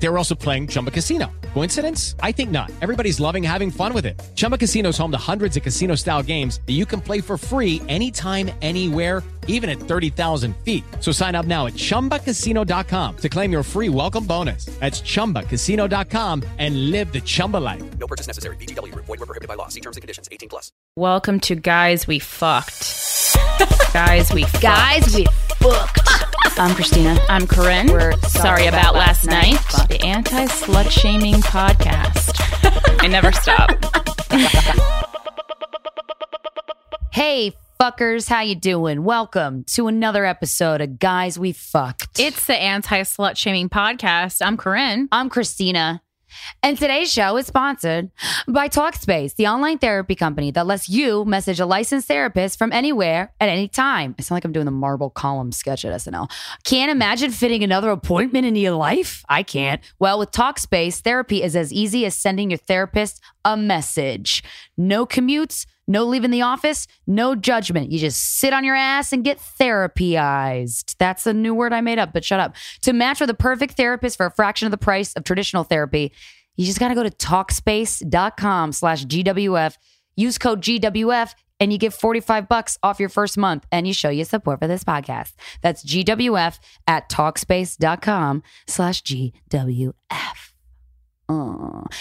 They were also playing Chumba Casino. Coincidence? I think not. Everybody's loving having fun with it. Chumba Casino is home to hundreds of casino style games that you can play for free anytime, anywhere even at 30,000 feet. So sign up now at ChumbaCasino.com to claim your free welcome bonus. That's ChumbaCasino.com and live the Chumba life. No purchase necessary. VGW. Void were prohibited by law. See terms and conditions. 18 plus. Welcome to Guys We Fucked. Guys We Fucked. Guys, we fucked. I'm Krystyna. I'm Corinne. We're sorry, about, last night. The anti slut shaming podcast. I never stop. Hey, fuckers, how you doing? Welcome to another episode of Guys We Fucked. It's the anti slut shaming podcast. I'm Corinne. I'm Krystyna. And today's show is sponsored by Talkspace, the online therapy company that lets you message a licensed therapist from anywhere at any time. I sound like I'm doing the marble column sketch at SNL. Can't imagine fitting another appointment into your life? I can't. Well, with Talkspace, therapy is as easy as sending your therapist a message. No commutes, no leaving the office, no judgment. You just sit on your ass and get therapyized. That's a new word I made up, but shut up. To match with the perfect therapist for a fraction of the price of traditional therapy, you just got to go to talkspace.com slash GWF. Use code GWF and you get 45 bucks off your first month and you show your support for this podcast. That's GWF at talkspace.com slash GWF.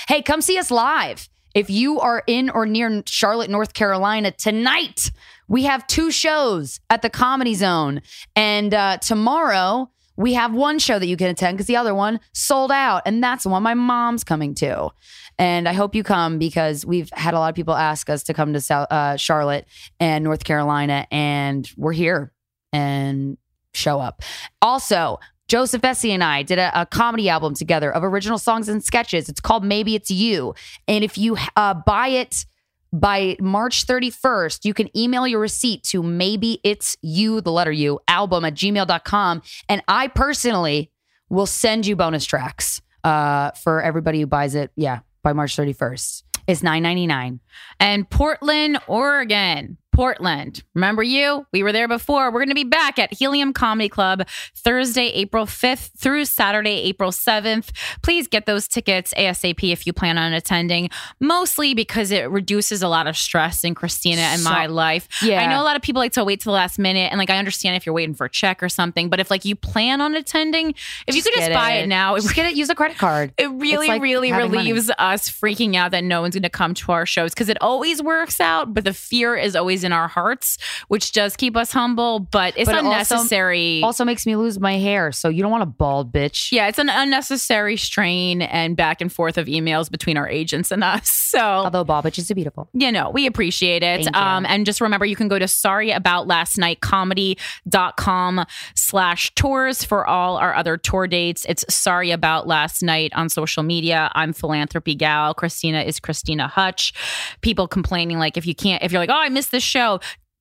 Hey, come see us live. If you are in or near Charlotte, North Carolina tonight, we have two shows at the Comedy Zone. And uh, tomorrow, we have one show that you can attend because the other one sold out. And that's the one my mom's coming to. And I hope you come because we've had a lot of people ask us to come to South, uh, Charlotte and North Carolina. And we're here and show up. Also, Joseph Essie and I did a, a, comedy album together of original songs and sketches. It's called Maybe It's You. And if you uh, buy it by March 31st, you can email your receipt to maybe it's you, the letter U, album at gmail.com. And I personally will send you bonus tracks uh, for everybody who buys it. Yeah, by March 31st. It's nine ninety nine. And Portland, Oregon. Portland. Remember you? We were there before. We're going to be back at Helium Comedy Club Thursday, April 5th through Saturday, April 7th. Please get those tickets ASAP if you plan on attending, mostly because it reduces a lot of stress in Krystyna and So- my life. Yeah. I know a lot of people like to wait till the last minute. And like, I understand if you're waiting for a check or something, but if like you plan on attending, if you could just buy it now, it Just get it, use a credit card. it really, like really having money. relieves us freaking out that no one's going to come to our shows because it always works out, but the fear is always in our hearts, which does keep us humble, but it's But it also- unnecessary. Also makes me lose my hair, so you don't want a bald bitch. yeah, it's an unnecessary strain and back and forth of emails between our agents and us. So, Although bald bitches are beautiful. you know, we appreciate it. Um, and just remember, you can go to sorryboutlastnightcomedy.com slash tours for all our other tour dates. It's sorry about last night on social media. I'm philanthropy gal. Krystyna is Krystyna Hutch. People complaining like if you can't, if you're like, oh, I missed this show.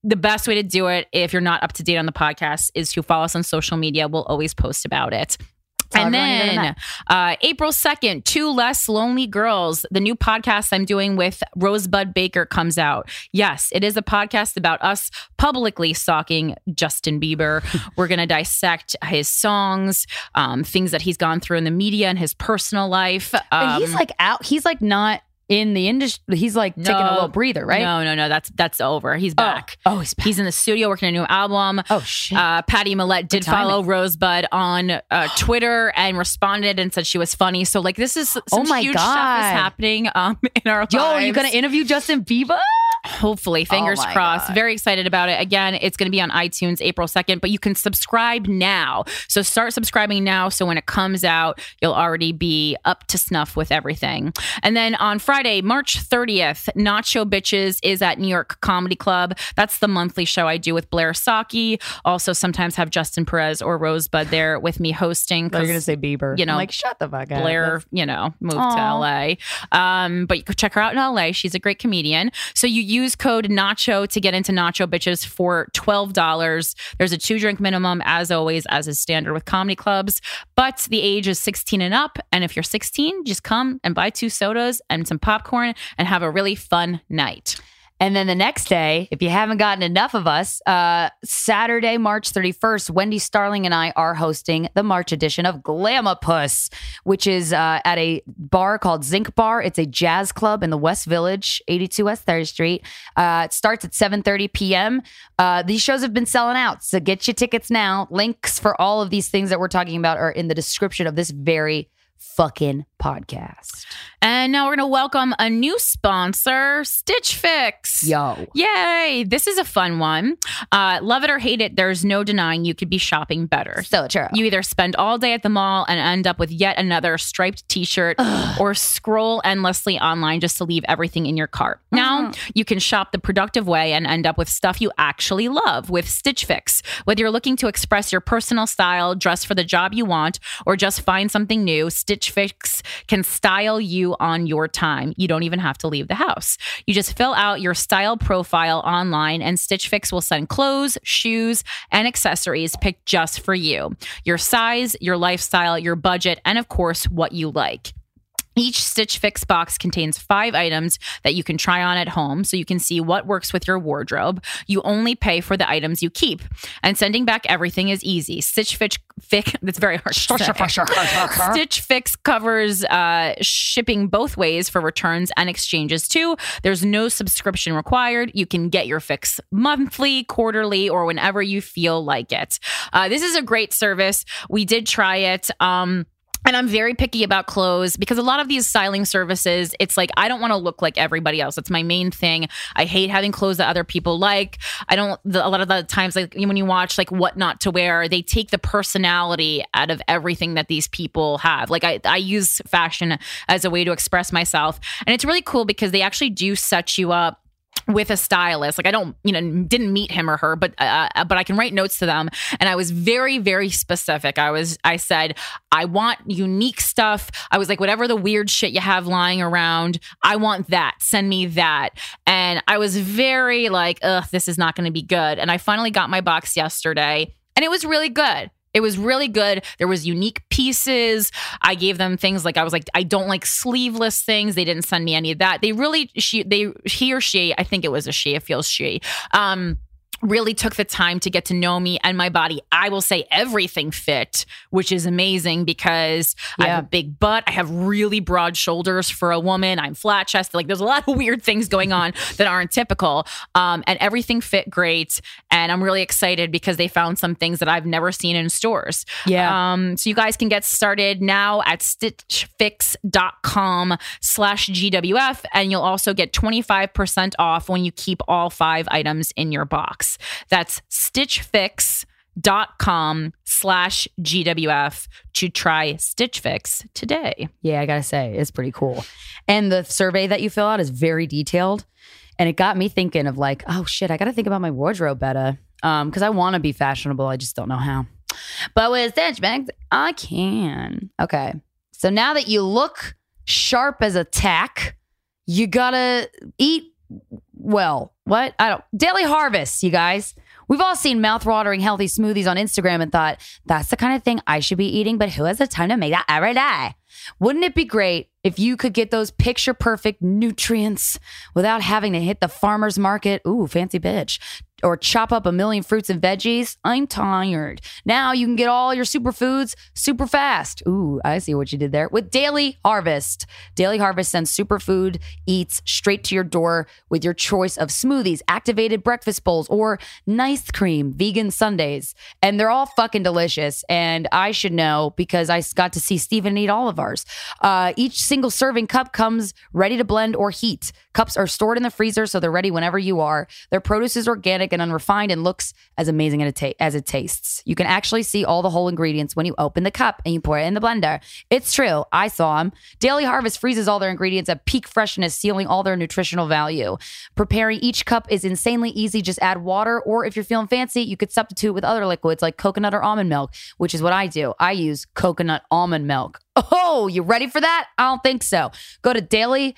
The best way to do it, if you're not up to date on the podcast, is to follow us on social media. We'll always post about it. And everyone you're gonna then uh, April 2nd, Two Less Lonely Girls, the new podcast I'm doing with Rosebud Baker comes out. Yes, it is a podcast about us publicly stalking Justin Bieber. We're going to dissect his songs, um, things that he's gone through in the media and his personal life. Um, he's like out. He's like not in the industry. He's like taking a little breather, right? No, no, no. That's that's over. He's Oh. back. Oh, he's back. He's in the studio working on a new album. Oh shit. Uh, Pattie Mallette did follow Rosebud on uh, Twitter and responded and said she was funny. So like this is some Oh my huge stuff God. is happening um, in our Yo, lives. are you gonna interview Justin Bieber? Hopefully, fingers Oh crossed. God. Very excited about it. Again, it's going to be on iTunes April 2nd, but you can subscribe now. So start subscribing now. So when it comes out, you'll already be up to snuff with everything. And then on Friday, March 30th, Nacho Bitches is at New York Comedy Club. That's the monthly show I do with Blair Socci. Also, sometimes have Justin Perez or Rosebud there with me hosting. 'cause gonna say Bieber. you know, I'm like shut the fuck up. Blair, you know, moved Aw. to LA. Um, but you could check her out in LA. She's a great comedian. So you use code Nacho to get into Nacho Bitches for twelve dollars. There's a two drink minimum, as always, as is standard with comedy clubs. But the age is 16 and up. And if you're 16, just come and buy two sodas and some popcorn and have a really fun night. And then the next day, if you haven't gotten enough of us, uh, Saturday, March 31st, Wendy Starling and I are hosting the March edition of Glamapus, which is uh, at a bar called Zinc Bar. It's a jazz club in the West Village, 82 West 3rd Street. Uh, it starts at 7.30 p.m. Uh, these shows have been selling out, so get your tickets now. Links for all of these things that we're talking about are in the description of this very fucking podcast. And now we're going to welcome a new sponsor, Stitch Fix. Yo. Yay. This is a fun one. Uh, love it or hate it, there's no denying you could be shopping better. So true. You either spend all day at the mall and end up with yet another striped t shirt or scroll endlessly online just to leave everything in your cart. Now you can shop the productive way and end up with stuff you actually love with Stitch Fix. Whether you're looking to express your personal style, dress for the job you want, or just find something new, Stitch Fix can style you on your time. You don't even have to leave the house. You just fill out your style profile online, and Stitch Fix will send clothes, shoes, and accessories picked just for you. Your size, your lifestyle, your budget, and of course, what you like. Each Stitch Fix box contains five items that you can try on at home so you can see what works with your wardrobe. You only pay for the items you keep. And sending back everything is easy. Stitch Fix, Fix that's very hard. Stitch Fix covers uh, shipping both ways for returns and exchanges too. There's no subscription required. You can get your fix monthly, quarterly, or whenever you feel like it. Uh, this is a great service. We did try it. Um, and I'm very picky about clothes because a lot of these styling services, it's like I don't want to look like everybody else. That's my main thing. I hate having clothes that other people like. I don't. The, a lot of the times, like when you watch like what not to wear, they take the personality out of everything that these people have. Like I, I use fashion as a way to express myself, and it's really cool because they actually do set you up with a stylist. Like i don't you know didn't meet him or her but uh, but i can write notes to them. And i was very very specific. I was i said i want unique stuff. I was like whatever the weird shit you have lying around i want that. Send me that. And i was very like ugh this is not going to be good. And i finally got my box yesterday and it was really good it was really good. There was unique pieces. I gave them things like I was like I don't like sleeveless things. They didn't send me any of that. They really she they he or she, I think it was a she, it feels she. Um really took the time to get to know me and my body. I will say everything fit, which is amazing because I have a big butt. I have really broad shoulders for a woman. I'm flat chested. Like there's a lot of weird things going on that aren't typical. Um, and everything fit great. And I'm really excited because they found some things that I've never seen in stores. Yeah. Um, so you guys can get started now at stitchfix.com slash GWF. And you'll also get 25% off when you keep all five items in your box. That's stitchfix.com slash GWF to try Stitch Fix today. Yeah, I gotta say, it's pretty cool. And the survey that you fill out is very detailed. And it got me thinking of like, oh shit, I gotta think about my wardrobe better. Um, because I wanna be fashionable. I just don't know how. But with Stitch Fix, I can. Okay. So now that you look sharp as a tack, you gotta eat well. What? I don't. Daily Harvest, you guys. We've all seen mouth-watering healthy smoothies on Instagram and thought, that's the kind of thing I should be eating, but who has the time to make that every day? Wouldn't it be great if you could get those picture perfect nutrients without having to hit the farmer's market? Ooh, fancy bitch. Or chop up a million fruits and veggies. I'm tired. Now you can get all your superfoods super fast. Ooh, I see what you did there. With Daily Harvest. Daily Harvest sends superfood eats straight to your door with your choice of smoothies, activated breakfast bowls, or nice cream vegan Sundays. And they're all fucking delicious. And I should know because I got to see Steven eat all of ours. Uh, each single serving cup comes ready to blend or heat. Cups are stored in the freezer, so they're ready whenever you are. Their produce is organic and unrefined and looks as amazing as it, ta- as it tastes. You can actually see all the whole ingredients when you open the cup and you pour it in the blender. It's true. I saw them. Daily Harvest freezes all their ingredients at peak freshness, sealing all their nutritional value. Preparing each cup is insanely easy. Just add water, or if you're feeling fancy, you could substitute with other liquids like coconut or almond milk, which is what I do. I use coconut almond milk. Oh, you ready for that? I don't think so. Go to daily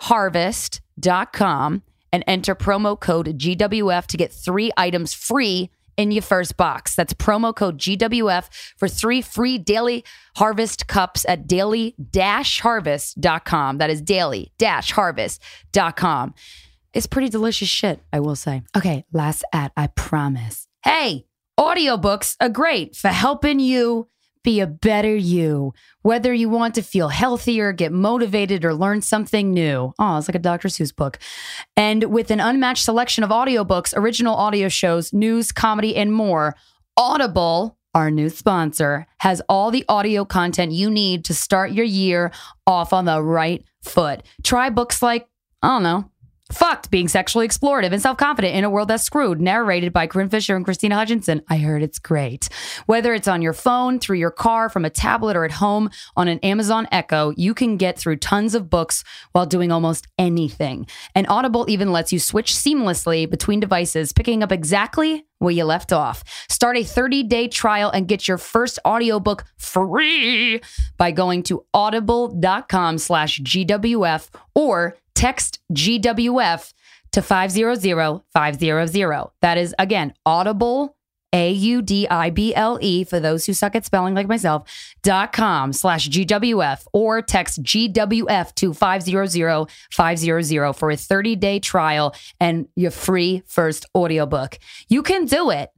harvest.com and enter promo code GWF to get three items free in your first box. That's promo code GWF for three free daily harvest cups at daily harvest.com. That is daily harvest.com. it's pretty delicious shit, I will say. Okay, last ad, I promise. Hey, audiobooks are great for helping you be a better you. Whether you want to feel healthier, get motivated, or learn something new. Oh, it's like a Dr. Seuss book. And with an unmatched selection of audiobooks, original audio shows, news, comedy, and more, Audible, our new sponsor, has all the audio content you need to start your year off on the right foot. Try books like, I don't know, Fucked, being sexually explorative and self confident in a world that's screwed, narrated by Corinne Fisher and Krystyna Hutchinson. I heard it's great. Whether it's on your phone, through your car, from a tablet, or at home on an Amazon Echo, you can get through tons of books while doing almost anything. And Audible even lets you switch seamlessly between devices, picking up exactly where you left off. Start a 30-day trial and get your first audiobook free by going to audible.com slash GWF or text GWF to 500-500. That is, again, Audible, A-U-D-I-B-L-E, for those who suck at spelling like myself, dot com slash GWF or text GWF to 500-500 for a 30-day trial and your free first audiobook. You can do it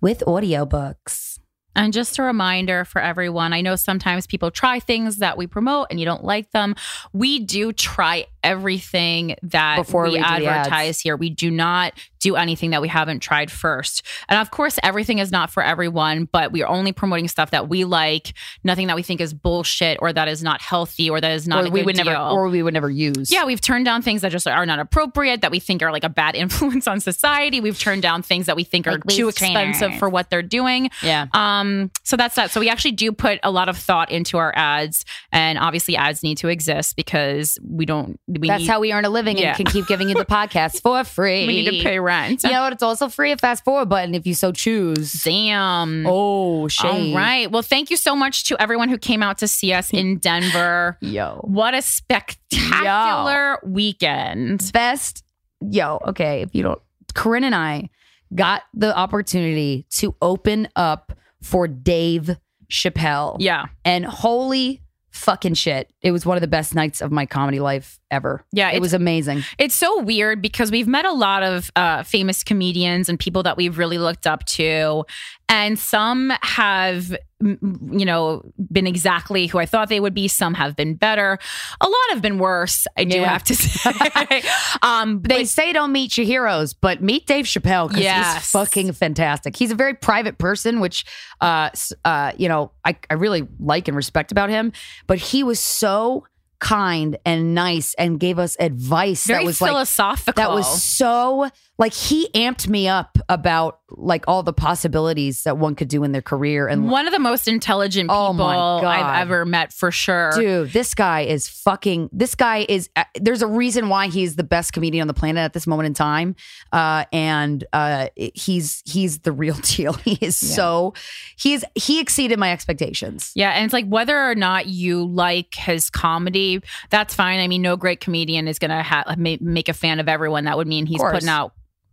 with audiobooks. And just a reminder for everyone I know sometimes people try things that we promote and you don't like them. We do try everything that Before we the advertise here. We do not do anything that we haven't tried first. And of course, everything is not for everyone, but we are only promoting stuff that we like, nothing that we think is bullshit or that is not healthy or that is not we would deal. never or we would never use. Yeah, we've turned down things that just are not appropriate, that we think are like a bad influence on society. We've turned down things that we think are Like too expensive trainers. for what they're doing. Yeah. Um, so that's that. So we actually do put a lot of thought into our ads, and obviously ads need to exist because we don't. We That's need, how we earn a living Yeah. and can keep giving you the podcast for free. we need to pay rent. You know what? It's also free a fast forward button if you so choose. Damn. Oh, shade. All right. Well, thank you so much to everyone who came out to see us in Denver. Yo. What a spectacular weekend. Best. Yo, okay. If you don't, Corinne and I got the opportunity to open up for Dave Chappelle. Yeah. And holy fucking shit. It was one of the best nights of my comedy life ever. Yeah, It was amazing. It's so weird because we've met a lot of uh, famous comedians and people that we've really looked up to, and some have, you know, been exactly who I thought they would be. Some have been better. A lot have been worse. I do Yeah. have to say. um, They but- say don't meet your heroes, but meet Dave Chappelle because Yes. he's fucking fantastic. He's a very private person, which, uh, uh, you know, I, I really like and respect about him. But he was so kind and nice and gave us advice very that was like philosophical. that was so like he amped me up about like all the possibilities that one could do in their career and one of the most intelligent people Oh. I've ever met for sure. Dude, this guy is fucking. This guy is. Uh, there's a reason why he's the best comedian on the planet at this moment in time, uh, and uh, he's he's the real deal. He is so. He's he exceeded my expectations. Yeah, and it's like whether or not you like his comedy, that's fine. I mean, no great comedian is gonna ha- make a fan of everyone. That would mean he's putting out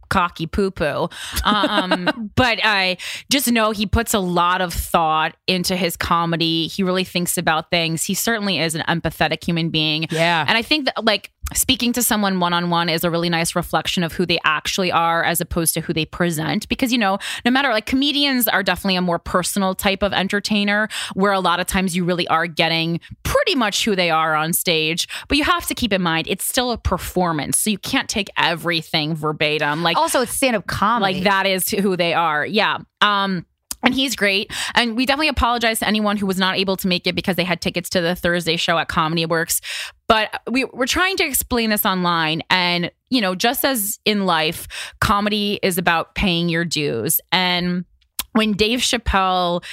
cocky poo poo. Um, but I just know he puts a lot of thought into his comedy. He really thinks about things. He certainly is an empathetic human being. Yeah. And I think that like speaking to someone one on one is a really nice reflection of who they actually are as opposed to who they present. Because, you know, no matter like comedians are definitely a more personal type of entertainer where a lot of times you really are getting pretty much who they are on stage. But you have to keep in mind it's still a performance. So you can't take everything verbatim. Like, Also, it's stand up comedy. like that is who they are. Yeah. Um and he's great. And we definitely apologize to anyone who was not able to make it because they had tickets to the Thursday show at Comedy Works. But we, we're trying to explain this online. And, you know, just as in life, comedy is about paying your dues. And when Dave Chappelle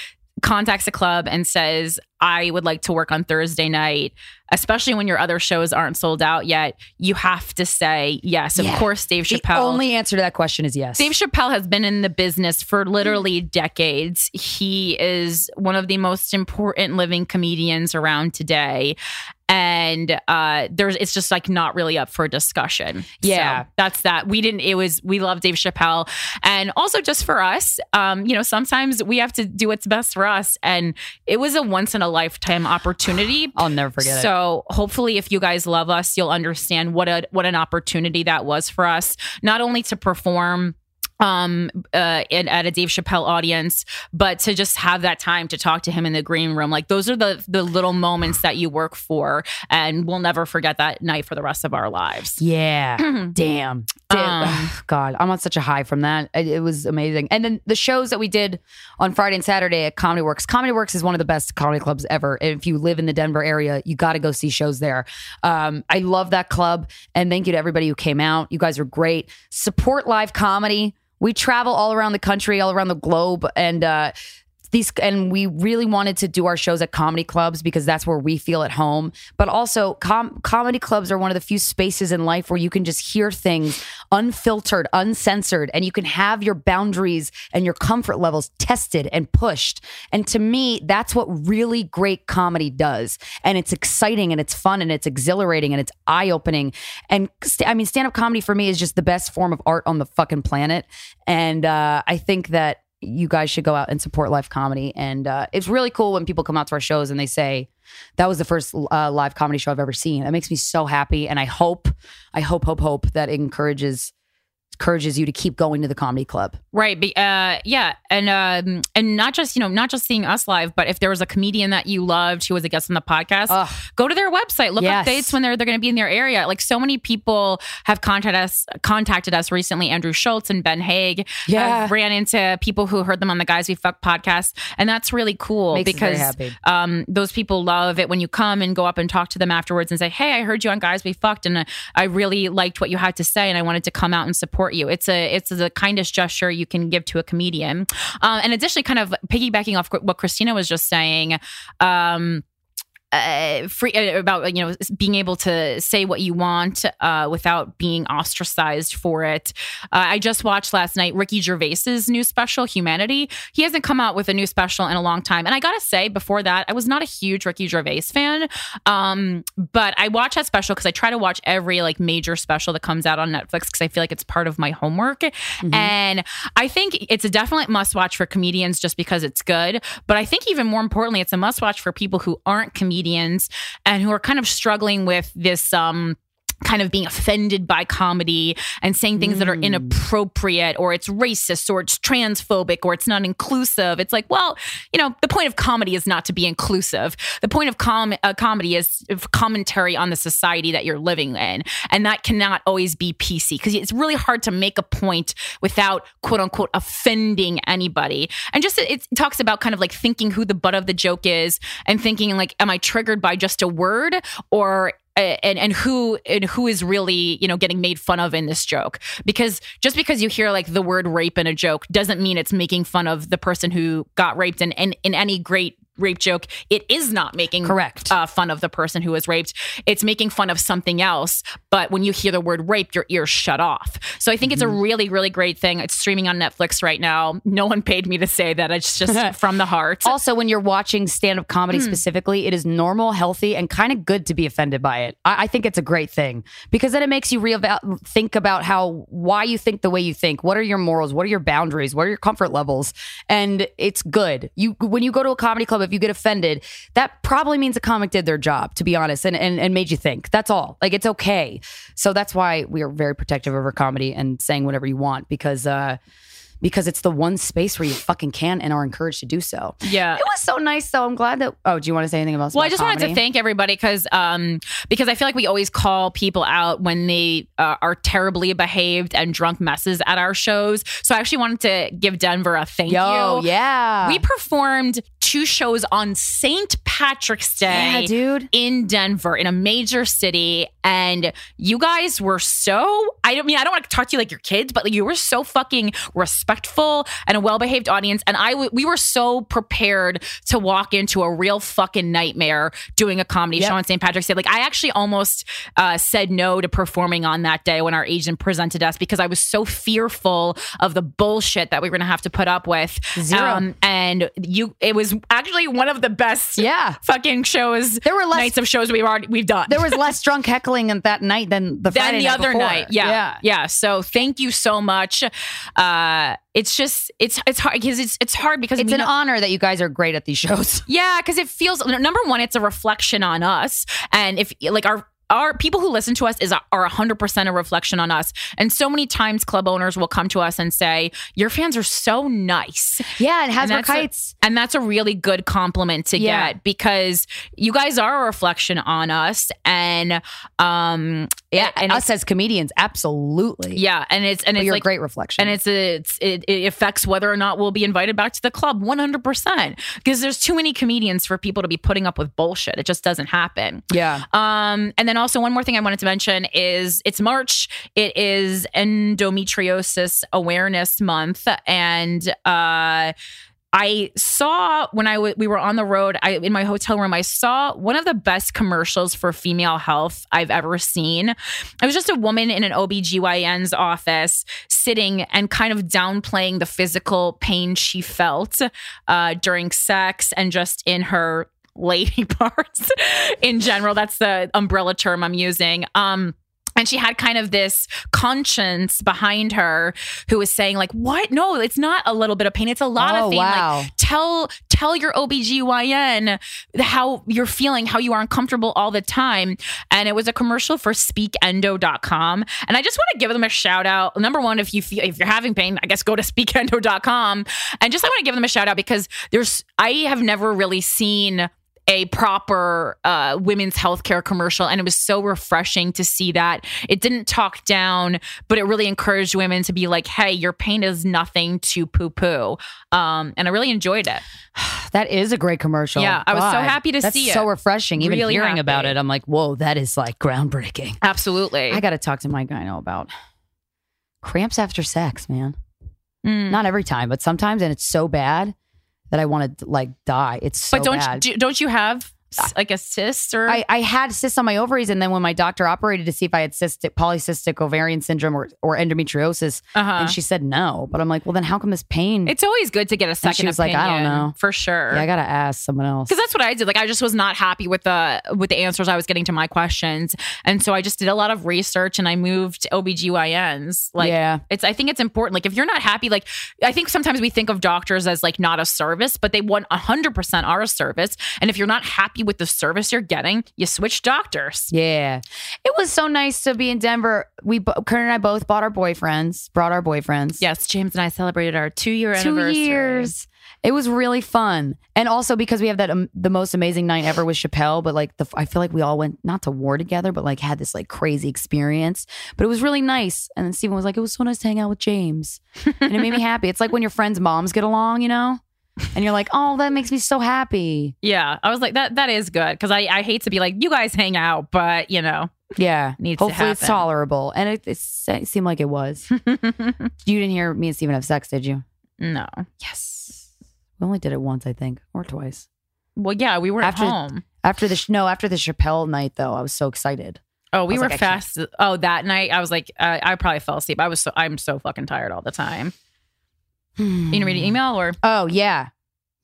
contacts a club and says, I would like to work on Thursday night, especially when your other shows aren't sold out yet, you have to say yes. Of Yeah. course, Dave Chappelle. the only answer to that question is yes. Dave Chappelle has been in the business for literally decades. He is one of the most important living comedians around today. And uh there's it's just like not really up for discussion. Yeah. So that's that. We didn't it was we love Dave Chappelle. And also just for us, um, you know, sometimes we have to do what's best for us. And it was a once in a a lifetime opportunity. I'll never forget it. So hopefully, if you guys love us, you'll understand what a what an opportunity that was for us. Not only to perform um uh in, at a Dave Chappelle audience but to just have that time to talk to him in the green room like those are the the little moments that you work for and we'll never forget that night for the rest of our lives Yeah. Damn. Damn. Um, God, I'm on such a high from that. It, it was amazing. And then the shows that we did on Friday and Saturday at Comedy Works. Comedy Works is one of the best comedy clubs ever. If you live in the Denver area, you got to go see shows there. Um, I love that club. And thank you to everybody who came out. You guys are great. Support live comedy. We travel all around the country, all around the globe, and uh, these and we really wanted to do our shows at comedy clubs because that's where we feel at home. But also com- comedy clubs are one of the few spaces in life where you can just hear things unfiltered uncensored and you can have your boundaries and your comfort levels tested and pushed. And to me that's what really great comedy does. And it's exciting and it's fun and it's exhilarating and it's eye-opening. And st- i mean stand-up comedy for me is just the best form of art on the fucking planet. And uh, i think that you guys should go out and support live comedy. And uh, it's really cool when people come out to our shows and they say, that was the first uh, live comedy show I've ever seen. That makes me so happy. And I hope, I hope, hope, hope that encourages encourages you to keep going to the comedy club. Right. Uh, yeah. And um, and not just, you know, not just seeing us live, but if there was a comedian that you loved who was a guest on the podcast, Ugh. go to their website, look Yes. up dates when they're they're gonna be in their area. Like so many people have contacted us contacted us recently. Andrew Schulz and Ben Haig Yeah. have ran into people who heard them on the Guys We Fuck podcast. And that's really cool Makes because um, those people love it when you come and go up and talk to them afterwards and say, "Hey, I heard you on Guys We Fucked, and uh, I really liked what you had to say, and I wanted to come out and support you." It's a it's the kindest gesture you can give to a comedian. Um, and additionally, kind of piggybacking off what Krystyna was just saying. Um, uh, free uh, about you know being able to say what you want uh, without being ostracized for it. Uh, I just watched last night Ricky Gervais's new special, Humanity. He hasn't come out with a new special in a long time, and I gotta say, before that, I was not a huge Ricky Gervais fan. Um, but I watch that special because I try to watch every like major special that comes out on Netflix because I feel like it's part of my homework, and I think it's a definite must watch for comedians just because it's good. But I think even more importantly, it's a must watch for people who aren't comedians and who are kind of struggling with this um kind of being offended by comedy and saying things that are inappropriate or it's racist or it's transphobic or it's not inclusive. It's like, well, you know, the point of comedy is not to be inclusive. The point of com- uh, comedy is commentary on the society that you're living in. And that cannot always be PC because it's really hard to make a point without quote unquote offending anybody. And just it, it talks about kind of like thinking who the butt of the joke is and thinking like, am I triggered by just a word or and and who and who is really you know getting made fun of in this joke. Because just because you hear like the word rape in a joke doesn't mean it's making fun of the person who got raped and and in any great rape joke it is not making Correct. uh, fun of the person who was raped it's making fun of something else but when you hear the word rape your ears shut off so i think it's a really really great thing it's streaming on netflix right now no one paid me to say that it's just from the heart Also, when you're watching stand up comedy Hmm. specifically, it is normal, healthy, and kind of good to be offended by it. I, I think it's a great thing because then it makes you real think about how why you think the way you think. What are your morals? What are your boundaries? What are your comfort levels? And it's good. You when you go to a comedy club, if you get offended, that probably means a comic did their job, to be honest, and and, and made you think. That's all. Like it's okay. So that's why we are very protective our comedy and saying whatever you want because. uh because it's the one space where you fucking can and are encouraged to do so. yeah It was so nice, though. I'm glad that. Oh, do you want to say anything about? Well, I just wanted to thank everybody because um because I feel like we always call people out when they uh, are terribly behaved and drunk messes at our shows. So I actually wanted to give Denver a thank Yo, you. yeah, We performed two shows on St. Patrick's Day yeah, dude. in Denver, in a major city, and you guys were so. I don't mean I don't want to talk to you like your kids, but like you were so fucking respectful and a well behaved audience, and I w- we were so prepared to walk into a real fucking nightmare doing a comedy Yep. show on St. Patrick's Day. Like I actually almost uh, said no to performing on that day when our agent presented us because I was so fearful of the bullshit that we were going to have to put up with. Um, Zero. and you, it was actually one of the best Yeah. Yeah. fucking shows. There were less- nights of shows we've already we've done. There was less drunk heckling at that night than the than Friday the night other before. night. Yeah, yeah. So thank you so much. Uh, it's just it's it's hard because it's it's hard because It's an honor that you guys are great at these shows. Yeah, because it feels number one, it's a reflection on us, and if like our our people who listen to us is are 100% a reflection on us and so many times club owners will come to us and say your fans are so nice Yeah, and and Hasbro that's, a, Kites. and that's a really good compliment to Yeah. get because you guys are a reflection on us and um yeah and us as comedians, absolutely. yeah and it's and But it's like a great reflection. and it's it's it, it affects whether or not we'll be invited back to the club 100% because there's too many comedians for people to be putting up with bullshit it just doesn't happen yeah. um and then also one more thing i wanted to mention is it's march it is endometriosis awareness month and uh I saw when I w- we were on the road I in my hotel room I saw one of the best commercials for female health I've ever seen. It was just a woman in an OBGYN's office sitting and kind of downplaying the physical pain she felt uh, during sex and just in her lady parts in general. That's the umbrella term I'm using. Um and she had kind of this conscience behind her who was saying like what? No it's not a little bit of pain. It's a lot Oh, of pain wow. like tell tell your OBGYN how you're feeling how you are uncomfortable all the time. And it was a commercial for speakendo.com and I just want to give them a shout out. Number one if you feel if you're having pain I guess go to speakendo.com and just I want to give them a shout out because there's I have never really seen a proper uh, women's healthcare commercial, and it was so refreshing to see that. It didn't talk down, but it really encouraged women to be like, "Hey, your pain is nothing to poo-poo," um, and I really enjoyed it. That is a great commercial. Yeah, I was so happy to see so it. So refreshing. Even Really hearing happy. about it, I'm like, whoa, that is like groundbreaking. Absolutely, I got to talk to my gyno about cramps after sex, man. Mm. Not every time, but sometimes, and it's so bad that I want to like die. It's so but don't bad. you, don't you have like a cyst or I, I had cysts on my ovaries, and then when my doctor operated to see if I had cystic polycystic ovarian syndrome or, or endometriosis, uh-huh. and she said no. But I'm like, well, then how come this pain? it's always good to get a second She was like, I don't know. for sure. yeah, I gotta ask someone else. because that's what I did. Like I just was not happy with the with the answers I was getting to my questions, and so I just did a lot of research and I moved to OBGYNs. Like Yeah. it's I think it's important. Like if you're not happy, like I think sometimes we think of doctors as like not a service, but they want hundred percent are a service. And if you're not happy with the service you're getting, you switch doctors. Yeah. It was so nice to be in Denver. We, Kurt and I both bought our boyfriends, brought our boyfriends. Yes, James and I celebrated our two year Two years. It was really fun. And also because we have that, um, the most amazing night ever with Chappelle, but like the, I feel like we all went not to war together, but like had this like crazy experience. But it was really nice. And then Stephen was like, it was so nice to hang out with James. and it made me happy. It's like when your friends' moms get along, you know? And you're like, oh, that makes me so happy. Yeah, I was like that. That is good because I I hate to be like you guys hang out, but you know Yeah. Needs to Hopefully it's tolerable. And it, it seemed like it was. you didn't hear me and Steven have sex, did you? no. Yes. We only did it once, I think, or twice. Well, yeah, we were After- at home. After the no, after the Chappelle night though, I was so excited. Oh, we were like, fast. Oh, that night I was like, I, I probably fell asleep. I was so I'm so fucking tired all the time. You gonna read an email or Oh yeah,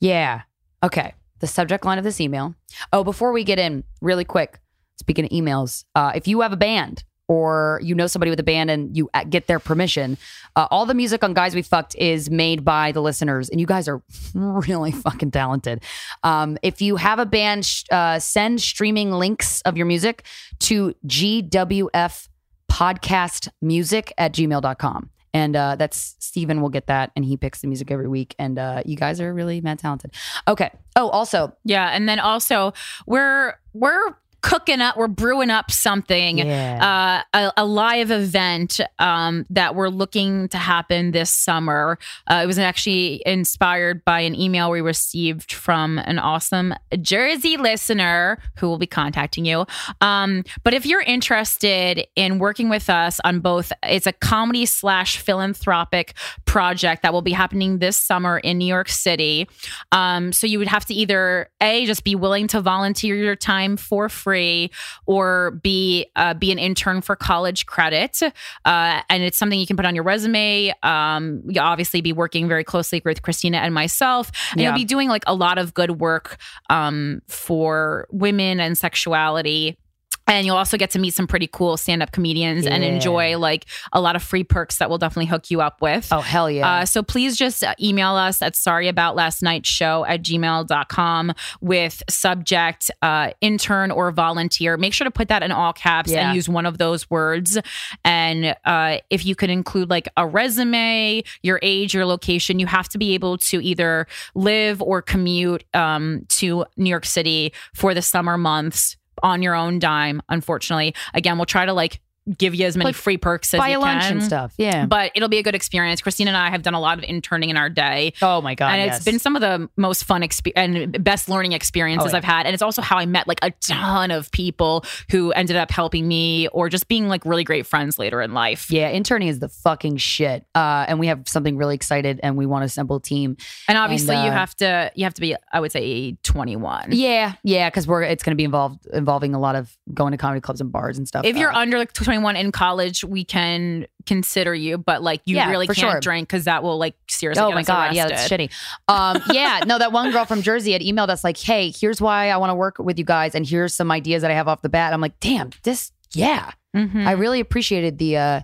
yeah. Okay. The subject line of this email. Oh, before we get in, really quick. Speaking of emails, uh, if you have a band or you know somebody with a band and you uh, get their permission, uh, all the music on Guys We Fucked is made by the listeners, and you guys are really fucking talented. Um, if you have a band, sh- uh, send streaming links of your music to GWF podcast music at gmail.com. And uh, that's Steven will get that and he picks the music every week. And uh, you guys are really mad talented. Okay. Oh, also, yeah, and then also we're we're cooking up, we're brewing up something. Yeah. Uh, a, a live event um, that we're looking to happen this summer. Uh, it was actually inspired by an email we received from an awesome Jersey listener who will be contacting you. Um, but if you're interested in working with us on both, it's a comedy slash philanthropic project that will be happening this summer in New York City. Um, so you would have to either A, just be willing to volunteer your time for free free, or be uh, be an intern for college credit. Uh, and it's something you can put on your resume. Um, you'll obviously be working very closely with Christina and myself, and Yeah. you'll be doing like a lot of good work um, for women and sexuality. And you'll also get to meet some pretty cool stand up comedians and enjoy like a lot of free perks that we'll definitely hook you up with. Oh hell yeah! Uh, so please just uh, email us at sorry about last night's show at gmail.com with subject uh, intern or volunteer. Make sure to put that in all caps Yeah. and use one of those words. And uh, if you could include like a resume, your age, your location, you have to be able to either live or commute um, to New York City for the summer months on your own dime. Unfortunately, again, we'll try to like give you as many Like, free perks as Buy a lunch can and stuff. Yeah. but it'll be a good experience. Christine and I have done a lot of interning in our day. oh my god! and yes. it's been some of the most fun expe- and best learning experiences Oh, yeah. I've had. And it's also how I met like a ton of people who ended up helping me or just being like really great friends later in life. yeah, interning is the fucking shit. Uh, and we have something really excited, and we want to assemble a team. And obviously And, you uh, have to you have to be I would say 21. Yeah, yeah, because we're it's going to be involved involving a lot of going to comedy clubs and bars and stuff. If you're Uh, under like 21 in college, we can consider you, but like you Yeah, really can't sure. drink because that will like seriously Oh my god, yeah, that's shitty. Um, yeah, no, that one girl from Jersey had emailed us like, "Hey, here's why I want to work with you guys, and here's some ideas that I have off the bat." I'm like, "Damn, this, yeah." Mhm. I really appreciated the uh,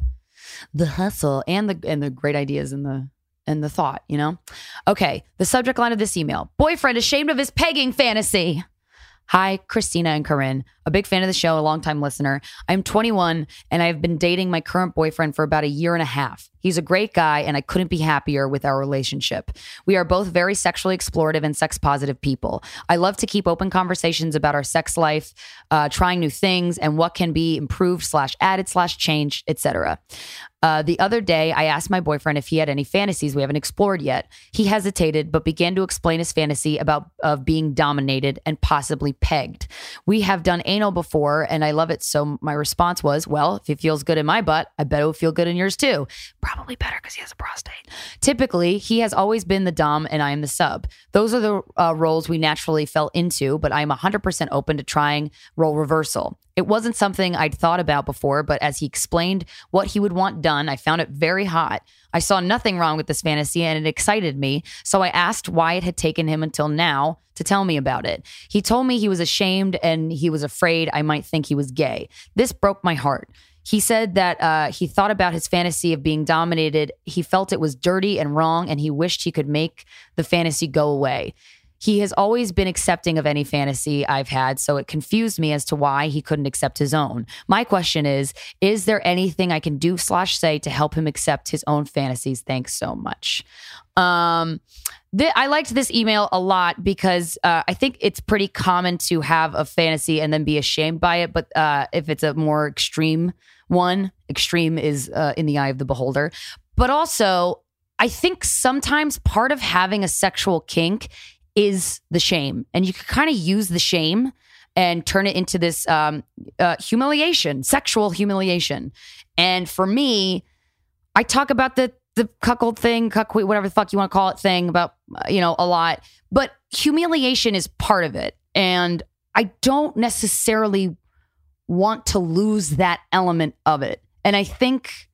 the hustle and the and the great ideas and the and the thought. You know. Okay, the subject line of this email: Boyfriend ashamed of his pegging fantasy. Hi, Krystyna and Corinne. A big fan of the show, a longtime listener. I'm 21 and I've been dating my current boyfriend for about a year and a half. He's a great guy and I couldn't be happier with our relationship. We are both very sexually explorative and sex positive people. I love to keep open conversations about our sex life, uh, trying new things and what can be improved slash added slash changed, etc. Uh, the other day, I asked my boyfriend if he had any fantasies we haven't explored yet. He hesitated, but began to explain his fantasy about of being dominated and possibly pegged. We have done anal before, and I love it. So my response was, "Well, if it feels good in my butt, I bet it will feel good in yours too. Probably better because he has a prostate." Typically, he has always been the dom, and I am the sub. Those are the uh, roles we naturally fell into, but I am 100% open to trying role reversal. It wasn't something I'd thought about before, but as he explained what he would want done, I found it very hot. I saw nothing wrong with this fantasy and it excited me, so I asked why it had taken him until now to tell me about it. He told me he was ashamed and he was afraid I might think he was gay. This broke my heart. He said that uh, he thought about his fantasy of being dominated. He felt it was dirty and wrong, and he wished he could make the fantasy go away. He has always been accepting of any fantasy I've had, so it confused me as to why he couldn't accept his own. My question is: Is there anything I can do slash say to help him accept his own fantasies? Thanks so much. Um, th- I liked this email a lot because uh, I think it's pretty common to have a fantasy and then be ashamed by it. But uh, if it's a more extreme one, extreme is uh, in the eye of the beholder. But also, I think sometimes part of having a sexual kink is the shame, and you can kind of use the shame and turn it into this um, uh, humiliation, sexual humiliation. And for me, I talk about the the cuckold thing, cuck, whatever the fuck you want to call it, thing about uh, you know a lot. But humiliation is part of it, and I don't necessarily want to lose that element of it. And I think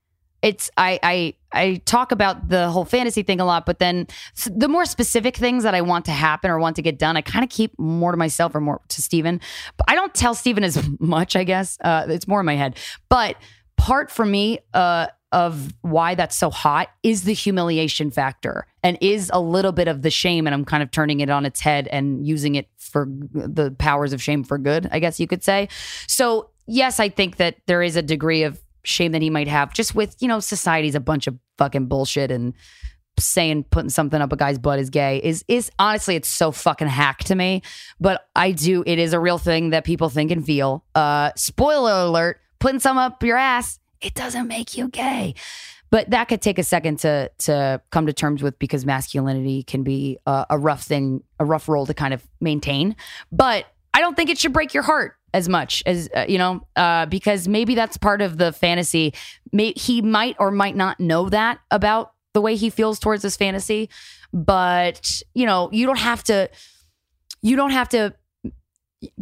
it's I I I talk about the whole fantasy thing a lot, but then the more specific things that I want to happen or want to get done, I kind of keep more to myself or more to Steven. But I don't tell Steven as much, I guess. Uh, it's more in my head. But part for me uh, of why that's so hot is the humiliation factor and is a little bit of the shame. And I'm kind of turning it on its head and using it for the powers of shame for good, I guess you could say. So, yes, I think that there is a degree of shame that he might have. Just with, you know, society's a bunch of fucking bullshit and saying putting something up a guy's butt is gay is is honestly it's so fucking hack to me. But i do it is a real thing that people think and feel. Uh spoiler alert putting some up your ass it doesn't make you gay. But that could take a second to to come to terms with because masculinity can be a rough thing a rough role to kind of maintain. But i don't think it should break your heart as much as uh, you know uh, because maybe that's part of the fantasy. May- he might or might not know that about the way he feels towards this fantasy but you know you don't have to you don't have to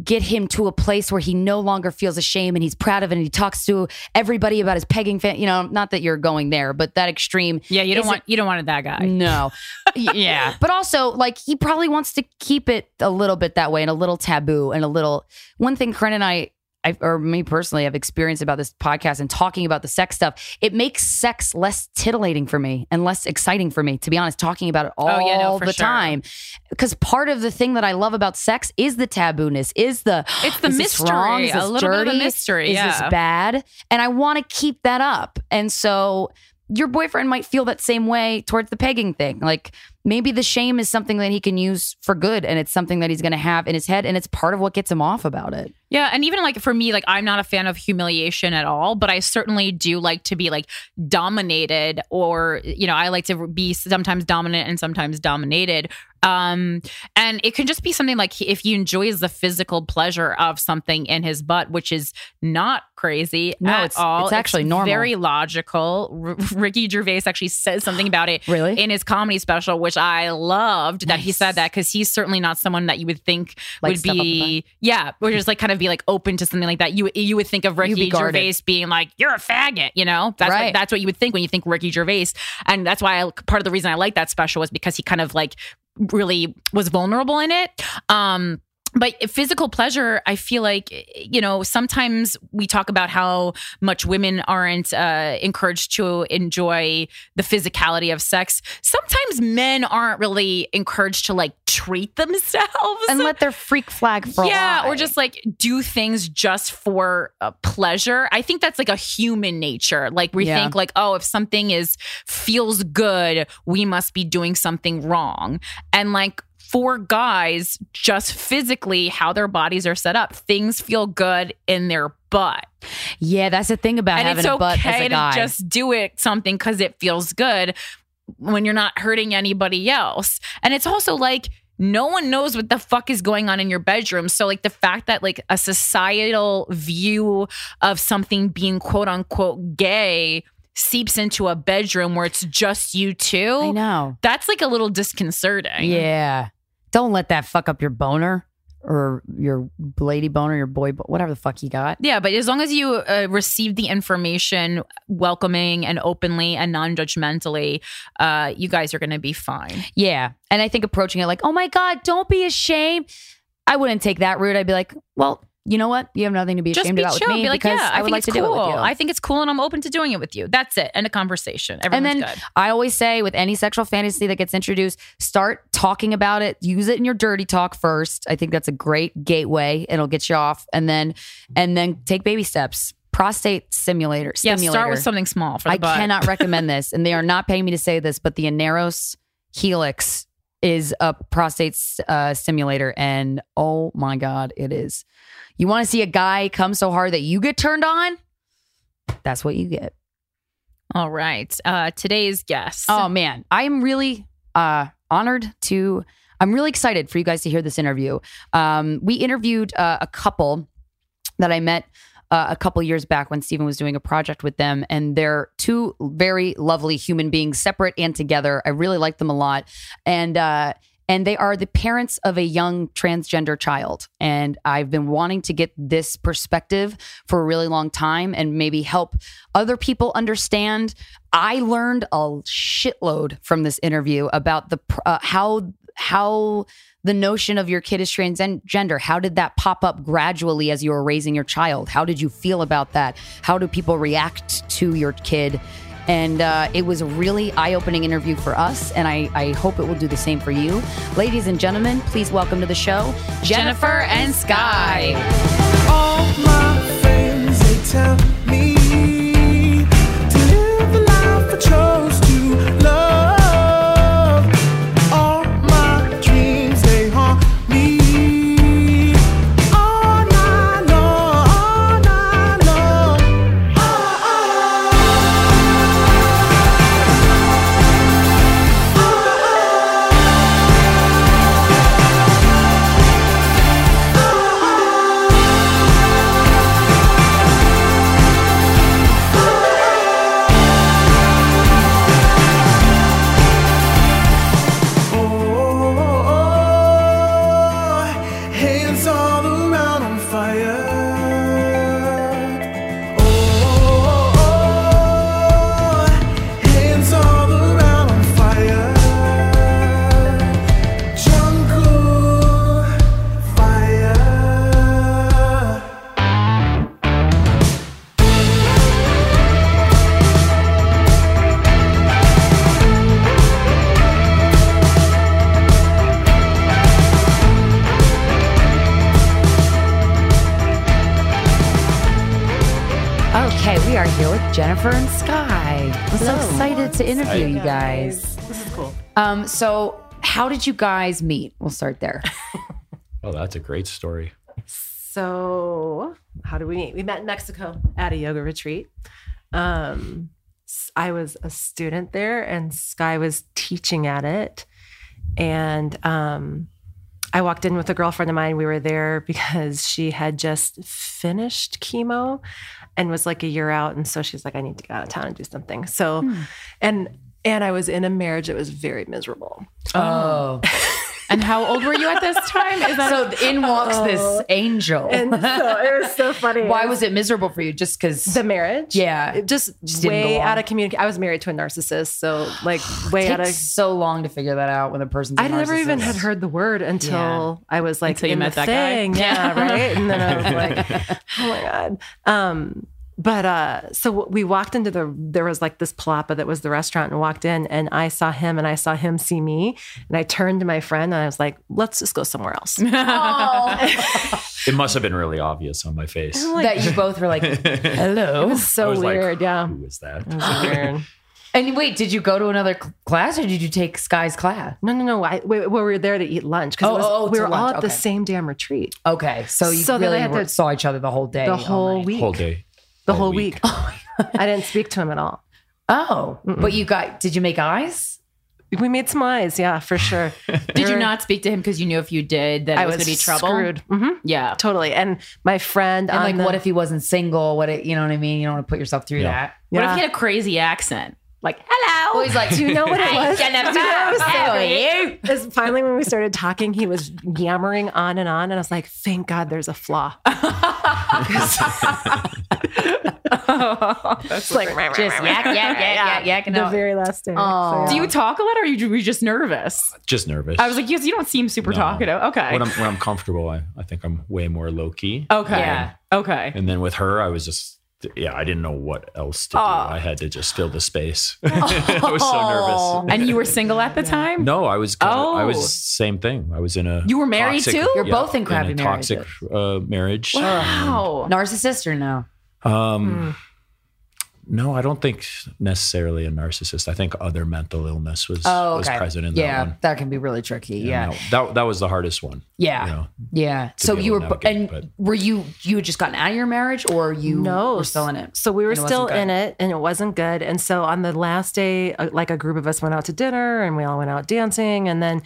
get him to a place where he no longer feels ashamed and he's proud of it and he talks to everybody about his pegging fan. You know, not that you're going there, but that extreme. Yeah, you don't want you don't want that guy. No. Yeah. But also, like, he probably wants to keep it a little bit that way and a little taboo and a little. One thing Corinne and I, I or me personally, have experienced about this podcast and talking about the sex stuff, it makes sex less titillating for me and less exciting for me, to be honest, talking about it all Oh, yeah, no, the sure. time. Because part of the thing that I love about sex is the tabooness, is the It's the mystery, wrong? Is a little bit of dirty? mystery, Is yeah. this bad? And I want to keep that up. And so your boyfriend might feel that same way towards the pegging thing. Like maybe the shame is something that he can use for good and it's something that he's going to have in his head and it's part of what gets him off about it. Yeah, and even like for me, like I'm not a fan of humiliation at all, but I certainly do like to be like dominated, or you know, I like to be sometimes dominant and sometimes dominated. Um, and it can just be something like if he enjoys the physical pleasure of something in his butt, which is not crazy No, at it's- all. it's actually normal. Very logical. R- Ricky Gervais actually says something about it Really? in his comedy special, which I loved that he said that because he's certainly not someone that you would think Like would stuff up the be yeah, which is like kind of be like open to something like that. You you would think of be Ricky guarded. Gervais being like you're a faggot, you know? That's Right. what, that's what you would think when you think Ricky Gervais, and that's why I, part of the reason I like that special was because he kind of like really was vulnerable in it. Um but physical pleasure, I feel like, you know, sometimes we talk about how much women aren't uh, encouraged to enjoy the physicality of sex. Sometimes men aren't really encouraged to like treat themselves And let their freak flag fly. yeah, or just like do things just for uh, pleasure. I think that's like a human nature. Like we Yeah. think like, oh, if something is feels good, we must be doing something wrong. And like for guys, just physically how their bodies are set up, things feel good in their butt. Yeah, that's the thing about and having it's a butt as a guy. to just do it something because it feels good when you're not hurting anybody else. And it's also like no one knows what the fuck is going on in your bedroom. So like the fact that like a societal view of something being quote unquote gay seeps into a bedroom where it's just you two. I know. That's like a little disconcerting. Yeah. Don't let that fuck up your boner or your lady boner, your boy, bo- whatever the fuck you got. Yeah, but as long as you uh, receive the information welcoming and openly and non-judgmentally, uh, you guys are going to be fine. Yeah. And I think approaching it like, oh my God, don't be ashamed. I wouldn't take that route. I'd be like, well, you know what? You have nothing to be ashamed about chill. with me Be like, because yeah, I, I, would like to cool. do it with you. I think it's cool, and I'm open to doing it with you. That's it. End of conversation. and then good. I always say with any sexual fantasy that gets introduced, start talking about it. Use it in your dirty talk first. I think that's a great gateway. It'll get you off, and then and then take baby steps. Prostate simulator. Yeah, Stimulator. start with something small for the I butt. cannot recommend this, and they are not paying me to say this, but the Aneros Helix is a prostate uh, stimulator, and oh my god, it is. You want to see a guy come so hard that you get turned on? That's what you get. All right. Uh, today's guest. Oh man, I am really uh, honored to. I'm really excited for you guys to hear this interview. Um, we interviewed uh, a couple that I met uh, a couple years back when Stephen was doing a project with them, and they're two very lovely human beings, separate and together. I really like them a lot, and uh, and they are the parents of a young transgender child. And I've been wanting to get this perspective for a really long time, and maybe help other people understand. I learned a shitload from this interview about the uh, how how the notion of your kid is transgender. How did that pop up gradually as you were raising your child? How did you feel about that? How do people react to your kid? And uh, it was a really eye-opening interview for us and I, I hope it will do the same for you. Ladies and gentlemen please welcome to the show Jennifer and Sky. Jennifer and Sky. I'm so excited to interview you guys. This is cool. Um, so how did you guys meet? We'll start there. Oh, that's a great story. So, how do we meet? We met in Mexico at a yoga retreat. Um, s- I was a student there, and Sky was teaching at it. And um, I walked in with a girlfriend of mine. We were there because she had just finished chemo and was like a year out. And so she's like, I need to get out of town and do something. So, hmm. and and I was in a marriage that was very miserable. Oh. And how old were you at this time? Is that so in walks this angel. And so it was so funny. Why was it miserable for you? Just because the marriage? Yeah. It just, Just didn't way go out of communication. I was married to a narcissist, so like way out of. so long to figure that out when the person's. I I never even had heard the word until I was like Until you in met the that guy. Yeah, right. And then I was like, oh my god. Um, but uh, so we walked into the there was like this palapa that was the restaurant and walked in and I saw him and I saw him see me and I turned to my friend and I was like, let's just go somewhere else. It must have been really obvious on my face. that you both were like, hello. It was I so was like, weird. yeah. Who was that? It was weird. And wait, did you go to another class or did you take Sky's class? No, no, no. I, we, we were there to eat lunch because Oh, oh, we to were all lunch, at the same damn retreat Okay, so you So then I really had were- to- saw each other the whole day, the whole night. week. Whole day. The whole week. week. I didn't speak to him at all. Oh, but you got? Did you make eyes? We made some eyes, yeah, for sure. Did you not speak to him because you knew if you did, that I it was, was going to be trouble? screwed. hmm Yeah. Totally. And my friend, And on like, the- what if he wasn't single? What it, you know what I mean? You don't want to put yourself through Yeah. that. What if he had a crazy accent? Like, hello. Well, he's like, Do you know what it was? Jennifer, Do you know what it was so how are funny? Is finally when we started talking, he was yammering on and on, and I was like, "Thank God, there's a flaw." It's like just yak, yak, yak, yak, yak, and the very last day. Oh. So, Do you talk a lot, or are you, were you just nervous? Just nervous. I was like, yes, you don't seem super No. talkative. Okay. when I'm when I'm comfortable, I, I think I'm way more low key. okay. Yeah. Okay. And then with her, I was just yeah, I didn't know what else to do. I had to just fill the space. I was so nervous. And you were single at the time? No, I was. I Oh. was same thing. I was in a. You were married toxic- too? You're both in a crappy toxic marriages. uh, marriage. Wow. Narcissist or no? Um, No, I don't think necessarily a narcissist. I think other mental illness was Oh, was present in yeah, that one. Yeah, that can be really tricky. Yeah, And that, that that was the hardest one. yeah, you know, yeah. So you were, navigate, and but- were you you had just gotten out of your marriage, or you no, were still in it? So we were still in it, and it wasn't good. And so on the last day, uh, like a group of us went out to dinner, and we all went out dancing, and then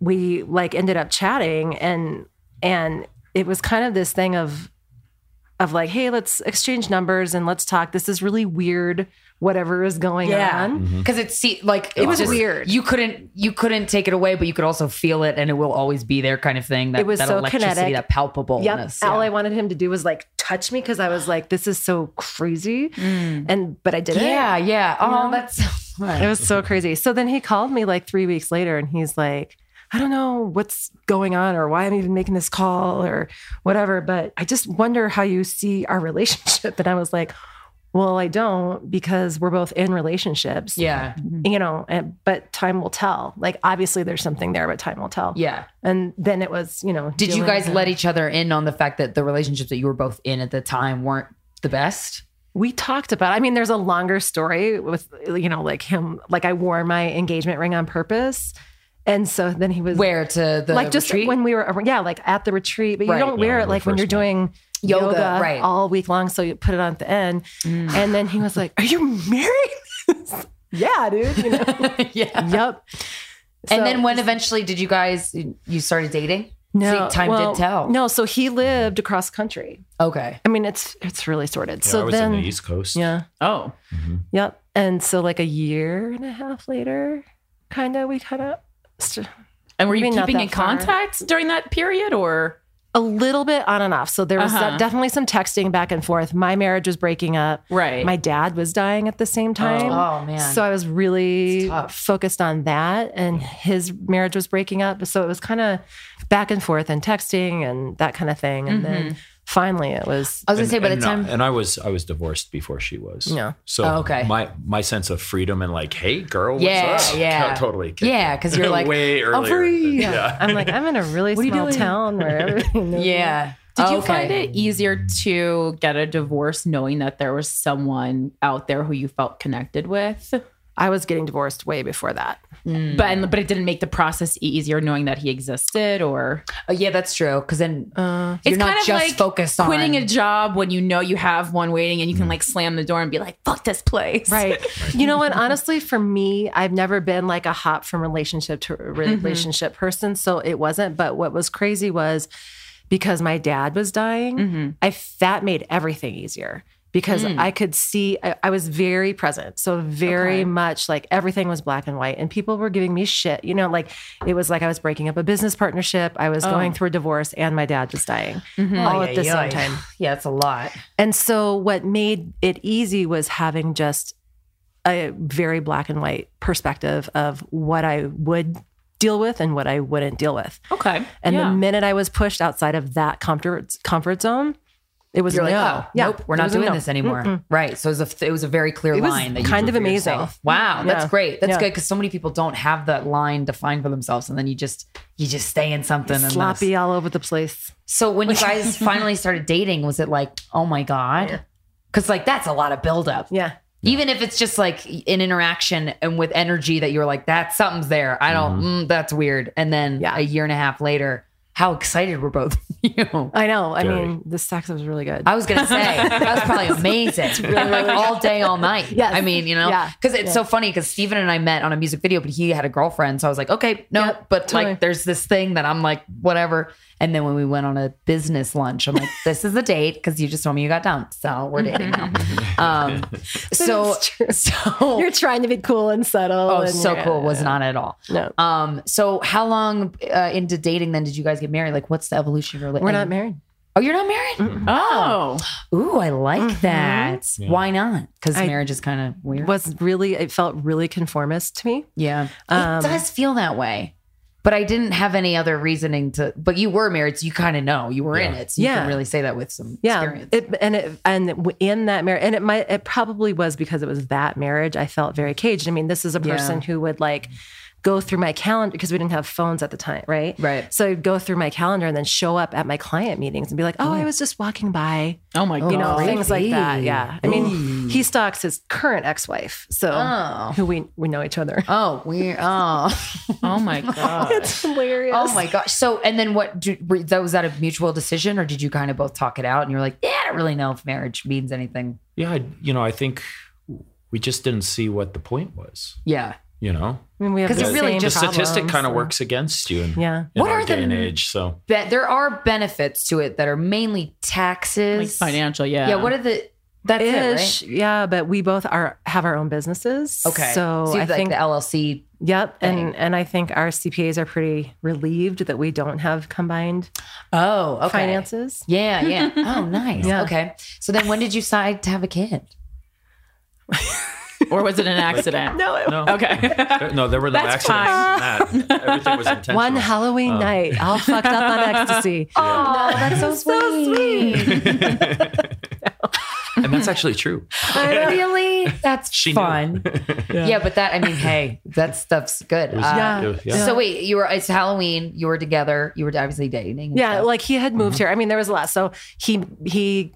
we like ended up chatting, and and it was kind of this thing of of like, hey, let's exchange numbers and let's talk. This is really weird. Whatever is going Yeah, on. Mm-hmm. because it see like It was just- weird. You couldn't you couldn't take it away, but you could also feel it, and it will always be there, kind of thing. That It was that so electricity, kinetic. that palpableness. Yep. All. I wanted him to do was like touch me because I was like, this is so crazy. Mm. And but I didn't. yeah, yeah. Oh, know? that's It was so crazy. So then he called me like three weeks later and he's like, I don't know what's going on or why I'm even making this call or whatever, but I just wonder how you see our relationship. And I was like, well, I don't because we're both in relationships. yeah, You know, and, but time will tell. Like, obviously, there's something there, but time will tell. yeah. And then it was, you know, Did you guys with let each other in on the fact that the relationships that you were both in at the time weren't the best? we talked about i mean there's a longer story with you know like him like i wore my engagement ring on purpose and so then he was Where to the like just retreat? when we were yeah like at the retreat but you Right. don't wear Yeah, it like when you're met. doing Yoga, yoga, right. Mm. all week long so you put it on at the end and then he was like are you married yeah dude you know yeah. yep And So- then when eventually did you guys you started dating? no See, time well, did tell. no so he lived across country Okay. i mean it's it's really sorted Yeah, so I was then in the East Coast. yeah Oh. Yep. And so like a year and a half later, kind of we cut of st- And were you Maybe not keeping in far. contact during that period or? a little bit on and off. So there was Uh-huh. definitely some texting back and forth. My marriage was breaking up. Right. My dad was dying at the same time. Oh, man. So I was really focused on that and his marriage was breaking up. So it was kind of back and forth and texting and that kind of thing. And then finally it was I was gonna say by the and, time and I was I was divorced before she was. Yeah. So Oh, okay. my my sense of freedom and like, hey girl, what's Yeah, up? yeah. totally. Yeah, because you're like, way I'm earlier. free. than- yeah. I'm like, I'm in a really What small town where everything. Yeah. Did you oh, Okay. find it easier to get a divorce knowing that there was someone out there who you felt connected with? I was getting divorced way before that. But and, but it didn't make the process easier knowing that he existed or Oh, yeah, that's true. Because then uh, you're it's not kind of just like focused on quitting a job when you know you have one waiting and you can mm. like slam the door and be like, fuck this place. Right. You know what? Honestly, for me, I've never been like a hop from relationship to mm-hmm. relationship person. So it wasn't. But what was crazy was because my dad was dying, mm-hmm. I that made everything easier because hmm. I could see I, I was very present. So very much like everything was black and white and people were giving me shit. You know, like it was like I was breaking up a business partnership, I was going oh. through a divorce and my dad was dying mm-hmm. all at the same time. Yeah, it's a lot. And so what made it easy was having just a very black and white perspective of what I would deal with and what I wouldn't deal with. Okay. And Yeah. the minute I was pushed outside of that comfort comfort zone, it was You're like, oh, yeah, nope, we're not doing no. this anymore. Right. So it was a, it was a very clear line that you kind of amazing. yourself. Wow, that's Yeah. great. That's Yeah. good because so many people don't have that line defined for themselves, and then you just you just stay in something and Sloppy all over the place. So when you guys finally started dating, was it like, oh my god? Because like that's a lot of buildup. Yeah. Even if it's just like an interaction and with energy that you're like, that something's there. I don't. Mm, that's weird. And then Yeah. a year and a half later, how excited were both of you? I know. I Very. mean, the sex was really good. I was gonna say that was probably amazing. like all day, all night. Yes. I mean, you know, Yeah. because it's so funny because Steven and I met on a music video, but he had a girlfriend, so I was like, okay, no, Yep, but totally. like, there's this thing that I'm like, whatever. And then when we went on a business lunch, I'm like, this is a date because you just told me you got dumped, so we're dating now. Um, so, so You're trying to be cool and subtle. Oh, and so you're- cool. Was not at all. No. Um. So, how long uh, into dating then did you guys get married? Like, what's the evolution of your relationship? We're not married. Oh, you're not married. Oh. Ooh, I like that. Why not? Because marriage is kind of weird. Was really it felt really conformist to me. yeah, Um, it does feel that way. But I didn't have any other reasoning to. But you were married, so you kind of know you were in it. So you Yeah. can really say that with some yeah experience. it, and it and in that marriage and it might it probably was because it was that marriage i felt very caged i mean this is a Yeah. person who would like go through my calendar because we didn't have phones at the time right Right. so i'd go through my calendar and then show up at my client meetings and be like oh i was just walking by Oh my god. you know things like that yeah i mean he stalks his current ex-wife so Oh. who we we know each other oh, we. Oh. Oh my god. it's hilarious Oh my gosh! So, and then what? Do, were- that was that a mutual decision, or did you kind of both talk it out? And you're like, "Yeah, I don't really know if marriage means anything." Yeah, I, you know, I think we just didn't see what the point was. Yeah. You know, I mean, we have 'Cause the it really same the just- statistic kind of works against you in, yeah in What our are day the- and age. So Be- there are benefits to it that are mainly taxes, like financial, yeah. Yeah. What are the? That's Ish, it, right? yeah, but we both are have our own businesses. Okay. so, you I like think the LLC. Yep, thing. and and I think our CPAs are pretty relieved that we don't have combined Oh, okay. finances. Yeah, yeah. Oh, nice. Yeah. Okay. So then, when did you decide to have a kid? or was it an accident? No, It, no, Okay. There- no, there were no That's accidents in that. Everything was intentional. one Halloween night, all fucked up on ecstasy. Oh, that's so sweet. and that's actually true. really? That's She fun. yeah. but that I mean, hey, that stuff's good. was- Uh, Yeah. was- yeah. So wait, you were it's Halloween. You were together. You were obviously dating. Yeah, stuff. like he had moved here. I mean, there was a lot. So he he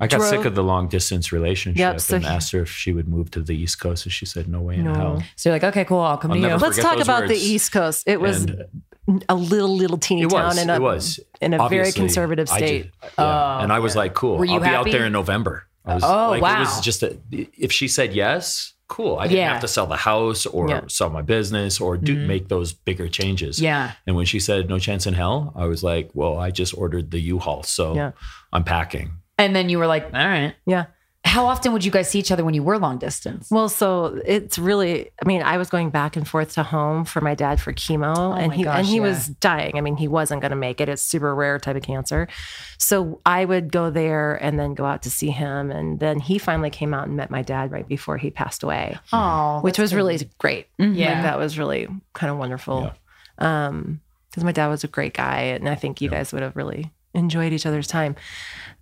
I got drove- sick of the long distance relationship Yep, so and he- asked her if she would move to the East Coast, and she said, "No way in hell." so you're like, okay, cool. I'll come I'll to you. let's talk about the. East Coast. It was And a little little teeny it town was. in a it was in a very conservative I state. just- yeah. Oh, and I was like, "Cool, I'll be happy? out there in November." I was, Oh, like, It wow. was just a, if she said yes, cool. I didn't Yeah. have to sell the house or Yeah. sell my business or do mm-hmm. make those bigger changes. Yeah. And when she said no chance in hell, I was like, well, I just ordered the U-Haul, so Yeah. I'm packing. And then you were like, all right. yeah. How often would you guys see each other when you were long distance? Well, so it's really. I mean, I was going back and forth to home for my dad for chemo, and he gosh, and he yeah. was dying. I mean, he wasn't going to make it. It's super rare type of cancer. So I would go there and then go out to see him, and then he finally came out and met my dad right before he passed away, Oh, which was really great. Yeah. Like, that was really kind of wonderful. Um, because my dad was a great guy, and I think you guys would have really enjoyed each other's time.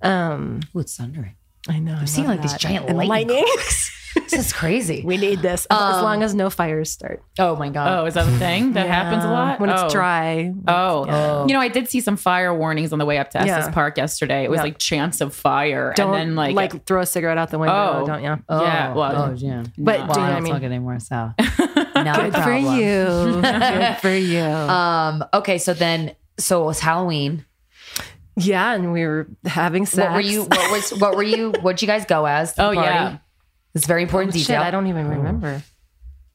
Um, Ooh, it's thundering. I know. I'm seeing, like, these giant and lightning lightning. This is crazy. We need this as long as no fires start. Oh my god. Oh, is that a thing that happens a lot? when oh. it's dry. Oh. you know, I did see some fire warnings on the way up to Estes Yeah. Park yesterday. It was Yeah. like chance of fire, Don't and then like, like, throw a cigarette out the window, Oh. don't you? Oh, yeah, well, oh, yeah. But Well, do you know I what I don't mean? talk anymore, so not a Good for you. Good for you. Um. Okay. So then, so it was Halloween. Yeah, and we were having sex. What were you? What was? What were you? What'd you guys go as? Oh, party? yeah. It's very oh, important Shit, detail. I don't even oh. remember.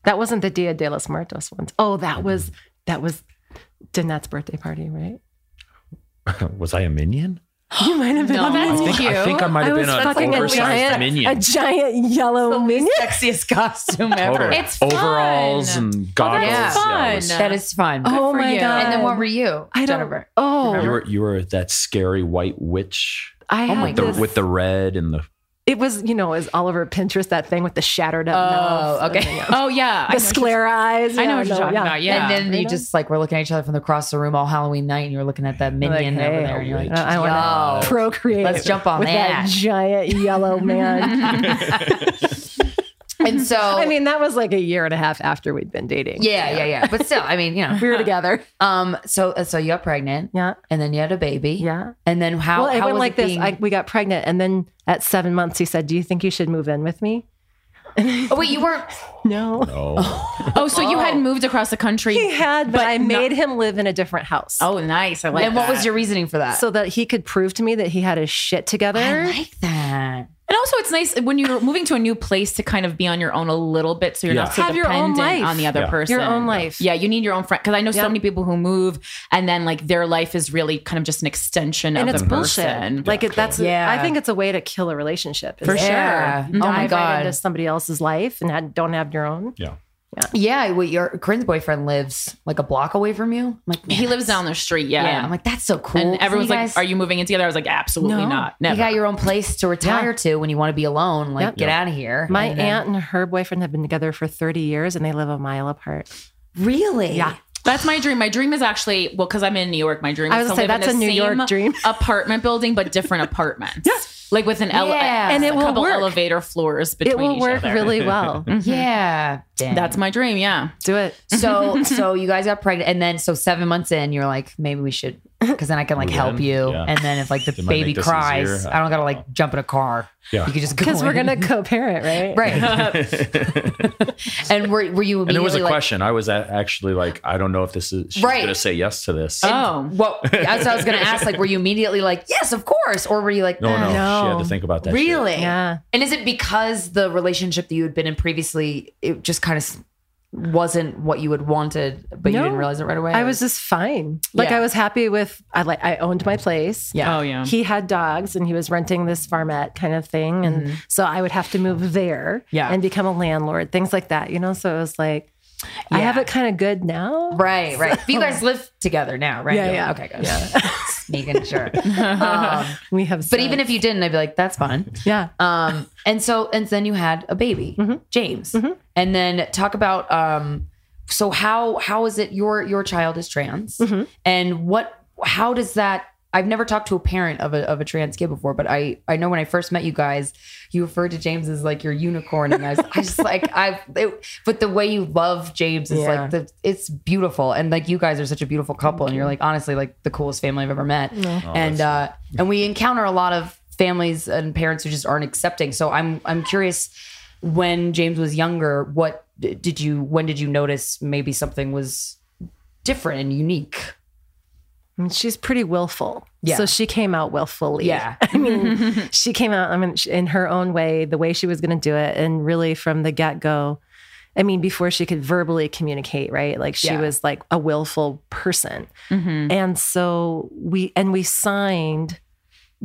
That wasn't the Dia de los Muertos ones. Oh, that was that was Danette's birthday party, right? Was I a minion? You might have been. No, a that's minion. I think, I think I might have was been an fucking a oversized giant, minion. a giant yellow minion. sexiest costume ever. Totally. It's fun. Overalls and oh, goggles. that's Yeah, it was- fun. That is fun. Oh my you. god! And then what were you, I don't. Jennifer? Oh, you were you were that scary white witch I Oh had my the, with the red and the It was, you know, it was all over Pinterest that thing with the shattered up oh, mouth. Oh, okay. and, yeah, Oh yeah, I The know sclera eyes. I know yeah, what you're no, talking yeah. about. Yeah, and then you just like were looking at each other from across the room all Halloween night, and you were looking at that minion Like, over there, and you're like, I want to procreate. Let's jump on with that. giant yellow man. And so, I mean, that was like a year and a half after we'd been dating. yeah, yeah, yeah. But still, I mean, you know, we were together. um, so so you got pregnant, Yeah, and then you had a baby, yeah. and then how? well, it how went was like it this. being- I, we got pregnant, and then at seven months, he said, "Do you think you should move in with me?" oh wait, you weren't. No, no. oh, so you had moved across the country. he had, but, But I not- made him live in a different house. Oh, nice. I like. and what was your reasoning for that? so that he could prove to me that he had his shit together. I like that. And also, it's nice when you're moving to a new place to kind of be on your own a little bit, so you're not so Have your own dependent life. on the other Yeah. person. Your own life. Yeah, you need your own friend because I know so many people who move and then like their life is really kind of just an extension and of it's the bullshit. person. Like it, that's, Yeah. I think it's a way to kill a relationship. For sure. Yeah. Dive Oh my right God. into somebody else's life and don't have your own. Yeah. Yeah, wait, your Corinne's boyfriend lives like a block away from you. I'm like, he lives down the street. Yeah, Yeah, I'm like, that's so cool. and everyone's You like, guys- "Are you moving in together?" I was like, "Absolutely No. not. You got your own place to retire to when you want to be alone. Like, Yep. get out of here. My And then- aunt and her boyfriend have been together for 30 years and they live a mile apart. Really? Yeah. That's my dream. My dream is actually well, because I'm in New York. My dream I is was to gonna live say, in the that's a New same York dream. apartment building, but different apartments. Like with an ele- Yeah. And it a will couple work. elevator floors between It will each work other. really well. Mm-hmm. Yeah. Dang. That's my dream. Yeah. Do it. so so you guys got pregnant and then so seven months in you're like maybe we should because then I can like Move help in? you Yeah. and then if like the It baby cries easier. I don't gotta like jump in a car Yeah. you could just go Because we're going to co parent, right? right and were, were you And it was a like question. I was actually like, I don't know if this is she's Right. going to say yes to this. Oh. well that's what I was gonna ask like were you immediately like yes of course or were you like no, "Eh." no, She had to think about that. shit. really Yeah. and is it because the relationship that you had been in previously it just kind of wasn't what you had wanted but you didn't realize it right away I was just fine. Like Yeah. I was happy with, I like, I owned my place. yeah Oh yeah. He had dogs and he was renting this farmette kind of thing. And so I would have to move there Yeah. and become a landlord, things like that, you know? So it was like, I have it kind of good now. Right, right. But you guys live together now, right? Yeah, yeah. Okay, good. Just making sure. Um, We have, but even if you didn't, I'd be like, that's fine. yeah. Um, and so, and then you had a baby, James, and then talk about. Um, so how how is it your your child is trans, and what how does that? I've never talked to a parent of a of a trans kid before, but I I know when I first met you guys, you referred to James as like your unicorn, and I was I just like I. It, but the way you love James is Yeah. like the it's beautiful, and like you guys are such a beautiful couple, and you're like honestly like the coolest family I've ever met, and uh, and we encounter a lot of families and parents who just aren't accepting. So I'm I'm curious when James was younger, what did you when did you notice maybe something was different and unique? I mean, she's pretty willful. Yeah. So she came out willfully. Yeah. I mean, she came out, I mean, in her own way, the way she was going to do it. And really from the get go, I mean, before she could verbally communicate, right? Like she Yeah. was like a willful person. Mm-hmm. And so we, and we signed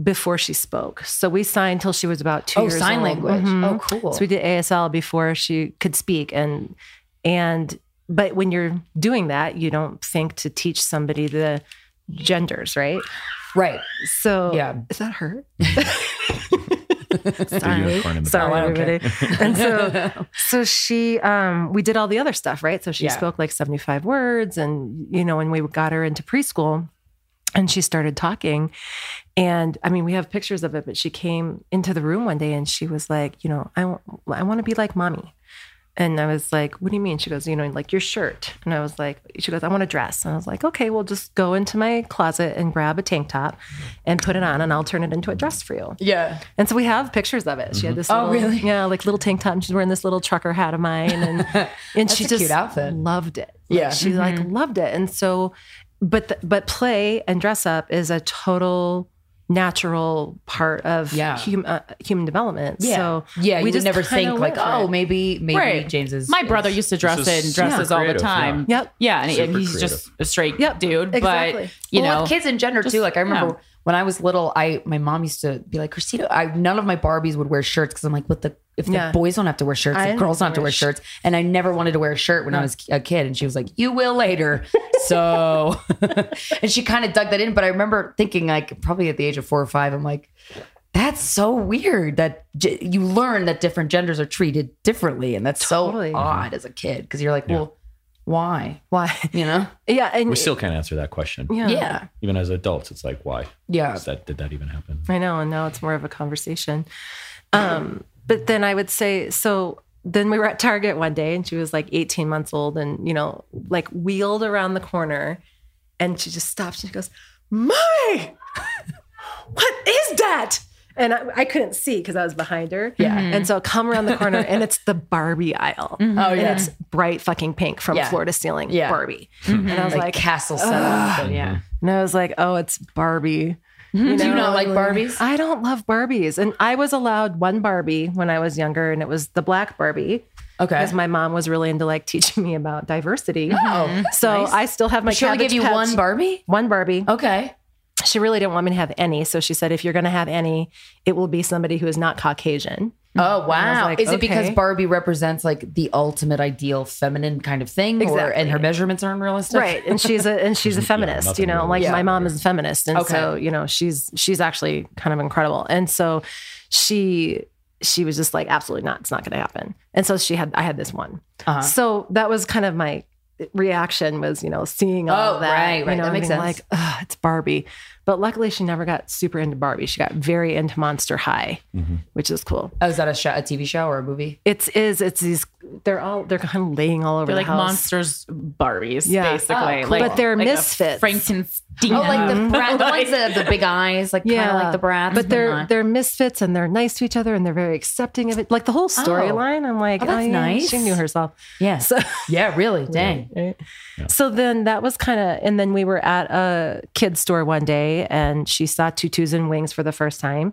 before she spoke. So we signed till she was about two Oh, years old. sign old. language. Mhm. Oh, cool. So we did ASL before she could speak. And, and, but when you're doing that, you don't think to teach somebody the genders, right? right. So Yeah. is that her? The unicorn in the Sorry, I everybody. and so, so she, um, we did all the other stuff, right? So she Yeah. spoke like seventy-five words, and you know, when we got her into preschool, and she started talking. And I mean, we have pictures of it, but she came into the room one day and she was like, you know, I want, I want to be like mommy. And I was like, what do you mean? She goes, you know, like your shirt. And I was like, she goes, I want a dress. And I was like, okay, well, just go into my closet and grab a tank top and put it on and I'll turn it into a dress for you. Yeah. And so we have pictures of it. She had mm-hmm. this Oh, little, really? yeah, like little tank top. And she's wearing this little trucker hat of mine. And, and she a just cute outfit. loved it. Yeah. Like, she like mm-hmm. loved it. And so, but, the, but play and dress up is a total natural part of Yeah. hum, uh, human development. Yeah. So yeah, you would just never think like, oh, it. maybe maybe Right. James is My brother is- used to dress This is in dresses super all the time. yeah. Yep. Yeah, and, and Super he's just a straight Yep, dude. exactly. But you well, know, with kids in gender just- too. Like I remember yeah. When I was little, I my mom used to be like, Krystyna, I none of my Barbies would wear shirts because I'm like, what the if the Yeah. boys don't have to wear shirts, I the girls don't have to wear wear sh- shirts, and I never wanted to wear a shirt when I was a kid, and she was like, you will later. so, and she kind of dug that in, but I remember thinking like probably at the age of four or five, I'm like. That's so weird that j- you learn that different genders are treated differently, and that's Totally. so odd as a kid because you're like, well, why? Why? You know? Yeah. And We still can't answer that question. yeah. Yeah, Even as adults, it's like, why? yeah. Is that, did that even happen? I know, and now it's more of a conversation. Um, but then I would say, so then we were at Target one day and she was like 18 months old and, you know, like wheeled around the corner and she just stops and she goes, Mommy, what is that? And I, I couldn't see because I was behind her. Yeah. Mm-hmm. And so I come around the corner and it's the Barbie aisle. Mm-hmm. Oh yeah. And it's bright fucking pink from Yeah. floor to ceiling Yeah. Barbie. Mm-hmm. And I was like, like, castle setup. yeah. and I was like, oh, it's Barbie. You Do you not like Barbies? I don't love Barbies. And I was allowed one Barbie when I was younger, and it was the black Barbie. Okay. Because my mom was really into like teaching me about diversity. Oh, So nice. I still have my she only Cabbage gave you Patch- one Barbie. One Barbie. Okay. She really didn't want me to have any. So she said, if you're going to have any, it will be somebody who is not Caucasian. Oh wow! like, Is it because. Barbie represents like the ultimate ideal feminine kind of thing, or and her measurements are unrealistic? right and she's a and she's a feminist nothing you know really like Yeah. my mom is a feminist and Okay. so you know she's she's actually kind of incredible and so she she was just like absolutely not it's not going to happen and so she had i had this one Uh-huh. so that was kind of my reaction was you know seeing all Oh, that right, you right. know, That makes sense. like it's barbie but luckily she never got super into barbie she got very into monster high mm-hmm. which is cool Oh, is that a show, a TV show or a movie? it's is it's these they're all they're kind of laying all over they're the like house monsters Barbies, Yeah. basically. Oh, cool. Like, But they're like a misfits. Frankenstein. Oh, like the brat, the ones that have the big eyes, like kind of like the brats. But they're not- they're misfits and they're nice to each other and they're very accepting of it. Like the whole storyline, I'm like, Oh, that's yeah, nice. She knew herself. yeah, So yeah, really, dang. so then that was kind of, and then we were at a kid store one day and she saw tutus and wings for the first time.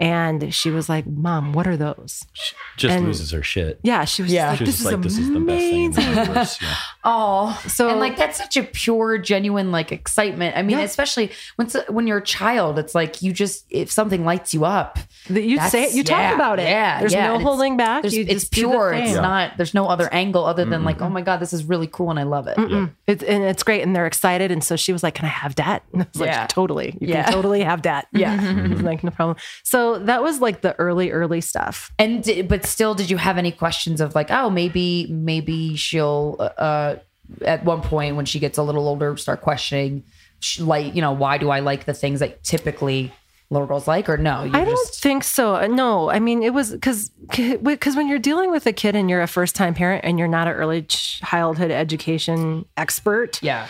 And she was like, Mom, what are those? She Just And- loses her shit. Yeah, she was Yeah. just She like, was this just is like, this is the best thing the universe. Yeah. Oh, So- and like that's such a pure, genuine like excitement. I mean, Yeah. especially when when you're a child, it's like you just if something lights you up, that you say it, you talk yeah, about it. Yeah, There's yeah, no and it's- holding back. You it's just do the pure. It's thing. not. There's no other angle other than like, oh my god, this is really cool and I love it. It's and it's great, and they're excited. And so she was like, "Can I have that?" And I was Yeah. like, "Totally, you Yeah. can totally have that." Yeah. I was like, "No problem." So that was like the early, early stuff. And but still, did you have any questions of like, oh, maybe maybe she'll uh at one point when she gets a little older start questioning, like you know, why do I like the things that typically little girls like, or no? You I don't just think so. Uh, No, I mean it was because because when you're dealing with a kid and you're a first time parent and you're not an early childhood education expert, yeah.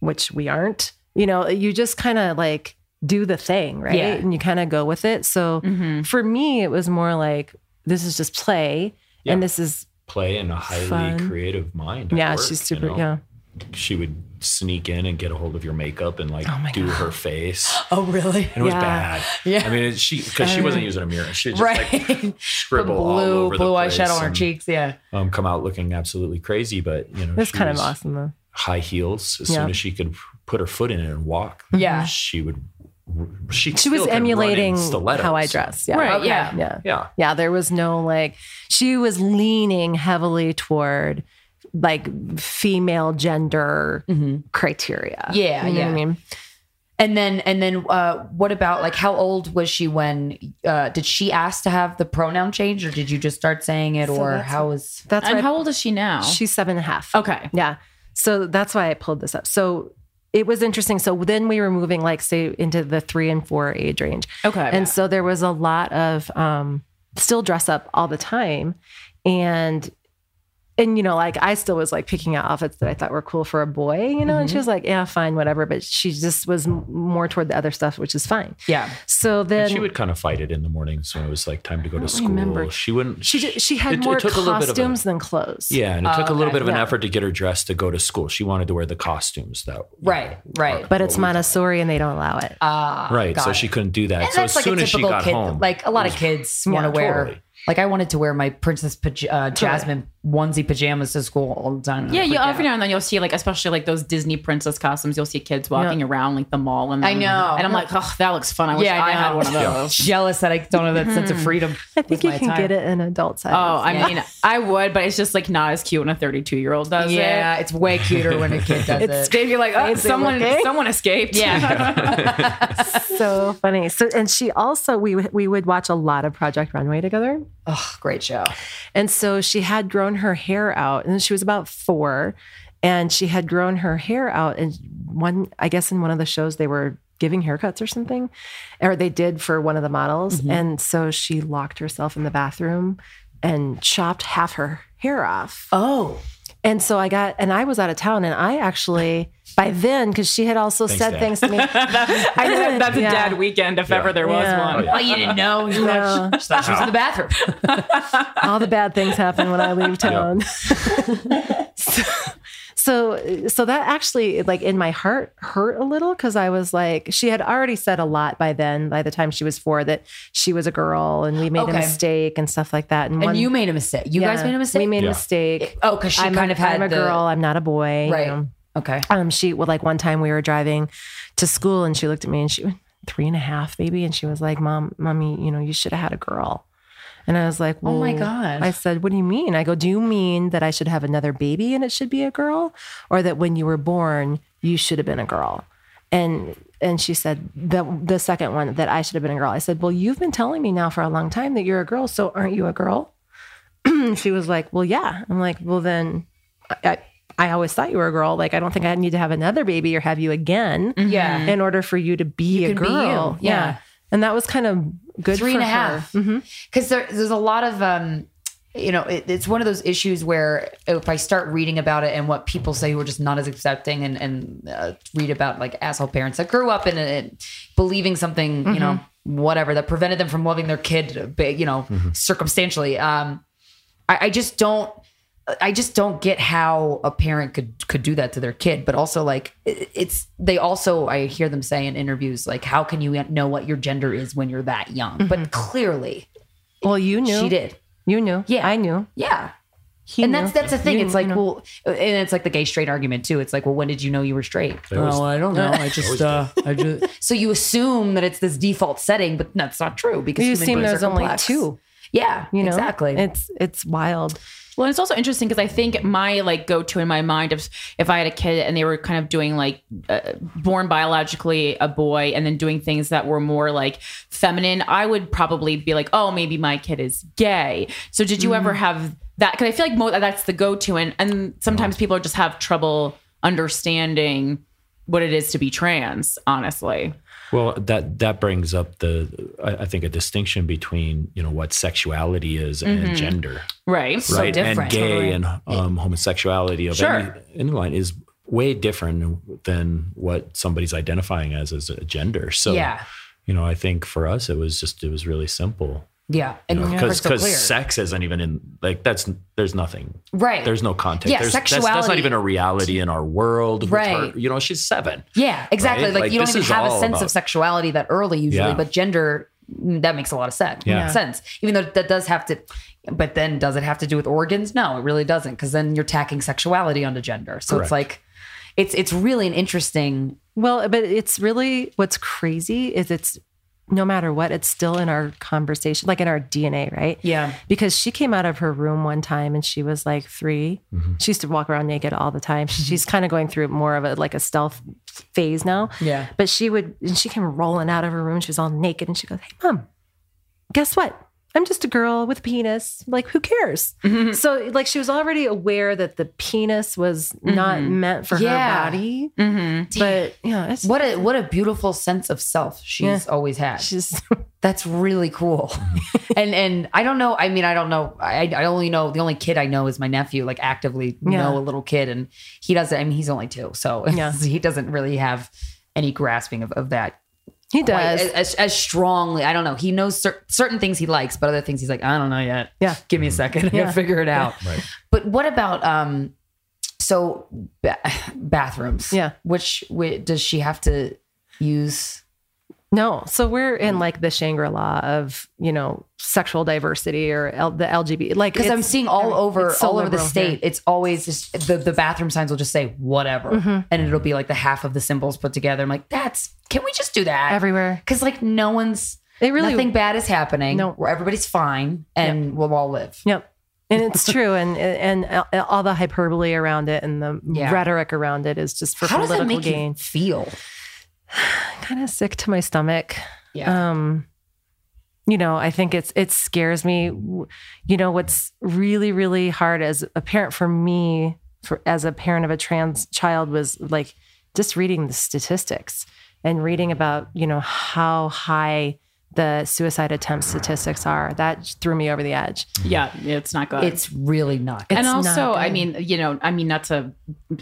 which we aren't, you know, you just kind of like do the thing, right? Yeah. And you kind of go with it. So for me, it was more like this is just play, Yeah. and this is Play in a highly Fun. creative mind. yeah, work, she's you super know? yeah. She would sneak in and get a hold of your makeup and like Oh do God. her face. Oh really? And it was bad. Yeah. I mean, it- she because she wasn't using a mirror. She just Right. like scribble all blue over blue the place eyeshadow on her cheeks. Yeah. Um, come out looking absolutely crazy, but you know, It's she kind of awesome though. High heels. As Yeah. soon as she could put her foot in it and walk, Yeah. she would. She She was still could run in emulating stilettos. how I dress. Yeah. Right, Okay. yeah. Yeah. Yeah. Yeah, there was no like she was leaning heavily toward like female gender criteria. Mm-hmm. Yeah, You know yeah. what I mean? And then and then uh what about like how old was she when uh did she ask to have the pronoun change or did you just start saying it or that's- how was That's And why how old is she now? she's seven and a half. okay. Yeah. So that's why I pulled this up. So it was interesting. So then we were moving, like, say, into the three and four age range. Okay. And so there was a lot of um, still dress up all the time. And and you know, like I still was like picking out outfits that I thought were cool for a boy, you know, and she was like, "Yeah, fine, whatever." But she just was m- more toward the other stuff, which is fine. Yeah. So then And she would kind of fight it in the mornings when it was like time to go to school. remember. She wouldn't. she ju- she had it- it more took a little bit of a- costumes than clothes. Yeah, and it took a little bit of an Yeah. effort to get her dressed to go to school. She wanted to wear the costumes that Right. Right. but it's Montessori and they don't allow it. Ah, right. So it. she couldn't do that. And so that's as like soon as she typical got kid. home, like a lot of kids want to Yeah, wear. totally. Like I wanted to wear my Princess paj- uh, Jasmine onesie pajamas to school all the time. Yeah, you every now and then you'll see like especially like those Disney princess costumes. You'll see kids walking around like the mall and I know. and I'm like, oh, that looks fun. I wish Yeah, I I, had one of those. jealous that I don't have that sense of hmm. freedom. I think you can get it in adult size. Oh, I mean, I would, but it's just like not as cute when a 32 year old does Yeah, it. Yeah, it's way cuter when a kid does It's it. maybe like oh, Fancy someone looking. someone escaped. Yeah. so funny. So and she also we we would watch a lot of Project Runway together. Oh, great show. And so she had grown her hair out, and she was about four, and she had grown her hair out. And one, I guess, in one of the shows, they were giving haircuts or something, or they did for one of the models. Mm-hmm. And so she locked herself in the bathroom and chopped half her hair off. Oh, And so I got, and I was out of town, and I actually by then because she had also said Dad. things to me. I know that's Yeah. a dad weekend if ever there was Yeah. one. Oh, well, you didn't know. You No. She thought she was in the bathroom. all the bad things happen when I leave town. so, so, so that actually, like, in my heart, hurt a little because I was like, she had already said a lot by then. By the time she was four, that she was a girl and we made Okay. a mistake and stuff like that. And one- you made a mistake. You guys made a mistake. We made Yeah. a mistake. oh, because she I'm kind a, of had I'm a the- girl. I'm not a boy. you Right. know. Okay. Um, she well, like one time we were driving to school and she looked at me and she went three and a half, baby, and she was like, "Mom, mommy, you know, you should have had a girl." And I was like, Oh my God. I said, "What do you mean?" I go, "Do you mean that I should have another baby and it should be a girl, or that when you were born you should have been a girl?" And and she said the the second one that I should have been a girl. I said, "Well, you've been telling me now for a long time that you're a girl, so aren't you a girl?" she was like, "Well, yeah." I'm like, "Well, then." I, I always thought you were a girl. Like, I don't think I need to have another baby or have you again Yeah. in order for you to be a can be girl. you. Yeah. And that was kind of good Three for and a her. half. Because there, there's a lot of, um, you know, it, it's one of those issues where if I start reading about it and what people say who are just not as accepting and, and uh, read about like asshole parents that grew up in it, believing something, you know, whatever that prevented them from loving their kid, uh, you know, circumstantially. Um, I, I just don't. I just don't get how a parent could could do that to their kid. But also, like, it's they also I hear them say in interviews, like, how can you know what your gender is when you're that young? But clearly, Well, you knew. she did. You knew. Yeah. I knew. Yeah. He and knew. that's that's the thing. You- it's like, you know. well, and it's like the gay straight argument too. It's like, well, when did you know you were straight? They always- oh, I don't know. I just, uh, I just. So you assume that it's this default setting, but that's not true because you human seem there's are only two. Yeah, You know, exactly. It's it's wild. Well, it's also interesting because I think my like go to in my mind of if I had a kid and they were kind of doing like uh, born biologically a boy and then doing things that were more like feminine, I would probably be like, oh, maybe my kid is gay. So did you ever have that? Because I feel like mo- that's the go to, and and sometimes people just have trouble understanding what it is to be trans. Honestly, Well, that that brings up the I, I think a distinction between you know what sexuality is and gender, right? So right? different. and gay and um, homosexuality of Sure. any, any line is way different than what somebody's identifying as as a gender. So Yeah. you know, I think for us it was just it was really simple. Yeah, and Because crystal because clear. sex isn't even in like that's there's nothing right? there's no context. Yeah, there's, that's, that's not even a reality in our world. Right. her- you know, she's seven. Yeah, exactly. Right? Like, Like, you don't even have a all sense of sexuality that early usually, Yeah. but gender mm, that makes a lot of sense. Yeah. sense. Even though that does have to, but then does it have to do with organs? No, it really doesn't, because then you're tacking sexuality onto gender. So it's like, it's it's really an interesting. Well, but it's really what's crazy is it's no matter what, it's still in our conversation, like in our DNA, right? Yeah. Because she came out of her room one time and she was like 3 mm-hmm. She used to walk around naked all the time. Mm-hmm. She's kind of going through more of a like a stealth phase now. Yeah. But she would, and she came rolling out of her room. She was all naked and she goes, Hey, mom, guess what? I'm just a girl with a penis. Like, who cares? Mm-hmm. So, like, she was already aware that the penis was not meant for Yeah. her body. Mm-hmm. But yeah, it's What a what a beautiful sense of self she's always had. she's That's really cool. and and I don't know. I mean, I don't know. I I only know the only kid I know is my nephew. Like actively Yeah. know a little kid, and he doesn't. I mean, he's only two, so Yeah. he doesn't really have any grasping of, of that. He does. as, as, as strongly. I don't know. He knows cer- certain things he likes, but other things he's like, I don't know yet. Yeah. give me a second. I Yeah. gotta figure it out. Right. But what about um? So ba- bathrooms. Yeah. Which, whi does she have to use? No. So we're in like the Shangri La of, you know, sexual diversity or L- the LGBT. Like, Because I'm seeing all over so all over the state. here. It's always just the, the bathroom signs will just say whatever, Mm-hmm. and it'll be like the half of the symbols put together. I'm like, that's can we just do that everywhere. Because like no one's It really- nothing bad is happening. No. where everybody's fine and we'll all live. Yep. And it's true. And, and all the hyperbole around it and the Yeah. rhetoric around it is just for How does that political make gain. you feel? Kind of sick to my stomach. Yeah. um you know i think it's it scares me you know what's really really hard as a parent for me for as a parent of a trans child was like just reading the statistics and reading about you know how high the suicide attempt statistics are that threw me over the edge Yeah, it's not good. it's really not. and also, not I mean, you know, I mean, not to,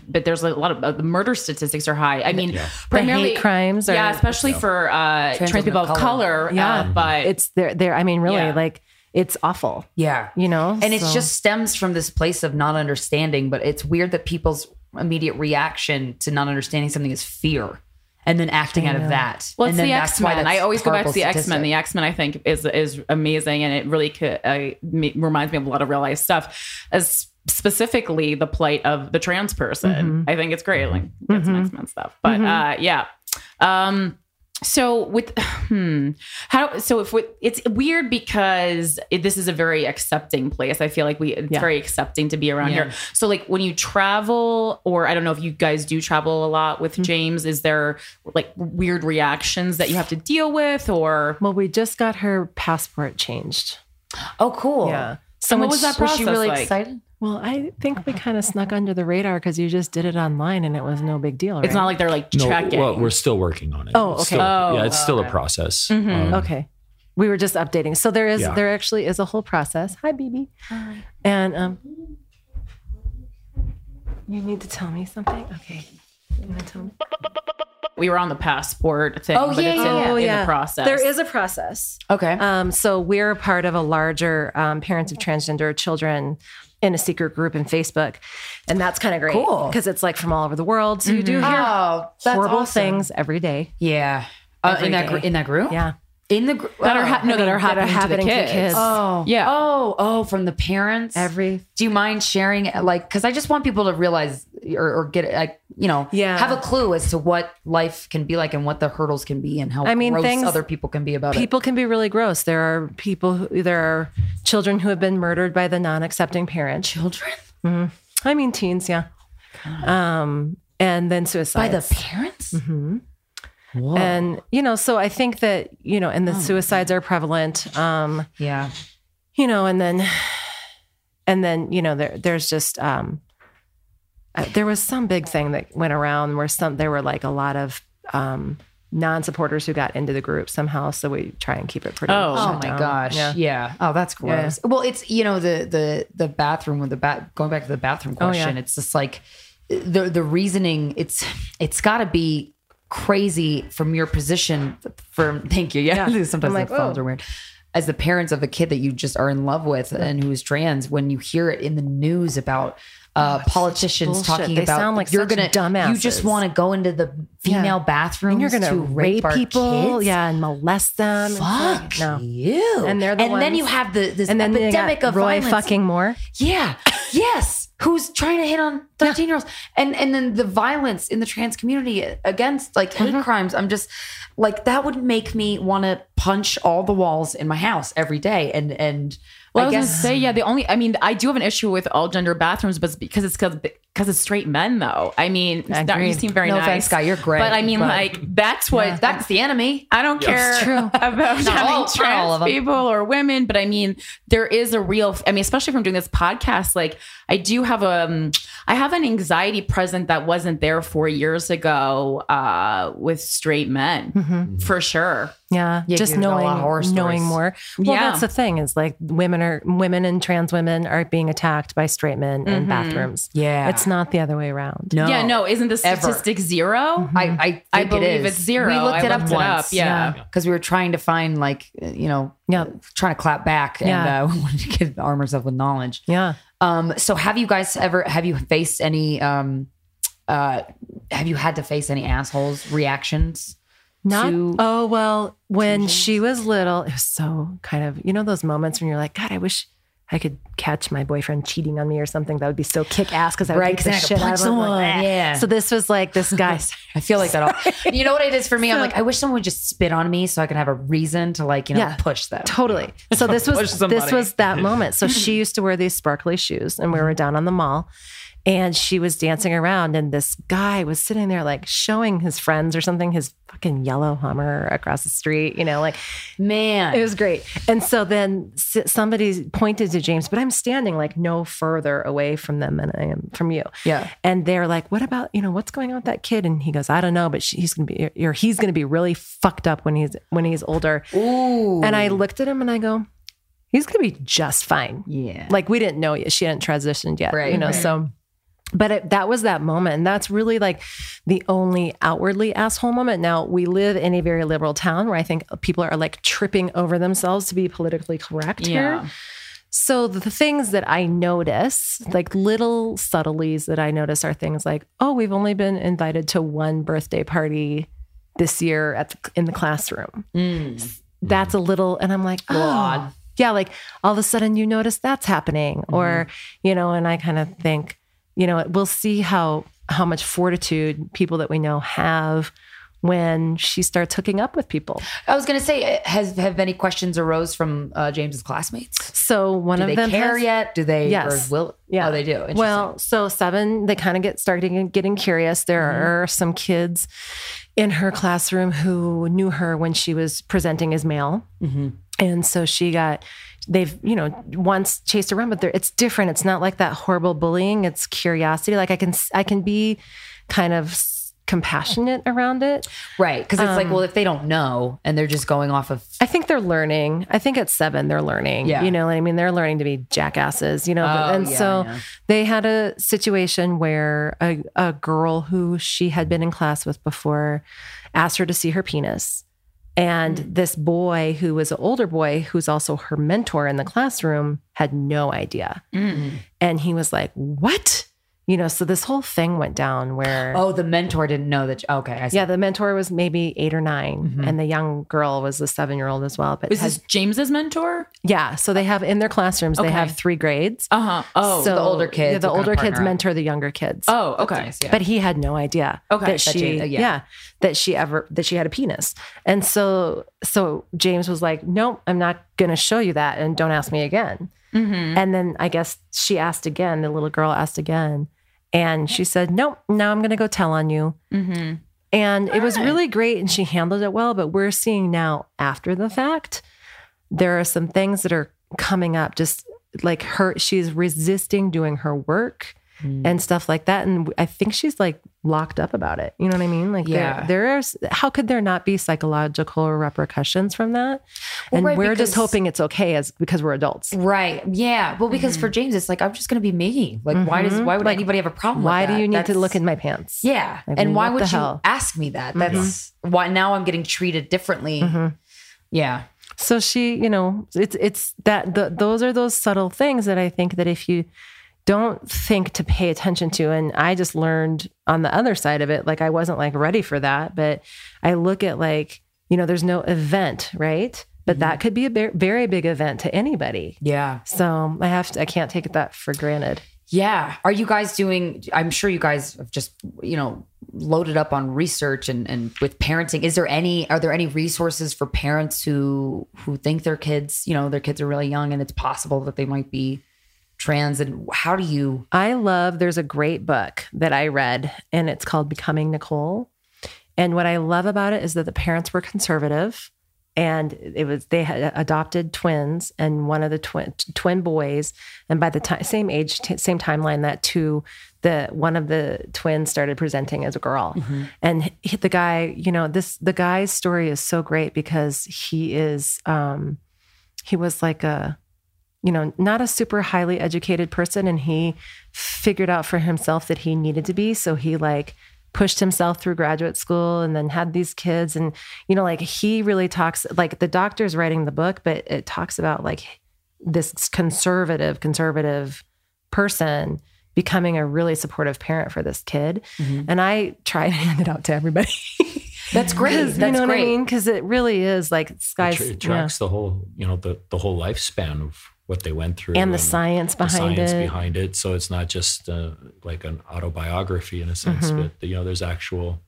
but there's a lot of uh, the murder statistics are high. I mean, the primarily hate crimes are yeah, especially for uh, trans, women people of of color. Yeah. uh, but it's there there i mean really Yeah. like it's awful yeah. you know and it just stems from this place of not understanding but it's weird that people's immediate reaction to not understanding something is fear and then acting out of that Well, and it's then the X Men. I always go back to the X Men. The X Men, I think, is is amazing, and it really could, uh, me, reminds me of a lot of real life stuff. As specifically the plight of the trans person, Mm-hmm. I think it's great. Like get some X Men stuff, but uh, yeah. Um, so with hmm, how so if we, it's weird because it, this is a very accepting place. I feel like we it's Yeah. very accepting to be around Yeah. here. So like when you travel, or I don't know if you guys do travel a lot with James, is there like weird reactions that you have to deal with, or well we just got her passport changed oh cool yeah So what was that was she process really like? excited Well, I think we kind of snuck under the radar because you just did it online and it was no big deal. Right? it's not like they're like No, checking? well, we're still working on it. Oh, It's okay. still- Oh, yeah, it's still a process. Um, okay. We were just updating. So there is Yeah. there actually is a whole process. Hi, BB. Hi. And um, you need to tell me something. Okay. You want to tell me? we were on the passport thing, Oh, but yeah, it's yeah, in, yeah. in the process. There is a process. okay Um, so we're a part of a larger um, parents of transgender children in a secret group in Facebook, and that's kind of great. Cool. because it's like from all over the world. So you do hear oh horrible awesome. things every day. yeah uh, Every in that day. gr- in that group Yeah. In the group that are ha- no that are that are happening, happening to the kids. kids. oh Yeah. oh oh from the parents Every do you mind sharing like because i just want people to realize or, or get like you know Yeah. have a clue as to what life can be like and what the hurdles can be and how I mean, gross things- other people can be about people can be really gross. There are people, who, there are children who have been murdered by the non-accepting parent. it children I mean, teens, yeah. Um, and then suicide by the parents Mm-hmm. Whoa. And you know, so I think that you know, Oh. and the suicides are prevalent. Um, yeah you know, and then, and then you know, there there's just um, uh, there was some big thing that went around where some there were like a lot of um non-supporters who got into the group somehow. So we try and keep it pretty. Oh. Oh my down. gosh. Yeah. Yeah. Oh, that's gross. Well, it's you know the the the bathroom with the bat going back to the bathroom Oh, yeah. question. It's just like the the reasoning. It's it's got to be crazy from your position. From thank you. Yeah. Yeah. Sometimes like, the phones are weird. As the parents of a kid that you just are in love with and who is trans, when you hear it in the news about uh, politicians bullshit. talking They about sound like you're gonna you just want to go into the female Yeah. bathroom you're gonna to rape, our people, kids? yeah, and molest them. Fuck no. you. And they're the and then you have the this And then epidemic of Roy violence. fucking Moore. Yeah. Yes. Who's trying to hit on 13 year olds. And and then the violence in the trans community against like hate Mm-hmm. crimes. I'm just like that would make me want to punch all the walls in my house every day. And and Well, I, I, was guess gonna say, yeah. The only, I mean, I do have an issue with all gender bathrooms, but it's because it's because because it's straight men, though. I mean, Scott, you seem very No nice. offense, Scott, you're great, But I mean, but- like, that's what That's the enemy. I don't care about having all- trans all of them. people or women, but I mean, there is a real. I mean, especially from doing this podcast, like I do have a, um, I have an anxiety present that wasn't there four years ago uh, with straight men, for sure. Yeah, Yeah, just you've got a lot knowing knowing more. Well, Yeah. that's the thing is like women are women and trans women are being attacked by straight men in bathrooms. Yeah. it's not the other way around. No. Yeah, no, isn't the Ever. statistic 0 I, I, think I it believe is. it's zero. We looked I it up looked it up, once. yeah. Because we were trying to find, like, uh, you know, Yeah. trying to clap back and Yeah. uh, we wanted to give arm ourselves with knowledge. Yeah, Um, so have you guys ever have you faced any um uh have you had to face any assholes reactions? Not. to- oh well, when she was little, it was so kind of you know those moments when you're like, God, I wish. I could catch my boyfriend cheating on me or something. That would be so kick ass because I would Right, beat the 'cause then I could shit out punch of him. Like, someone, "Ah." yeah. So this was like this guy. I feel like that all you know what it is for me? I'm like, I wish someone would just spit on me so I could have a reason to like, you know, Yeah. push them. Totally. So this was this was that moment. So she used to wear these sparkly shoes, and we were down on the mall, and she was dancing around, and this guy was sitting there like showing his friends or something his fucking yellow Hummer across the street. You know, like Man. it was great. And so then somebody pointed to James, but I'm standing like no further away from them than I am from you. Yeah. And they're like, "What about you know what's going on with that kid?" And he goes, "I don't know, but she, he's gonna be or he's gonna be really fucked up when he's when he's older." Ooh. And I looked at him and I go, he's going to be just fine. Yeah. Like we didn't know yet. She hadn't transitioned yet, Right, you know, right. so. But it, that was that moment. And that's really like the only outwardly asshole moment. Now, we live in a very liberal town where I think people are like tripping over themselves to be politically correct Yeah. here. So the things that I notice, like little subtleties that I notice, are things like, oh, we've only been invited to one birthday party this year at the, in the classroom. Mm. That's a little, and I'm like, oh, yeah, like all of a sudden you notice that's happening, or mm-hmm. you know, and I kind of think, you know, we'll see how how much fortitude people that we know have when she starts hooking up with people. I was gonna say, has have any questions arose from uh, James's classmates? So one Do of they them care has- yet? Do they? Yes. Or will? Yeah. Oh, they do. Well, so seven, they kind of get starting getting curious. There Mm-hmm. are some kids in her classroom who knew her when she was presenting as male. Mm-hmm. And so she got, they've, you know, once chased around, but they're- it's different. It's not like that horrible bullying. It's curiosity. Like I can, I can be kind of compassionate around it. right, because it's um, like, well, if they don't know and they're just going off of I think they're learning. I think at seven, they're learning. Yeah. You know, I mean, they're learning to be jackasses, you know. Oh, and yeah, so yeah. they had a situation where a, a girl who she had been in class with before asked her to see her penis. And Hmm. this boy, who was an older boy, who's also her mentor in the classroom, had no idea. Hmm. And he was like, What? You know, so this whole thing went down where. oh, the mentor didn't know that. Okay, I see. Yeah, the mentor was maybe eight or 9 and the young girl was a seven year old as well. But Was had- this James's mentor? yeah, so they have in their classrooms they have three grades. Uh huh. Oh. so the older kids yeah, the older kids up. mentor the younger kids. oh. Okay. Nice, yeah. but he had no idea Okay, that that she uh, yeah. yeah. that she ever that she had a penis. And so so James was like, "Nope, I'm not going to show you that and don't ask me again." Mm-hmm. And then I guess she asked again, the little girl asked again, and she said, "Nope, now I'm going to go tell on you." Mm-hmm. And it was really great and she handled it well, but we're seeing now after the fact there are some things that are coming up just like her she's resisting doing her work Mm. and stuff like that and I think she's like locked up about it. You know what I mean? Like Yeah. there there's how could there not be psychological repercussions from that? Well, and right, we're just hoping it's okay as because we're adults. Right. Yeah. Well, because Mm-hmm. for James, it's like I'm just going to be me. Like, why does why would Like, anybody have a problem? Why do you need to look in my pants? Yeah. I mean, and why would you hell? Mm-hmm. ask me that? That's why now I'm getting treated differently. Yeah. So she, you know, it's it's that the, those are those subtle things that I think that if you don't think to pay attention to, and I just learned on the other side of it, like I wasn't like ready for that, but I look at like you know, there's no event, right? But that mm-hmm. could be a ver- very big event to anybody. Yeah. So I have to, I can't take that for granted. Yeah. Are you guys doing, I'm sure you guys have just, you know, loaded up on research and, and with parenting. Is there any, are there any resources for parents who, who think their kids, you know, their kids are really young and it's possible that they might be trans and how do you I love, there's a great book that I read, and it's called Becoming Nicole. And what I love about it is that the parents were conservative and it was they had adopted twins and one of the twin twin boys and by the time same age t- same timeline that two the one of the twins started presenting as a girl and he, the guy you know this the guy's story is so great because he is um he was like a you know, not a super highly educated person. And he figured out for himself that he needed to be. So he like pushed himself through graduate school and then had these kids. And, you know, like he really talks, like the doctor's writing the book, but it talks about like this conservative, conservative person becoming a really supportive parent for this kid. Mm-hmm. And I try to hand it out to everybody. That's great. That's you know what. I mean? Because it really is like It, skies. tra- it yeah. tracks the whole, you know, the the whole lifespan of what they went through And the science behind the behind science it. behind it. So it's not just uh, like an autobiography in a sense, Mm-hmm. but you know, there's actual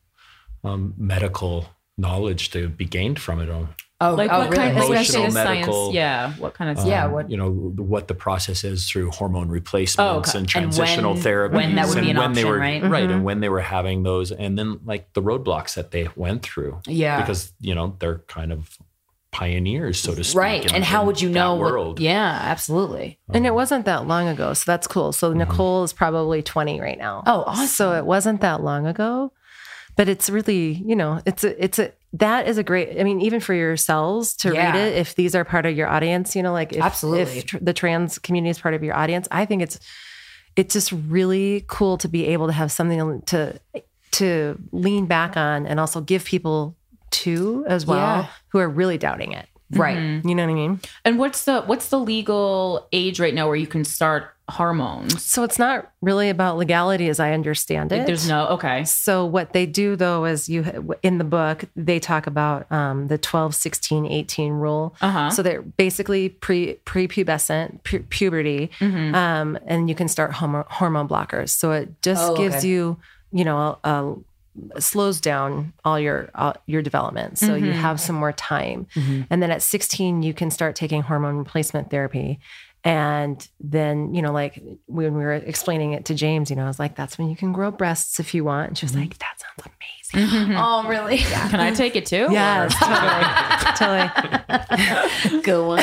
um, medical knowledge to be gained from it. On Oh, Like oh what really? kind of Emotional, especially the medical, science? Yeah. What kind of um, Yeah, what- you know what the process is through hormone replacements okay. and And transitional when- therapy. when that would be an when they option, were right? right, and when they were having those, and then like the roadblocks that they went through. Yeah. because you know they're kind of pioneers, so to speak. right. in- And how would you that know what- world? yeah, absolutely. And it wasn't that long ago. So that's cool. So mm-hmm. Nicole is probably 20 right now. Oh, awesome. So it wasn't that long ago. But it's really, you know, it's a, it's a, that is a great, I mean, even for yourselves to Yeah. read it, if these are part of your audience, you know, like if, Absolutely. if tr- the trans community is part of your audience, I think it's, it's just really cool to be able to have something to, to lean back on and also give people to as well Yeah. who are really doubting it. Right. You know what I mean? And what's the what's the legal age right now where you can start hormones? So it's not really about legality as I understand it. There's no okay. So what they do though is you in the book they talk about um, the 12, 16, 18 rule. Uh-huh. So they're basically pre prepubescent pu- puberty, Mm-hmm. um, and you can start homo- hormone blockers. So it just Oh, gives okay. you you know a, slows down all your uh, your development. So you have some more time. And then at 16 you can start taking hormone replacement therapy. And then you know like when we were explaining it to james you know i was like that's when you can grow breasts if you want. And she was like that sounds amazing Oh, really? Can I take it too? yes totally totally Go on.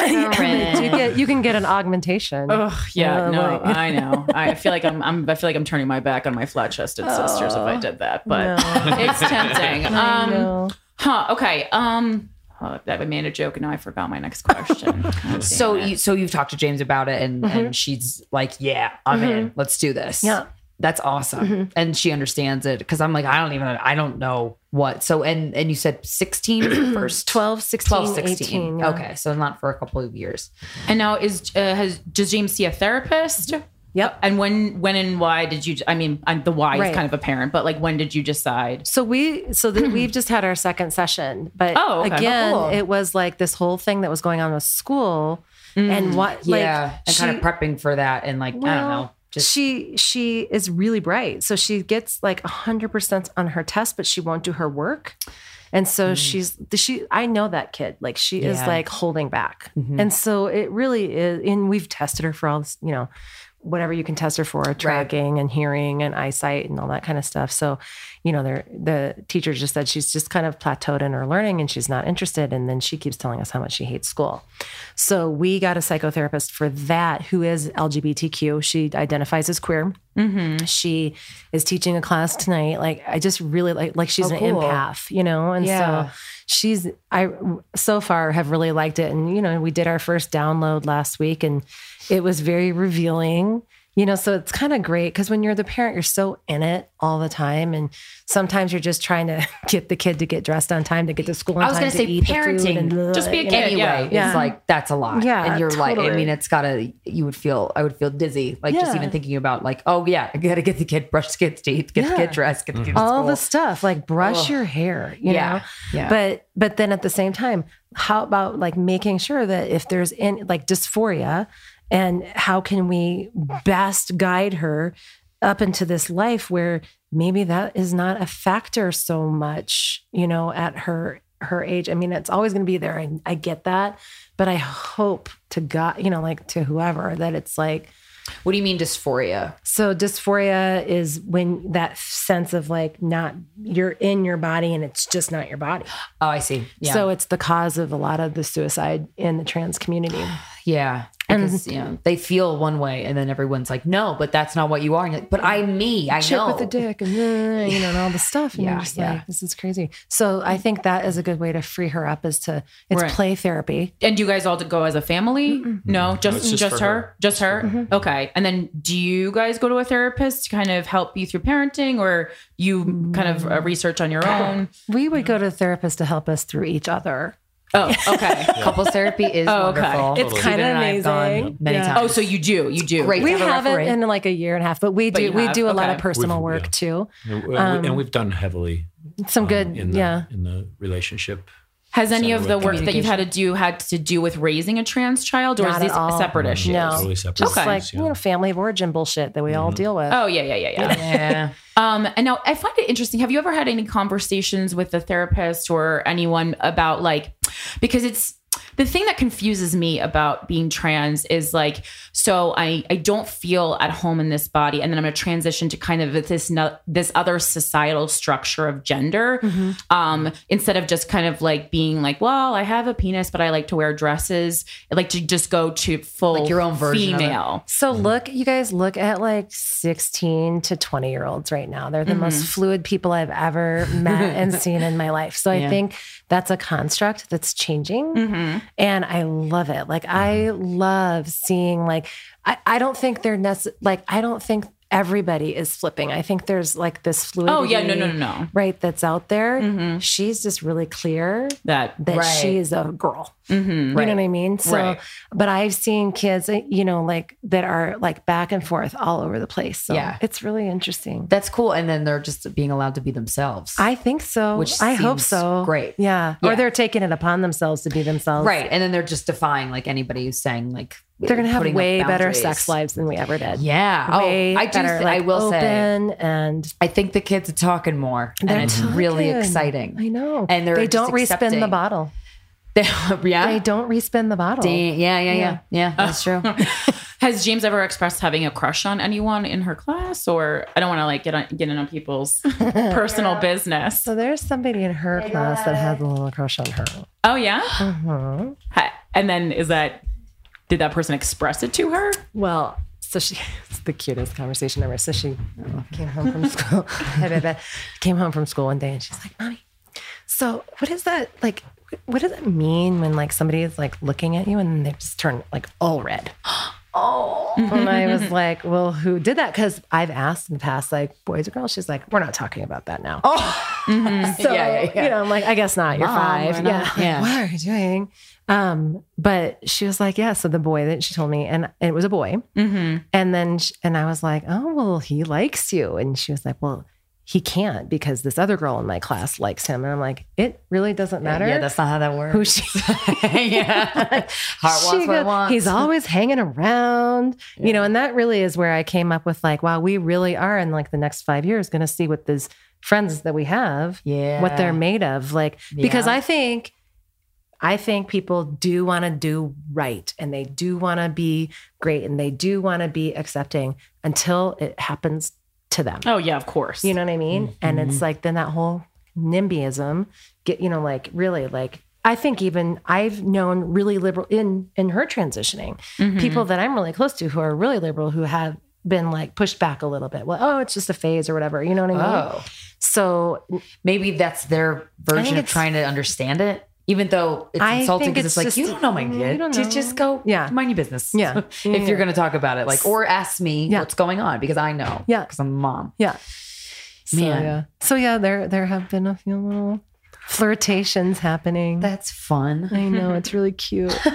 you get you can get an augmentation Ugh, yeah, Yeah, no, like- I know. I feel like I'm, I'm. I feel like I'm turning my back on my flat-chested sisters if I did that, but it's tempting. I Um, know. huh? Okay. Um, oh, I made a joke and now I forgot my next question. God So you so you've talked to James about it and and she's like, "Yeah, I'm in. Let's do this." Yeah. That's awesome. And she understands it cuz I'm like, I don't even I don't know what. So and and you said 16 first 12 16 12 16. 18 yeah. Okay, so not for a couple of years. and now is uh, has does James see a therapist? Yep. And when when and why did you? I mean, I- the why Right. is kind of apparent, but like when did you decide? So we so that we've just had our second session, but Oh, okay. again, Oh, cool. it was like this whole thing that was going on with school and what like yeah, and kind of prepping for that and like I don't know. Just she she is really bright, so she gets like hundred percent on her test, but she won't do her work. And so mm. she's she I know that kid. Like she is like holding back. Mm-hmm. And so it really is and we've tested her for all this, you know, whatever you can test her for, tracking and hearing and eyesight and all that kind of stuff. So, you know, the teacher just said she's just kind of plateaued in her learning and she's not interested. And then she keeps telling us how much she hates school. So we got a psychotherapist for that who is LGBTQ. She identifies as queer. Mm-hmm. She is teaching a class tonight. Like I just really like like she's Oh, an cool. empath, you know. And Yeah. so she's I so far have really liked it. And you know, we did our first download last week, and it was very revealing. You know, so it's kind of great because when you're the parent, you're so in it all the time, and sometimes you're just trying to get the kid to get dressed on time to get to school. On I was going to say parenting. and Just be a kid, anyway, yeah. Yeah. it's like that's a lot. Yeah, and you're like, I mean, it's gotta. You would feel, I would feel dizzy, like just even thinking about, like, oh yeah, I gotta get the kid, brush the kid's teeth, get the kid dressed, get the kid mm-hmm. all the stuff like brush your hair you Yeah. know Yeah. but but then at the same time how about like making sure that if there's in like dysphoria and how can we best guide her up into this life where maybe that is not a factor so much you know at her her age i mean it's always going to be there and i get that but i hope to god you know like to whoever that it's like What do you mean dysphoria? So dysphoria is when that sense of like not you're in your body and it's just not your body. Oh, I see. Yeah. So it's the cause of a lot of the suicide in the trans community. yeah. Because you know, they feel one way and then everyone's like, no, but that's not what you are. And you're like, but I'm me. I Chick know. with the dick and uh, you know and all the stuff. And Yeah, you're just yeah. like, this is crazy. So I think that is a good way to free her up is to it's Right. play therapy. And do you guys all go as a family? No, just it's just, just her, her. just her. Okay. And then do you guys go to a therapist to kind of help you through parenting, or you kind of uh, research on your own? We would go to a therapist to help us through each other. Oh, okay. Couples therapy is Oh, okay. wonderful. It's kinda and I have gone amazing. many Yeah. times. Oh, so you do, you do. Great. We have a haven't in like a year and a half, but we But do we have? do a lot of personal We've- work yeah. too. And we- Um, and we've done heavily Some um, good, in the, yeah. in the relationship. Has any of the work that you've had to do had to do with raising a trans child, or Not is this at all. a separate issue? No. Totally separate. Just Okay. like you know, family of origin bullshit that we all deal with. Oh yeah, yeah, yeah, yeah. yeah. Um, and now I find it interesting. Have you ever had any conversations with a therapist or anyone about like, because it's the thing that confuses me about being trans is like, so I I don't feel at home in this body, and then I'm going to transition to kind of this no, this other societal structure of gender, mm-hmm. um, instead of just kind of like being like, well, I have a penis, but I like to wear dresses. I like to just go to full Like your own version of it. female. So mm-hmm. look, you guys look at like 16 to 20 year olds right now. They're the most mm-hmm. fluid people I've ever met and seen in my life. So I think that's a construct that's changing. And I love it. Like I mm-hmm. love seeing like I, I don't think they're necessary like I don't think everybody is flipping. I think there's like this fluidity. Oh yeah, no, no, no, no. Right, that's out there. She's just really clear That that Right. she is a girl. Mhm. You know what I mean? So, Right. but I've seen kids, uh, you know, like that are like back and forth all over the place. So Yeah. it's really interesting. That's cool. And then they're just being allowed to be themselves. I think so. Which I hope so. great. Yeah. Yeah. Or they're taking it upon themselves to be themselves. right. And then they're just defying like anybody who's saying like They're going to have way better sex lives than we ever did. Yeah. Way oh, I do. better, th- I like, will say. and I think the kids are talking more, They're and it's really exciting. I know. And they're they don't respin the accepting. bottle. yeah. They don't respin the bottle. Dang, yeah, yeah, yeah, yeah. That's true. Has James ever expressed having a crush on anyone in her class, or I don't want to like get on, get in on people's personal business? So there's somebody in her class that has a little crush on her. Oh yeah, Mhm. Ha- and then is that did that person express it to her? Well, so she it's the cutest conversation ever. So she came home from school. Came home from school one day and she's like, Mommy, so what is that like what does it mean when like somebody is like looking at you and they just turn like all red? Oh, and I was like, well, who did that? Because I've asked in the past, like, boys or girls. She's like, we're not talking about that now. Oh, so Yeah, yeah, yeah. you know, I'm like, I guess not. You're Mom, five. Yeah. not- yeah. What are you doing? Um, but she was like, yeah. So the boy that she told me, and it was a boy. Mm-hmm. And then, sh and I was like, oh, well, he likes you. And she was like, well, he can't because this other girl in my class likes him. And I'm like, it really doesn't matter. Yeah, that's not how that works. who she, yeah. Heart She wants what it goes, wants. He's always hanging around, you know, and that really is where I came up with like, wow, we really are in like the next five years going to see what these friends that we have, Yeah. what they're made of. Like, because I think, I think people do want to do right and they do want to be great and they do want to be accepting until it happens to them. Oh yeah, of course. You know what I mean? Mm-hmm. And it's like then that whole NIMBYism get you know like really like I think even I've known really liberal in in her transitioning mm-hmm. people that I'm really close to who are really liberal who have been like pushed back a little bit. Well, oh, it's just a phase or whatever. You know what I mean? Oh, So maybe that's their version of trying to understand it. Even though it's I insulting because it's it's, like just- you don't know my Mm, kid. you don't Just- know. Just go, Yeah. mind your business. Yeah. if Yeah. you're going to talk about it, like, or ask me Yeah. what's going on because I know. Yeah. because I'm a mom. yeah. So, Man. yeah. So yeah, there there have been a few little flirtations happening. That's fun. I know it's really cute.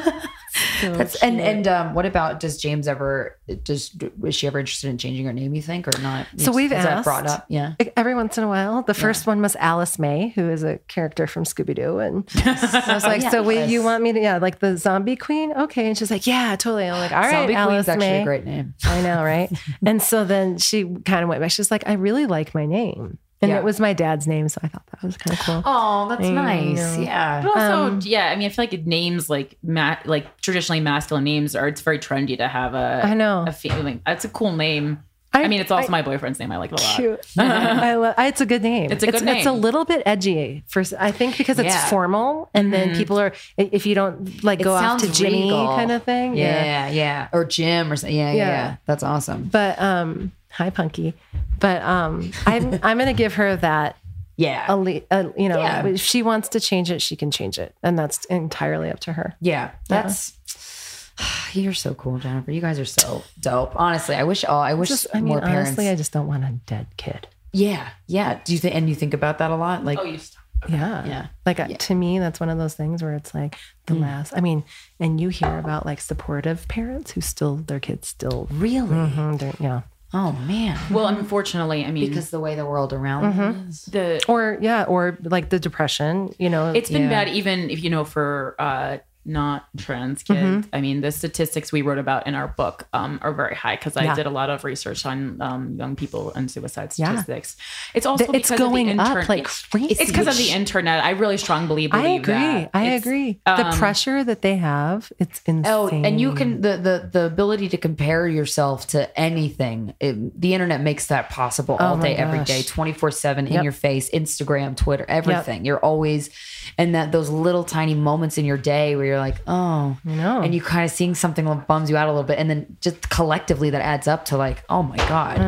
So That's and cute. and um, what about does James ever does was she ever interested in changing her name? You think or not? So we've Is asked. brought up. Yeah. Every once in a while. The first one was Alice May, who is a character from Scooby Doo, and I was like, "So, wait, you want me to, yeah, like the zombie queen? Okay." And she's like, "Yeah, totally." I'm like, "All right, Zombie Alice Queen's actually May." a great name. I know, right? and so then she kind of went back. She's like, "I really like my name." And Yeah. it was my dad's name, so I thought that was kind of cool. Oh, that's I nice. know. Yeah. But also, Um, yeah, I mean, I feel like names like ma- like traditionally masculine names are it's very trendy to have a I know. a feeling. that's a cool name. I, mean, it's also my boyfriend's name. I like it a lot. Cute. I love. It's a good name. It's a good it's, It's a little bit edgy for. I think because it's Yeah. formal, and then Mhm. people are. If you don't like It go off to Jimmy regal. kind of thing. Yeah, yeah, Or Jim or something. Yeah, yeah, Yeah. yeah. That's awesome. But um, hi Punky. But um, I'm I'm gonna give her that. Yeah. A, le- a you know, Yeah. if she wants to change it, she can change it, and that's entirely up to her. Yeah, that's. You're so cool, Jennifer. You guys are so dope. Honestly, I wish all I wish Just, I mean, more parents. honestly, I just don't want a dead kid. yeah, yeah. Do you think and you think about that a lot? Like, Oh, you stop. Yeah. Yeah. Like uh to me, that's one of those things where it's like the last, I mean, and you hear about like supportive parents who still, their kids still, really? Mhm, they're- yeah. Oh man. Well, unfortunately, I mean, Because the way the world around them is. the Or, yeah, or like the depression, you know. it's been Yeah. bad even if you know for uh not trans kids i mean the statistics we wrote about in our book um, are very high because i Yeah. did a lot of research on um, young people and suicide statistics. Yeah. it's also Th- it's because of the going up like crazy. it's because of the internet i really strongly believe. I agree. that. I It's, agree. the um, pressure that they have, it's insane. Oh, and you can the the the ability to compare yourself to anything. It, the internet makes that possible all Oh day, every gosh. day, twenty four seven in your face, Instagram, Twitter, everything. You're always, and that those little tiny moments in your day where you're like, oh, I know. and you kind of seeing something that bums you out a little bit, and then just collectively that adds up to like, oh my god.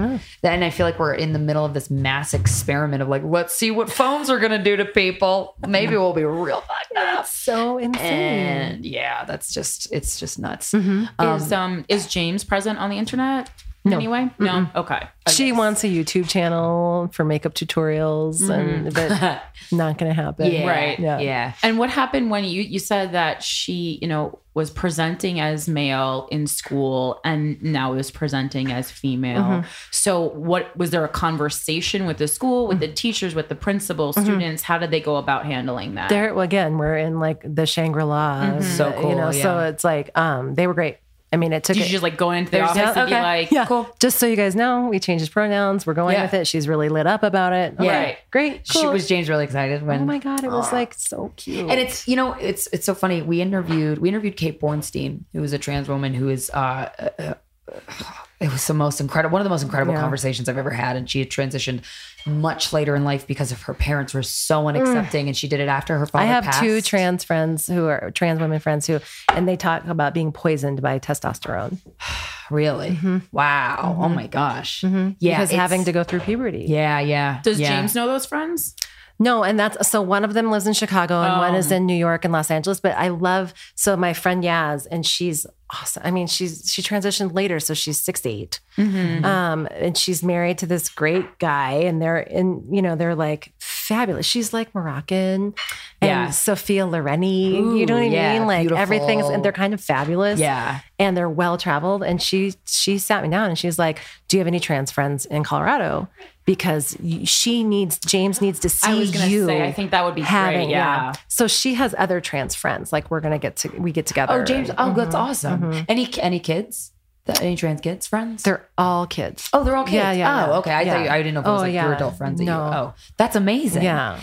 And I feel like we're in the middle of this mass experiment of like, let's see what phones are gonna do to people. Maybe we'll be real fucked up. so insane. And yeah, that's just it's just nuts. is um is james present on the internet in any way no okay she wants a YouTube channel for makeup tutorials, and but not going to happen. Yeah, Right. Yeah. yeah. And what happened when you you said that she, you know, was presenting as male in school and now is presenting as female. Mm-hmm. So what was there a conversation with the school, with the teachers, with the principal, Mm-hmm. students? How did they go about handling that? there well, again we're in like the shangri-la So cool. you cool, know so it's like um they were great i mean it took Did it, you just like go into the there's- office yeah, and be like, yeah. Cool. just so you guys know we changed his pronouns. We're going Yeah. with it. She's really lit up about it. Yeah. Okay, great. She was James really excited when oh my god. It was like so cute. And it's you know it's it's so funny. We interviewed we interviewed Kate Bornstein, who is a trans woman who is uh, uh, uh, it was the most incredible one of the most incredible Yeah. conversations I've ever had, and she had transitioned much later in life because of her parents were so mm. unaccepting, and she did it after her father. I have two trans friends who are trans women friends who, and they talk about being poisoned by testosterone. Really? Mm-hmm. Wow! Oh mm-hmm. my gosh! Mm-hmm. Yeah, because having to go through puberty. Yeah, yeah. Does yeah. James know those friends? No, and that's so one of them lives in Chicago and one is in New York and Los Angeles. But I love so my friend Yaz, and she's awesome. I mean, she's she transitioned later, so she's 68. Um, and she's married to this great guy, and they're in, you know, they're like fabulous. She's like Moroccan and Yeah. Sophia Loreni. you know what I yeah, mean? Like everything's and they're kind of fabulous. Yeah. And they're well traveled. And she she sat me down and she's like, Do you have any trans friends in Colorado? Because she needs James needs to see I was gonna you. say, I think that would be having great. Yeah. So she has other trans friends. Like we're gonna get to we get together. Oh, James. and Oh, that's mm-hmm. awesome. Mm-hmm. Any any kids? Any trans kids? Friends? they're all kids. oh, they're all kids. Yeah, yeah, Oh, yeah. okay. I thought you, I didn't know if it was Oh, like your yeah. adult friends. No. You, oh, that's amazing. Yeah.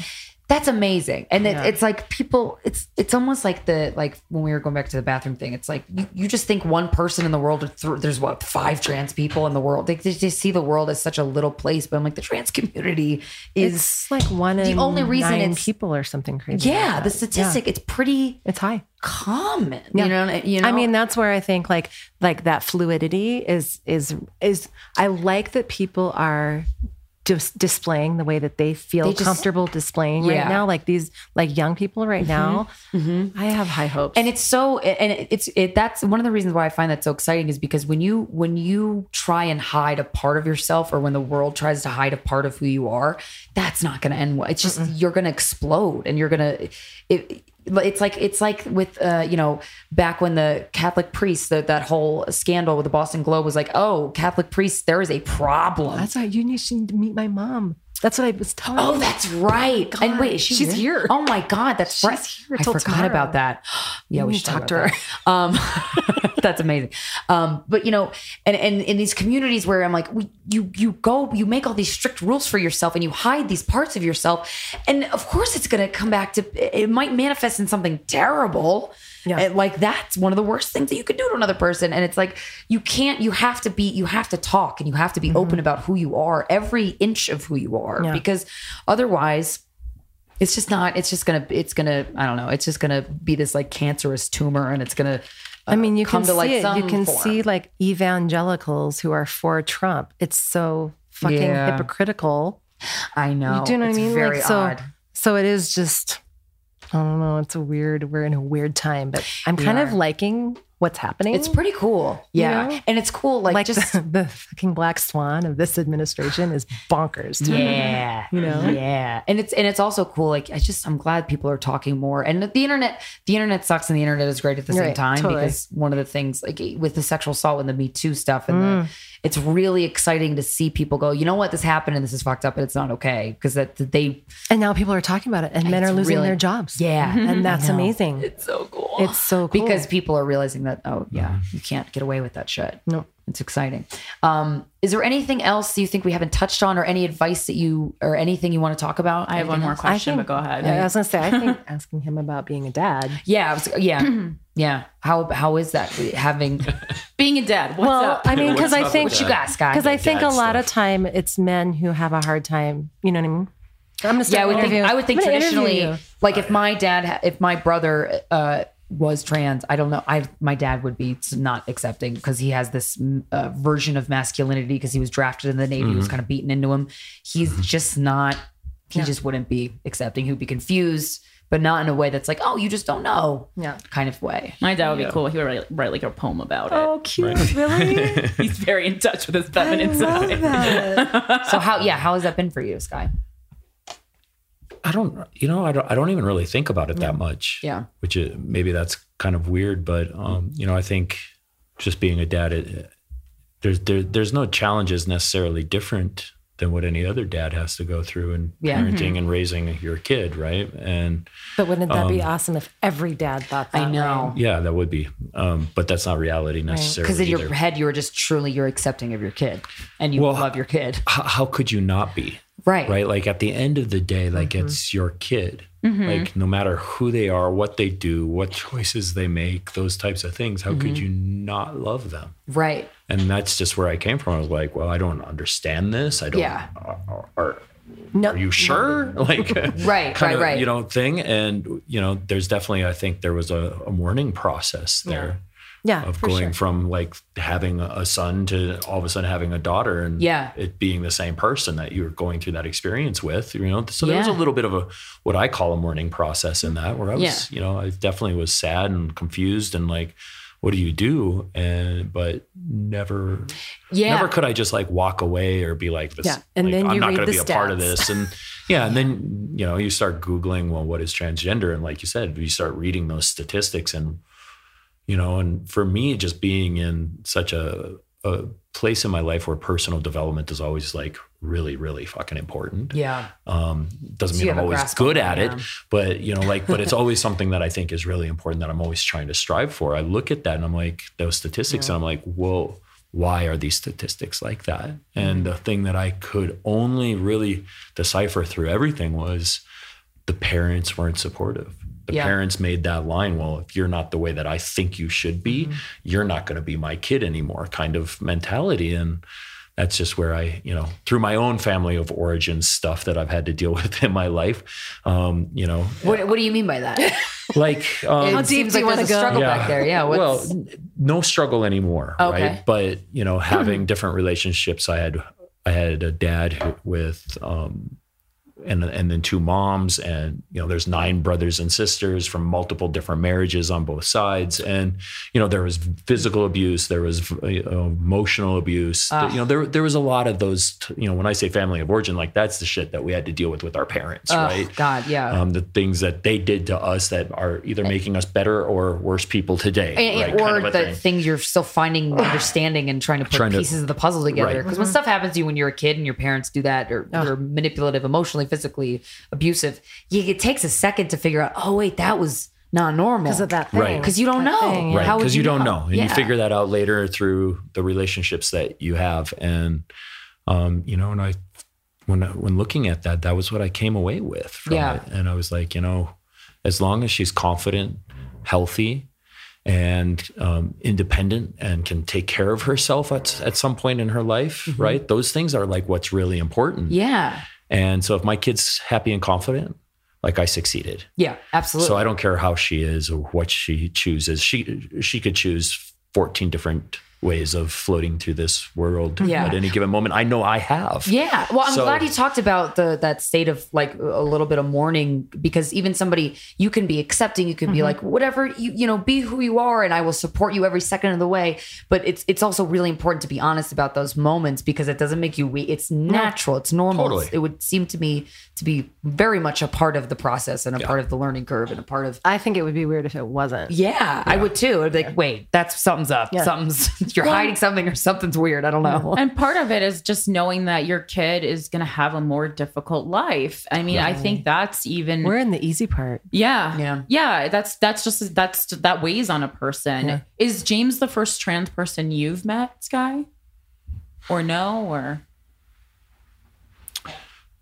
That's amazing. And it, it's like people, it's it's almost like the, like when we were going back to the bathroom thing, it's like you, you just think one person in the world, there's what, five trans people in the world. They, they just see the world as such a little place. But I'm like, the trans community is, It's like one in only reason nine it's- people or something crazy. yeah, like the statistic, it's pretty It's high. common. Yeah. You know, you know, I mean, that's where I think like like that fluidity is is is I like that people are just displaying the way that they feel They just- comfortable displaying Yeah. right now. Like these like young people right mm-hmm. now. Mm-hmm. I have high hopes. and it's so and it- it's it that's one of the reasons why i find that so exciting is because when you when you try and hide a part of yourself or when the world tries to hide a part of who you are that's not going to end well it's just you're going to explode and you're going to it, it's like it's like with uh, you know back when the Catholic priests that that whole scandal with the Boston Globe was like oh Catholic priests there is a problem that's why you need to meet my mom. That's what I was telling Oh, you. that's right. and wait, she she's here. Oh my God, that's She's right. here I forgot tomorrow. about that. Yeah, we need should talk talk to her. Um, that's amazing. Um, but you know, and and in these communities where I'm like, we, you you go, you make all these strict rules for yourself, and you hide these parts of yourself, and of course, it's going to come back to. It might manifest in something terrible. Yeah. Like that's one of the worst things that you could do to another person. And it's like you can't. You have to be. You have to talk, and you have to be open about who you are, every inch of who you are, Yeah. because otherwise it's just not it's just gonna it's gonna i don't know it's just gonna be this like cancerous tumor and it's gonna uh, I mean, you come can to see like it. some You can form. see like evangelicals who are for Trump. It's so fucking Yeah. hypocritical. i know Do you know what I mean? very like, so, odd so it is just, I don't know. It's a weird, we're in a weird time, but I'm We kind of liking what's happening. it's pretty cool You yeah know? and it's cool like, like just the, the fucking black swan of this administration is bonkers. to me. yeah You know? yeah and it's and it's also cool like i just i'm glad people are talking more and the internet the internet sucks and the internet is great at the same Right, time totally. because one of the things like with the sexual assault and the me too stuff and Mm. the, it's really exciting to see people go you know what this happened and this is fucked up and it's not okay because that they And now people are talking about it, and men are losing really- their jobs. yeah and that's amazing. it's so cool It's so cool because people are realizing that oh yeah you can't get away with that shit No. it's exciting um is there anything else you think we haven't touched on or any advice that you or anything you want to talk about I have one Anything more else? question, think- but go ahead. Yeah, I was gonna say, I think asking him about being a dad. yeah was, yeah yeah how how is that having Being a dad, what's well, up? I mean, because I think what you got Sky? because I think a dad lot of time it's men who have a hard time. You know what I mean? I'm gonna yeah I would think I would think I'm gonna interview traditionally like if my dad if my brother uh was trans I don't know I my dad would be not accepting because he has this mm, uh, version of masculinity because he was drafted in the Navy he was kind of beaten into him he's just not he just wouldn't be accepting he would be confused but not in a way that's like oh you just don't know Yeah. kind of way My dad would be cool. He would write, write like a poem about it. Oh, cute! Really? He's very in touch with his feminine I love side. that. so how yeah how has that been for you Sky I don't, you know, I don't, I don't even really think about it that much. Yeah. Which is, maybe that's kind of weird, but um, you know, I think just being a dad, it, there's there, there's no challenges necessarily different than what any other dad has to go through in Yeah. parenting and raising your kid, right? And But wouldn't that be awesome if every dad thought that? I know yeah, that would be, um, but that's not reality necessarily. because in your head you were just truly you're accepting of your kid and you Well, love your kid how, how could you not be? Right right? Like at the end of the day, like mm-hmm. it's your kid. Mm-hmm. Like no matter who they are, what they do, what choices they make, those types of things, how could mm-hmm. you not love them? right And that's just where I came from. I was like, well, I don't understand this. I don't. Yeah. Are, are, No, are you sure? Like, Right, kind right, of, right. You know, thing. And you know, there's definitely, I think there was a, a mourning process there yeah, of going sure. from like having a son to all of a sudden having a daughter and Yeah. it being the same person that you were going through that experience with you know so there was a little bit of a what i call a mourning process in that where i was Yeah. you know i definitely was sad and confused and like what do you do and but never yeah never could i just like walk away or be like this Yeah, and like, then i'm you not going to be a part of stats. this and yeah and then you know you start googling well what is transgender and like you said you start reading those statistics and you know and for me just being in such a, a place in my life where personal development is always like really really fucking important yeah. um doesn't So mean i'm always good at it yeah. but you know like but it's always something that i think is really important that i'm always trying to strive for. I look at that and i'm like those statistics and i'm like whoa why are these statistics like that? And Mm-hmm. the thing that i could only really decipher through everything was the parents weren't supportive the Yeah. parents made that line well if you're not the way that i think you should be Mm-hmm. you're not going to be my kid anymore kind of mentality and that's just where i you know through my own family of origin stuff that i've had to deal with in my life um you know what, what do you mean by that like um, it deep seems do like you there's a wanna go? struggle back there yeah what's, well, no struggle anymore, Okay. right? But you know, having different relationships, I had I had a dad who, with um, and and then two moms, and you know, there's nine brothers and sisters from multiple different marriages on both sides, and you know, there was physical abuse, there was uh, emotional abuse, Ah. you know, there there was a lot of those. You know, when I say family of origin, like that's the shit that we had to deal with with our parents, Oh, right? God, yeah. um, the things that they did to us that are either making us better or worse people today, And- right? or Kind of the thing. things you're still finding, understanding, and trying to put Trying to- pieces of the puzzle together. Right. Because when stuff happens to you when you're a kid and your parents do that, or they're manipulative, emotionally, physically abusive, you, it takes a second to figure out. Oh wait, that was not normal because of that thing. Right. Because you don't That know. thing, right because you, don't know, and you figure that out later through the relationships that you have and um you know and i when when looking at that that was what i came away with from Yeah. it and i was like you know as long as she's confident healthy and um, independent and can take care of herself at, at some point in her life Mm-hmm. right those things are like what's really important Yeah. And so if my kid's happy and confident like i succeeded Yeah. Absolutely. so I don't care how she is or what she chooses. She she could choose 14 different ways of floating through this world Yeah. at any given moment. I know I have. Yeah. Well, I'm So- glad you talked about the that state of like a little bit of mourning because even somebody you can be accepting, you can be mm-hmm. like whatever you you know be who you are, and I will support you every second of the way. But it's it's also really important to be honest about those moments because it doesn't make you weak. It's natural. It's normal. Totally. It's- It would seem to me to be very much a part of the process and a part of the learning curve and a part of. I think it would be weird if it wasn't. Yeah, I would too. I'd be like, wait, that's something's up. Yeah. Something's you're hiding something or something's weird. I don't know. And part of it is just knowing that your kid is going to have a more difficult life. I mean, I think that's even We're in the easy part. yeah. Yeah. Yeah, that's that's just that's that weighs on a person. Is James the first trans person you've met, Sky? Or no or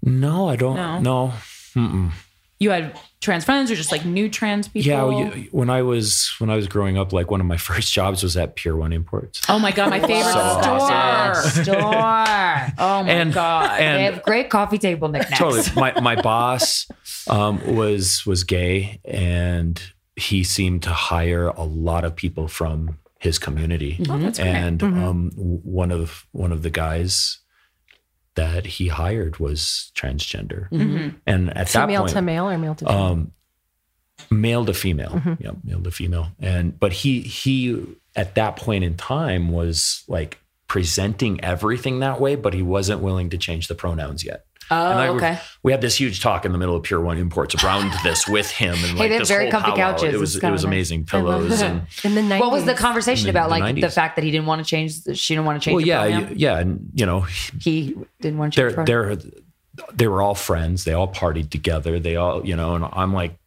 No, I don't. No. No. you had trans friends or just like new trans people? Yeah, well, you- when I was when I was growing up, like one of my first jobs was at Pier One Imports. Oh my god, my favorite So store. awesome. Store. Oh my And- god. and- they have great coffee table knickknacks. totally. My my boss um, was was gay, and he seemed to hire a lot of people from his community. Oh, that's great. and um, w- one of one of the guys that he hired was transgender, Mm-hmm. and at that Female point, to male or male to female? um, male to female, yeah, male to female, and but he he at that point in time was like presenting everything that way, but he wasn't willing to change the pronouns yet. Oh, And I- okay. We had this huge talk in the middle of Pier One Imports around this with him, and like have this very whole comfy powwow. couches. It was it was amazing pillows and in the 90s. What was the conversation the- about? the Like the fact that he didn't want to change, she didn't want to change. well, yeah, yeah, and you know, he didn't want to they're change. they're they were all friends. They all partied together. They all, you know, and I'm like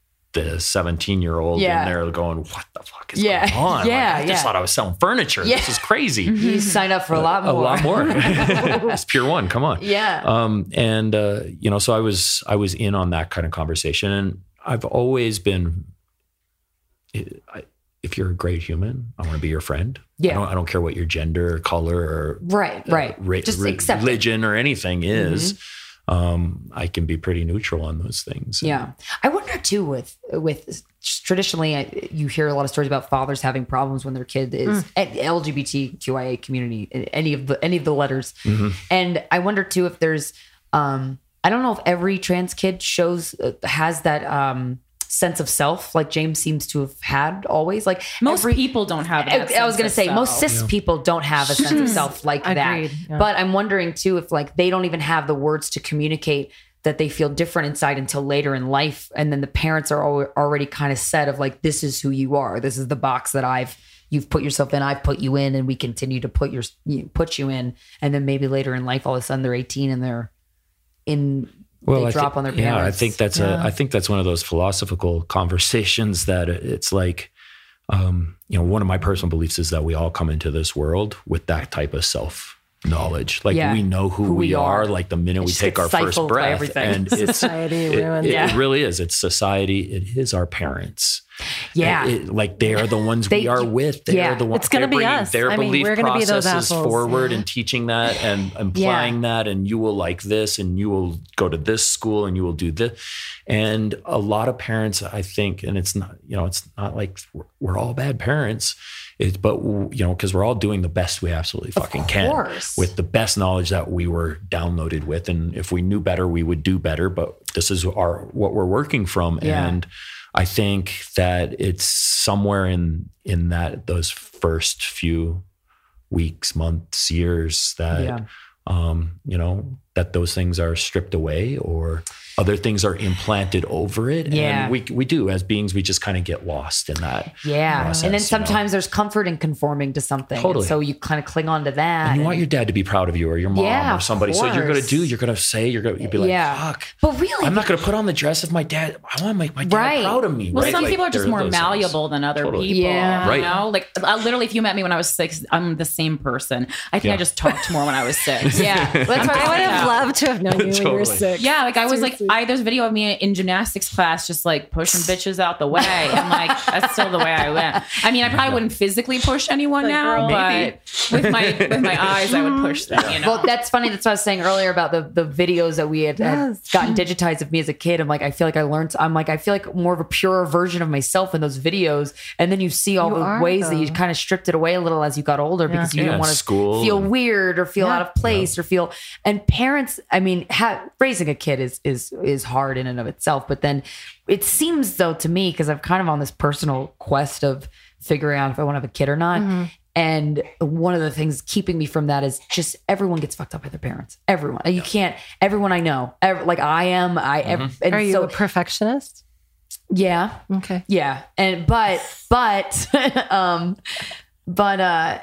the 17 year old, Yeah. and they're going, "What the fuck is Yeah. going on?" Like, Yeah, I just thought I was selling furniture. Yeah. This is crazy. He signed up for a lot more. a lot more. it's Pier One. Come on. Yeah. Um, and uh, you know, so I was I was in on that kind of conversation, and I've always been. I, if you're a great human, I want to be your friend. Yeah. I don't, I don't care what your gender or color or Right, right. ra- Just re- accept it. Mm-hmm. religion or anything is. Um, I can be pretty neutral on those things. Yeah, I wonder too. With with traditionally, I- you hear a lot of stories about fathers having problems when their kid is at LGBTQIA community, any of the any of the letters, and I wonder too if there's, um, I don't know if every trans kid shows uh, has that um sense of self like James seems to have had always. Like most every- people don't have I, that I was going to of say most self. cis people don't have a sense of self like that. Yeah. But I'm wondering too if like they don't even have the words to communicate that they feel different inside until later in life, and then the parents are al- already kind of set of like this is who you are. This is the box that I've you've put yourself in. I've put you in, and we continue to put your you put you in, and then maybe later in life, all of a sudden they're 18 and they're in. They I drop thi- on their parents. Yeah, I think that's a. I think that's one of those philosophical conversations that it's like, um, you know, one of my personal beliefs is that we all come into this world with that type of self knowledge. Like Yeah. we know who, Who we we are. are. Like the minute we take our first breath, everything. and it's Society it, ruined. it- Yeah. it really is. It's society. It is our parents. Yeah. It- like they are the ones They- we are with. They yeah. are the ones. It's gonna be us. Their I mean, belief we're gonna be those processes forward Yeah. and teaching that and Yeah. applying that, and you will like this, and you will go to this school, and you will do this. And a lot of parents, I think, and it's not, you know, it's not like we're, we're all bad parents. It's, but you know, because we're all doing the best we absolutely fucking can with the best knowledge that we were downloaded with, and if we knew better, we would do better. But this is our what we're working from, Yeah. and I think that it's somewhere in in that those first few weeks, months, years that Yeah. um, you know that those things are stripped away or other things are implanted over it. Yeah. And we we do as beings, we just kind of get lost in that. Yeah. process, and then you know? sometimes there's comfort in conforming to something. Totally. And so you kind of cling on to that. And you want your dad to be proud of you or your mom Yeah, or of somebody. So you're gonna do, you're gonna say, you're gonna you'd be like, Yeah. fuck. But really, I'm not gonna put on the dress if my dad I want to make my dad Right. proud of me. Well, right? some Like, people are just more those things. malleable than other Totally. people. Yeah. You Right. know, like I, literally, if you met me when I was six, I'm the same person. I think Yeah. I just talked more when I was six. yeah. Well, that's why I would have loved to have known you when you were six. Yeah, like I was like, Seriously. I there's a video of me in gymnastics class, just like pushing bitches out the way, and like that's still the way I went. I mean, I probably wouldn't physically push anyone now, Maybe. but with my with my eyes, I would push them. You know, Well, that's funny. That's what I was saying earlier about the the videos that we had, had gotten digitized of me as a kid. I'm like, I feel like I learned. I'm like, I feel like more of a purer version of myself in those videos. And then you see all You the are, ways that you kind of stripped it away a little as you got older because you Yeah, didn't want to school feel and- weird or feel Yeah. out of place or feel. And parents, I mean, ha- raising a kid is is is hard in and of itself. But then it seems though to me because I'm kind of on this personal quest of figuring out if I want to have a kid or not. Mm-hmm. And one of the things keeping me from that is just everyone gets fucked up by their parents. Everyone. You can't. Everyone I know, ev- like I am. I. ev- and Are you so, a perfectionist? yeah. Okay. Yeah. And but but um but uh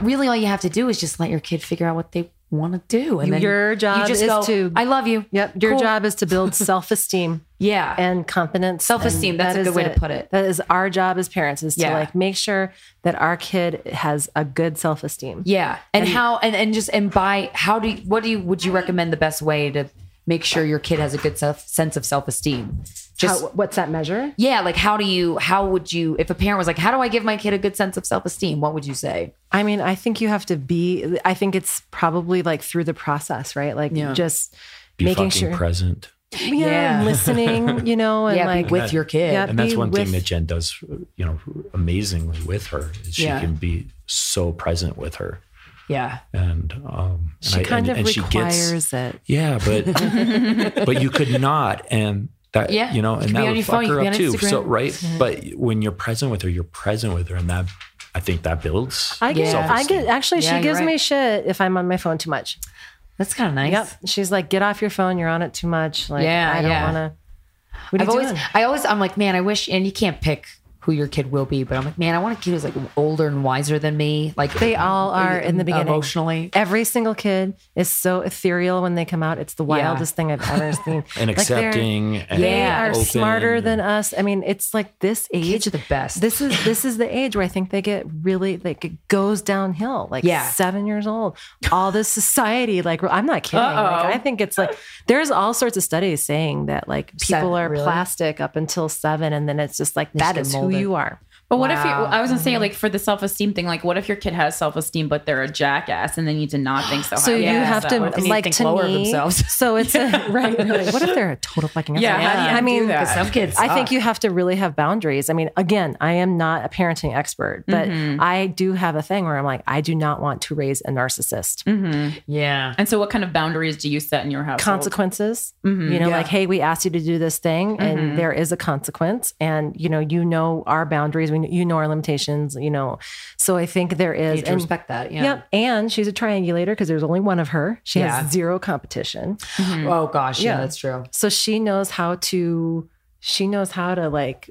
really all you have to do is just let your kid figure out what they want to do and then Your job is go, to- I love you. Yep. Your Cool. job is to build self esteem Yeah. and confidence. Self-esteem, and that's that a good way to put it. That is our job as parents is to like make sure that our kid has a good self esteem. yeah. And, how and, and just and by how do you what do you would you recommend the best way to make sure your kid has a good self sense of self-esteem? Just How, what's that measure? yeah, like how do you how would you if a parent was like, How do I give my kid a good sense of self-esteem? What would you say? I mean, I think you have to be. I think it's probably like through the process, right? Like Yeah. just Be making fucking sure, present. yeah, Yeah. and listening, you know, and yeah, like be with your kid. Yeah. and that's one with- thing that Jen does, you know, amazingly with her. Is she Yeah. can be so present with her, Yeah. and um, and she I- kind and- of and she requires gets, it. yeah, but but you could not, and that Yeah. you know, and be that on would your phone, fuck her up be on too. So Instagram. Mm-hmm. right, but when you're present with her, you're present with her, and that I think that builds. I get, I get. Actually, Yeah, she you're gives me shit if I'm on my phone too much. That's kind of nice. Yep. She's like, get off your phone. You're on it too much. Like, Yeah, I don't yeah. want to. I've always, doing? I always, I'm like, man, I wish, and you can't pick who your kid will be, but I'm like, man, I want a kid who's like older and wiser than me. Like They all are in the beginning. emotionally. Every single kid is so ethereal when they come out. It's the wildest thing I've ever seen. and Like, accepting. and they Yeah. are open smarter than us. I mean, it's like this age. Kids are the best. This is this is the age where I think they get really like it goes downhill. Like Yeah. seven years old, all this society. Like I'm not kidding. Like, I think it's like there's all sorts of studies saying that like people Seven, are really? plastic up until seven, and then it's just like that is get is who you are. But what if you? I was gonna say like mm-hmm. for the self esteem thing, like what if your kid has self esteem but they're a jackass and they need to not think so. So highly you of have to themselves? to like to lower me. themselves. So it's a right. Really. What if they're a total fucking Yeah, asshole? how do I mean. Some kids, I think you have to really have boundaries. I mean, again, I am not a parenting expert, but Mm-hmm. I do have a thing where I'm like, I do not want to raise a narcissist. Mm-hmm. yeah. And so, what kind of boundaries do you set in your house? Consequences, mm-hmm. you know, Yeah. like, hey, we asked you to do this thing, and there is a consequence, and you know, you know our boundaries, we, you know our limitations, you know. So I think there is. You is need to and- respect that. Yeah. Yep, and she's a triangulator because there's only one of her. She Yeah. has zero competition. Mm-hmm. Oh gosh, yeah, Yeah. that's true. so she knows how to she knows how to like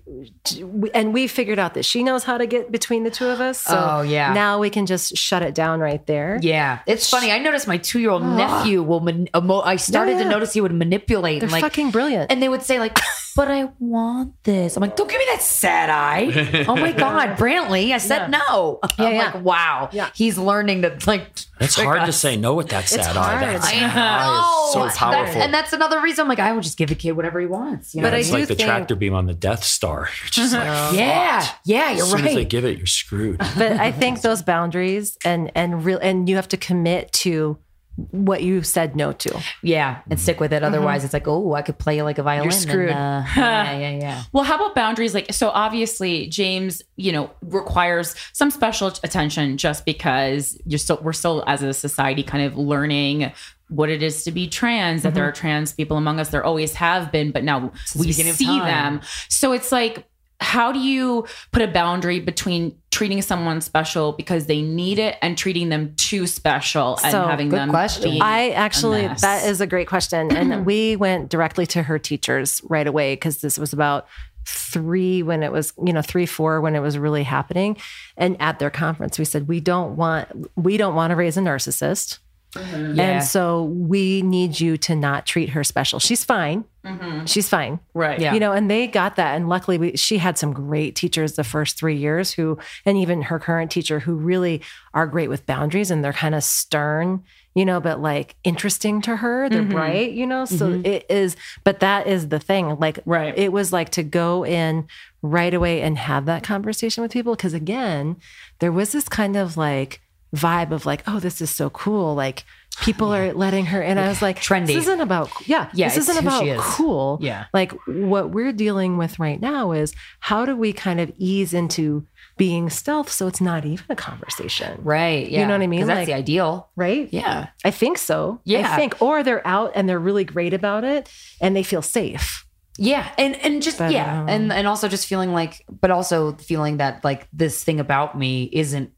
and we figured out that she knows how to get between the two of us so Oh, yeah. now we can just shut it down right there Yeah, it's funny. I noticed my two-year-old ah. nephew will. Man- emo- uh, I started Yeah, to notice he would manipulate. they're and like, fucking brilliant and they would say like, "But I want this." I'm like, "Don't give me that sad eye." oh my god, Brantley! I said no. I'm Yeah, yeah. like, wow. Yeah. He's learning to like It's hard to say no with that sad eye. hard. That I sad eye is so That- powerful. and that's another reason I'm like, I will just give a kid whatever he wants. You know? But I it's do like the think- tractor beam on the Death Star. You're just like, yeah, yeah, you're as soon as they right. give it, you're screwed. but I think those boundaries and and real and you have to commit to what you said no to. Yeah, and stick with it. Otherwise, it's like, oh, I could play like a violin. and, screwed. uh, yeah, yeah, yeah. Well, how about boundaries? Like, so obviously, James, you know, requires some special attention just because you're still, we're still as a society kind of learning what it is to be trans, that there are trans people among us. There always have been, but now the we see them. So it's like, how do you put a boundary between treating someone special because they need it and treating them too special and So, having good them question. I actually, that is a great question. And we went directly to her teachers right away because this was about three when it was, you know, three, four when it was really happening. And at their conference, we said, we don't want, we don't want to raise a narcissist. Mm-hmm. Yeah. And so we need you to not treat her special. She's fine. Mm-hmm. She's fine. right. Yeah. You know, and they got that. And luckily, we, she had some great teachers the first three years who, and even her current teacher who really are great with boundaries and they're kind of stern, you know, but like interesting to her. They're mm-hmm. bright, you know? So mm-hmm. it is, but that is the thing. Like, Right. it was like to go in right away and have that conversation with people. Cause again, there was this kind of like, vibe of like, oh, this is so cool. Like people are letting her. And I was like, trendy. This isn't about, yeah, Yeah, this isn't about is. cool. Yeah. Like what we're dealing with right now is how do we kind of ease into being stealth so it's not even a conversation. Right. Yeah. You know what I mean? That's Like- the ideal. Right? Yeah. I think so. Yeah. I think. Or they're out and they're really great about it and they feel safe. Yeah, and and just But, yeah, um, and and also just feeling like, but also feeling that like this thing about me isn't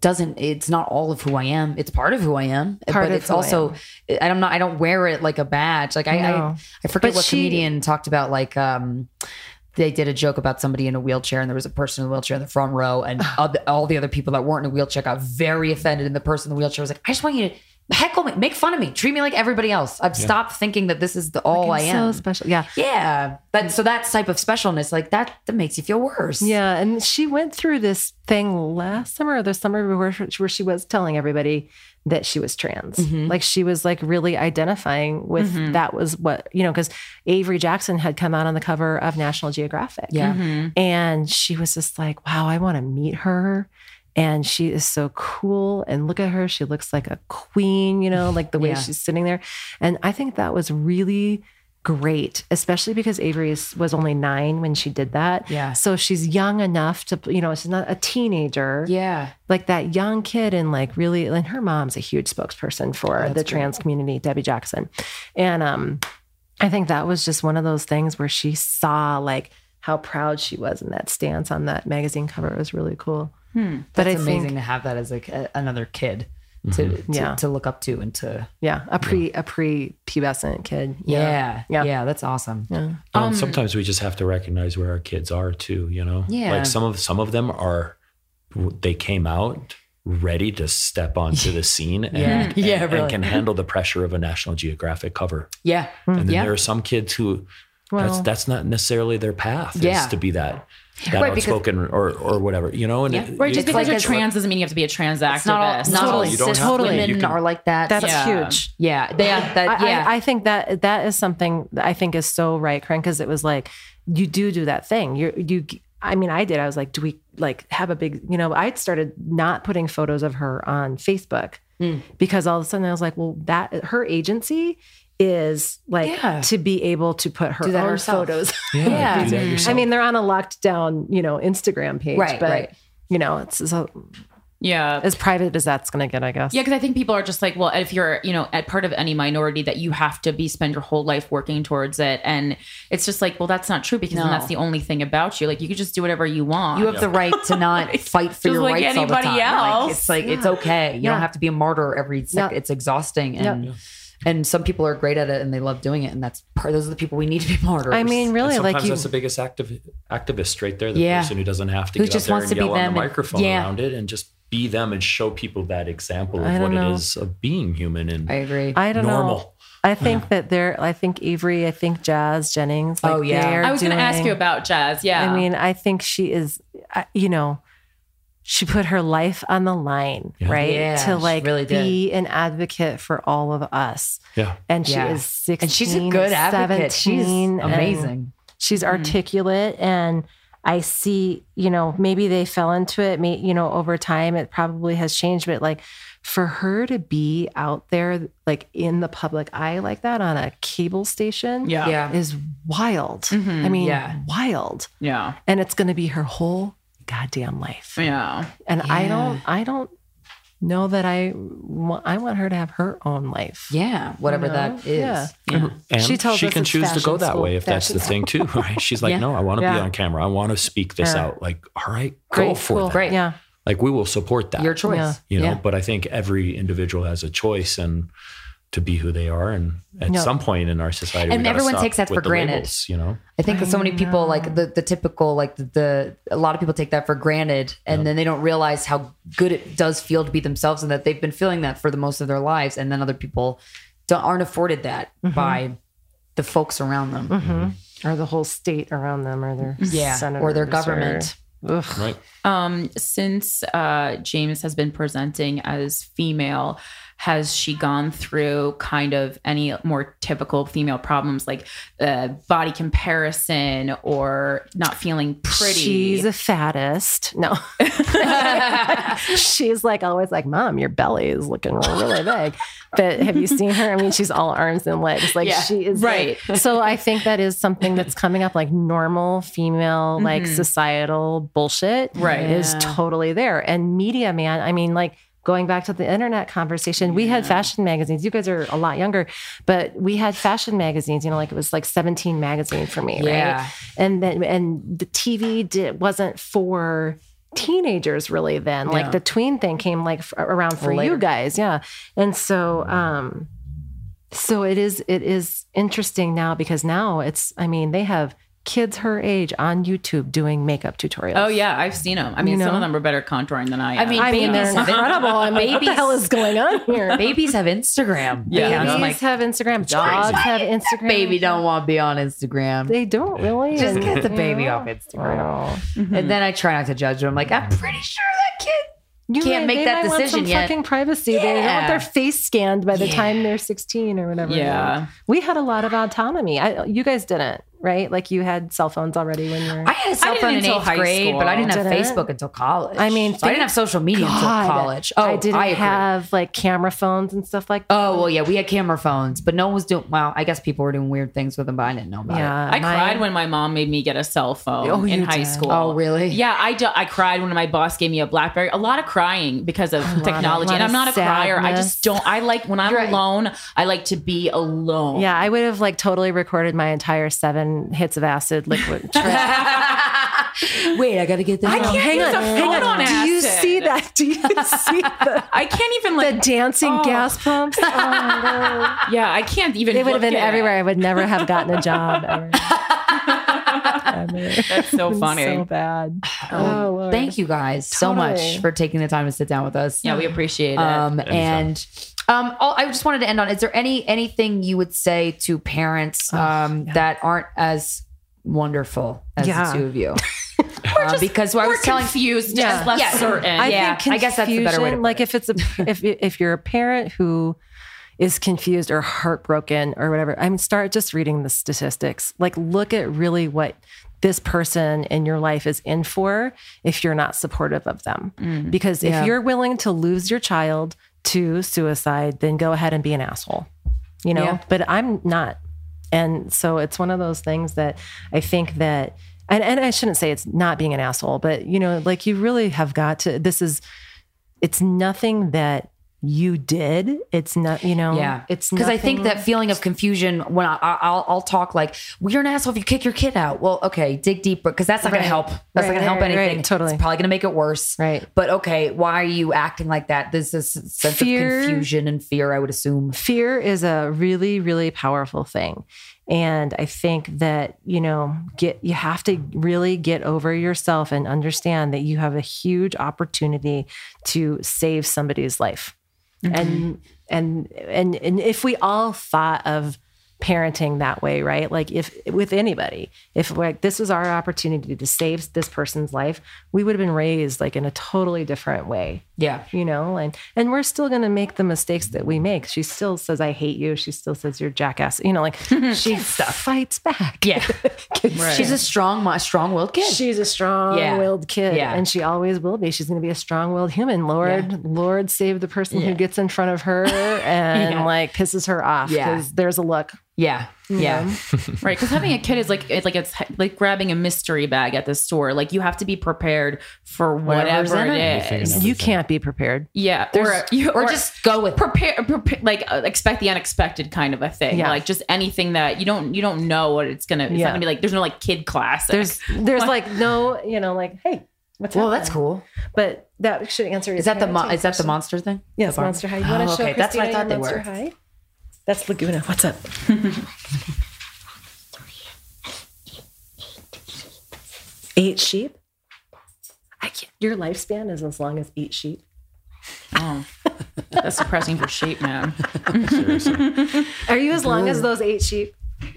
doesn't it's not all of who I am. It's part of who I am, Part but of it's who I also I'm not I don't wear it like a badge. Like I No. I, I forget But what she- comedian talked about like um they did a joke about somebody in a wheelchair and there was a person in a wheelchair in the front row and all the, all the other people that weren't in a wheelchair got very offended and the person in the wheelchair was like I just want you to heckle me make fun of me treat me like everybody else I've stopped thinking that this is the all I Like, am So special. Yeah. yeah. That so that type of specialness, like that that makes you feel worse. Yeah, and she went through this thing last summer or the summer where, where she was telling everybody that she was trans. Mm-hmm. Like she was like really identifying with that was what, you know, because Avery Jackson had come out on the cover of National Geographic. Yeah. And she was just like, wow, I want to meet her. And she is so cool. And look at her. She looks like a queen, you know, like the way Yeah. she's sitting there. And I think that was really great, especially because Avery is, was only nine when she did that. Yeah. So she's young enough to, you know, she's not a teenager. Yeah. Like that young kid and like really, and her mom's a huge spokesperson for the trans community, Debi Jackson. And um, I think that was just one of those things where she saw like how proud she was in that stance on that magazine cover. It was really cool. But Hmm. That's I amazing think, to have that as like a, another kid to, mm-hmm. to Yeah. to look up to and to yeah, a pre a pre pubescent kid. yeah. Yeah. yeah that's awesome Yeah. Well, and sometimes we just have to recognize where our kids are too. You know, Yeah. Like some of some of them are, they came out ready to step onto the scene and, Yeah. Yeah, and, and really. can handle the pressure of a National Geographic cover. yeah And then yeah there are some kids who Well- that's that's not necessarily their path Yeah. is to be that that Right, because- outspoken or or whatever. You know, and Yeah. it- Right, just you- because like you're it's- trans doesn't mean you have to be a trans activist. it's not all not all Totally. You don't cis have to. women can- are like that That's Yeah. huge. yeah they, that yeah I, I think that that is something that I think is so right, Corinne, because it was like you do do that thing. You you. I mean, I did. I was like, do we like have a big? You know, I started not putting photos of her on Facebook Hmm. because all of a sudden I was like, well, that her agency is like Yeah. to be able to put her own herself. photos. Yeah. do that. I mean, they're on a locked down, you know, Instagram page, Right, but right. you know, it's so, Yeah. as private as that's going to get, I guess. Yeah, because I think people are just like, well, if you're, you know, at part of any minority, that you have to be spend your whole life working towards it, and it's just like, well, that's not true because then No. that's the only thing about you. Like, you could just do whatever you want. you have the right to not fight for Just your like rights all the anybody time. Like, else. it's like it's okay. You Yeah. don't have to be a martyr every second. Yeah. It's exhausting, and and some people are great at it and they love doing it, and that's part. Those are the people we need to be martyrs. I mean, really, sometimes like you, that's the biggest activ- activist right there. The Yeah. person who doesn't have to Who get just up there wants and to be yell on them the and- microphone yeah. around it and just be them and show people that example of what know. it is of being human and I agree. I don't know. I think that they're. I think Avery. I think Jazz Jennings. Like Oh, yeah. I was going to ask you about Jazz. Yeah. I mean, I think she is. You know, she put her life on the line, Yeah. right? Yeah, to like really be an advocate for all of us. Yeah. And she Yeah. is 16. And she's a good advocate. She's 17, and amazing. She's mm-hmm. articulate and I see, you know, maybe they fell into it, may, you know, over time it probably has changed, but like for her to be out there like in the public eye like that on a cable station Yeah. Yeah. is wild. Mm-hmm. I mean, Yeah. wild. Yeah. And it's going to be her whole goddamn life. Yeah. And I don't I don't know that I want I want her to have her own life. Yeah. Whatever You know? that is. Yeah. And She she, tells us can choose to go that school, way if that's the thing too, right? She's like, Yeah. no, I want to be on camera. I want to speak this Yeah. out. Like, all right, go Great, for cool. that. Great. Yeah. Like we will support that. Your choice. Yeah. you know, Yeah. but I think every individual has a choice and to be who they are. And at Yeah. some point in our society, And we everyone stop takes that for granted. labels, you know? I think that so many people like the, the typical like the, the a lot of people take that for granted and then they don't realize how good it does feel to be themselves and that they've been feeling that for the most of their lives and then other people don't, aren't afforded that by the folks around them Or the whole state around them or their yeah or their government ugh. Right. Um, since uh, James has been presenting as female, has she gone through kind of any more typical female problems like uh, body comparison or not feeling pretty? She's a fattest. No. she's like always like, Mom, your belly is looking really big. But have you seen her? I mean, she's all arms and legs. Like Yeah, she is right. like- so I think that is something that's coming up like normal female, like societal bullshit. Right. Is Yeah. totally there. And media, man, I mean, like going back to the internet conversation, we had fashion magazines. You guys are a lot younger, but we had fashion magazines, you know, like it was like 17 magazine for me, Yeah. right? And then and the TV did wasn't for teenagers really then. Like the tween thing came like f- around for Later. you guys, yeah. And so um so it is it is interesting now because now it's I mean, they have kids her age on YouTube doing makeup tutorials. Oh yeah, I've seen them. I mean, You some of them are better contouring than I am. I mean, I mean, they're babies have- incredible. I'm what the hell is going on here? babies have Instagram Yeah. Babies I'm like, have Instagram. Dogs have Instagram. baby don't want to be on Instagram They don't really. just and, get the baby know, off Instagram oh. Mm-hmm. and then I try not to judge them like I'm pretty sure that kid You Can't might- make they that might want decision some yet. Fucking privacy. They don't want their face scanned by the Yeah. time they're 16 or whatever. Yeah. We had a lot of autonomy. I, you guys didn't, right? Like you had cell phones already when you were. I had a cell phone in until eighth high grade, but I didn't have Didn't? Facebook until college. I mean, So I didn't have social media God, until college. Oh, I didn't agree. have like camera phones and stuff like oh, that. Oh well, yeah, we had camera phones, but no one was doing. Well, I guess people were doing weird things with them, but I didn't know about it. I mine- cried when my mom made me get a cell phone Oh, in high did? school. Oh, really? Yeah, I, do, I cried when my boss gave me a BlackBerry. A lot of crying because of of- technology, lot and I'm of not a crier. I just don't. I like when I'm Right. alone. I like to be alone. Yeah, I would have like totally recorded my entire seven hits of acid liquid. Wait, I got to get that. I can't hang use on, a hang on. on Do you see that? Do you see the, I can't even like the dancing Oh. gas pumps? Oh, no. yeah, I can't even. They would have been at it. everywhere. I would never have gotten a job ever. Ever. That's so funny. So bad. Oh, Lord. Thank you guys so much for taking the time to sit down with us. Yeah, we appreciate it. Um, and um, oh, I just wanted to end on: Is there any anything you would say to parents um, that aren't as wonderful as Yeah. the two of you? Uh, because I We're was telling confused, Yeah. just less Yeah. certain. I Yeah, think I guess that's the better way to confusion, put like it. if it's a if if you're a parent who is confused or heartbroken or whatever, I mean, start just reading the statistics. Like, look at really what this person in your life is in for if you're not supportive of them. Because if Yeah. you're willing to lose your child to suicide, then go ahead and be an asshole. You know, Yeah. but I'm not. And so it's one of those things that I think that, and, and I shouldn't say it's not being an asshole, but you know, like you really have got to, this is, it's nothing that you did. It's not, you know, Yeah, it's because I think that feeling of confusion when I, I, I'll I'll talk like well, you're an asshole if you kick your kid out. Well, okay, dig deeper because that's not going to help. That's Right, not going to help right, right, anything. totally. it's probably going to make it worse. Right. But okay, why are you acting like that? There's this sense Fear- of confusion and fear. I would assume. fear is a really really powerful thing and i think that you know get you have to really get over yourself and understand that you have a huge opportunity to save somebody's life and mm-hmm. and and and if we all thought of parenting that way, right? Like if with anybody, if like this was our opportunity to save this person's life, we would have been raised like in a totally different way. Yeah. You know, and and we're still gonna make the mistakes that we make. She still says, I hate you. She still says you're jackass. You know, like she fights back. Yeah. Kids She's a strong, a strong-willed kid. She's a strong-willed kid, Yeah. and she always will be. She's going to be a strong-willed human. Lord, Lord, save the person who gets in front of her and Yeah. like pisses her off Yeah. because there's a look. Yeah. Yeah. Right, because having a kid is like it's like it's like grabbing a mystery bag at the store. Like you have to be prepared for Whatever's whatever in it it. is. You can't be prepared. Yeah, or you Or just go with it. prepare, prepare like uh, expect the unexpected kind of a thing. Yeah. Like just anything that you don't you don't know what it's gonna. It's Yeah. not gonna be like there's no like kid class. There's there's like no, you know, like hey, what's Well, happening? that's cool. But that should answer. Is that the mo- is that the monster thing? Yes, The bar- Monster High. You want Oh, to show okay. That's what I Krystyna thought they Monster were. High? That's Lagoona. What's up? eight sheep. I can't. Your lifespan is as long as eight sheep. Oh, that's depressing for sheep, man. Seriously. Are you as long as those eight sheep?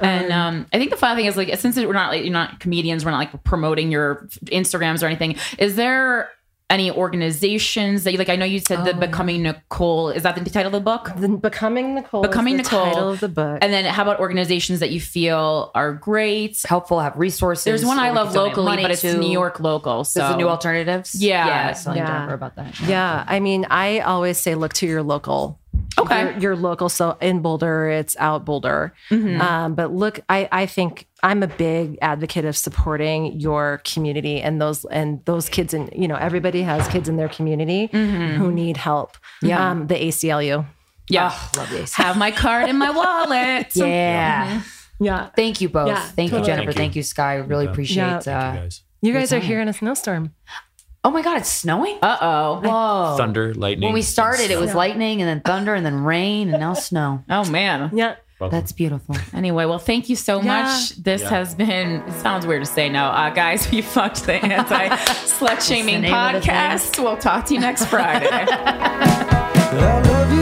And um, I think the fun thing is like since we're not like you're not comedians, we're not like promoting your Instagrams or anything. Is there any organizations that you like? I know you said the um, Becoming Nicole. Is that the title of the book? The Becoming Nicole. Becoming is the Nicole. Title of the book. And then how about organizations that you feel are great? Helpful, have resources. There's one I love locally, but it's to. New York local. So There's the new alternatives. Yeah. yeah. I saw you Yeah. about that. Yeah, I mean, I always say look to your local. Okay. Your, your local. So in Boulder, it's out Boulder. Mm-hmm. Um, but look, I, I think I'm a big advocate of supporting your community and those and those kids and you know everybody has kids in their community who need help. Mm-hmm. Yeah. Um, the ACLU. yeah, Love these. have my card in my wallet. Yeah. Yeah. Thank you both. Yeah, Thank you. Jennifer. Thank Thank you. you, Sky. Really Yeah. appreciate. Yeah. Uh, Thank you guys. You guys are here in a snowstorm. Oh my God, it's snowing. Uh oh. Whoa. Thunder, lightning. When we started, it was lightning and then thunder and then rain and now snow. Oh man. Yeah. That's beautiful. Anyway, well, thank you so Yeah. much. This Yeah. has been, it sounds weird to say no. Uh, guys, we fucked the anti slut shaming name of the thing. podcast. We'll talk to you next Friday.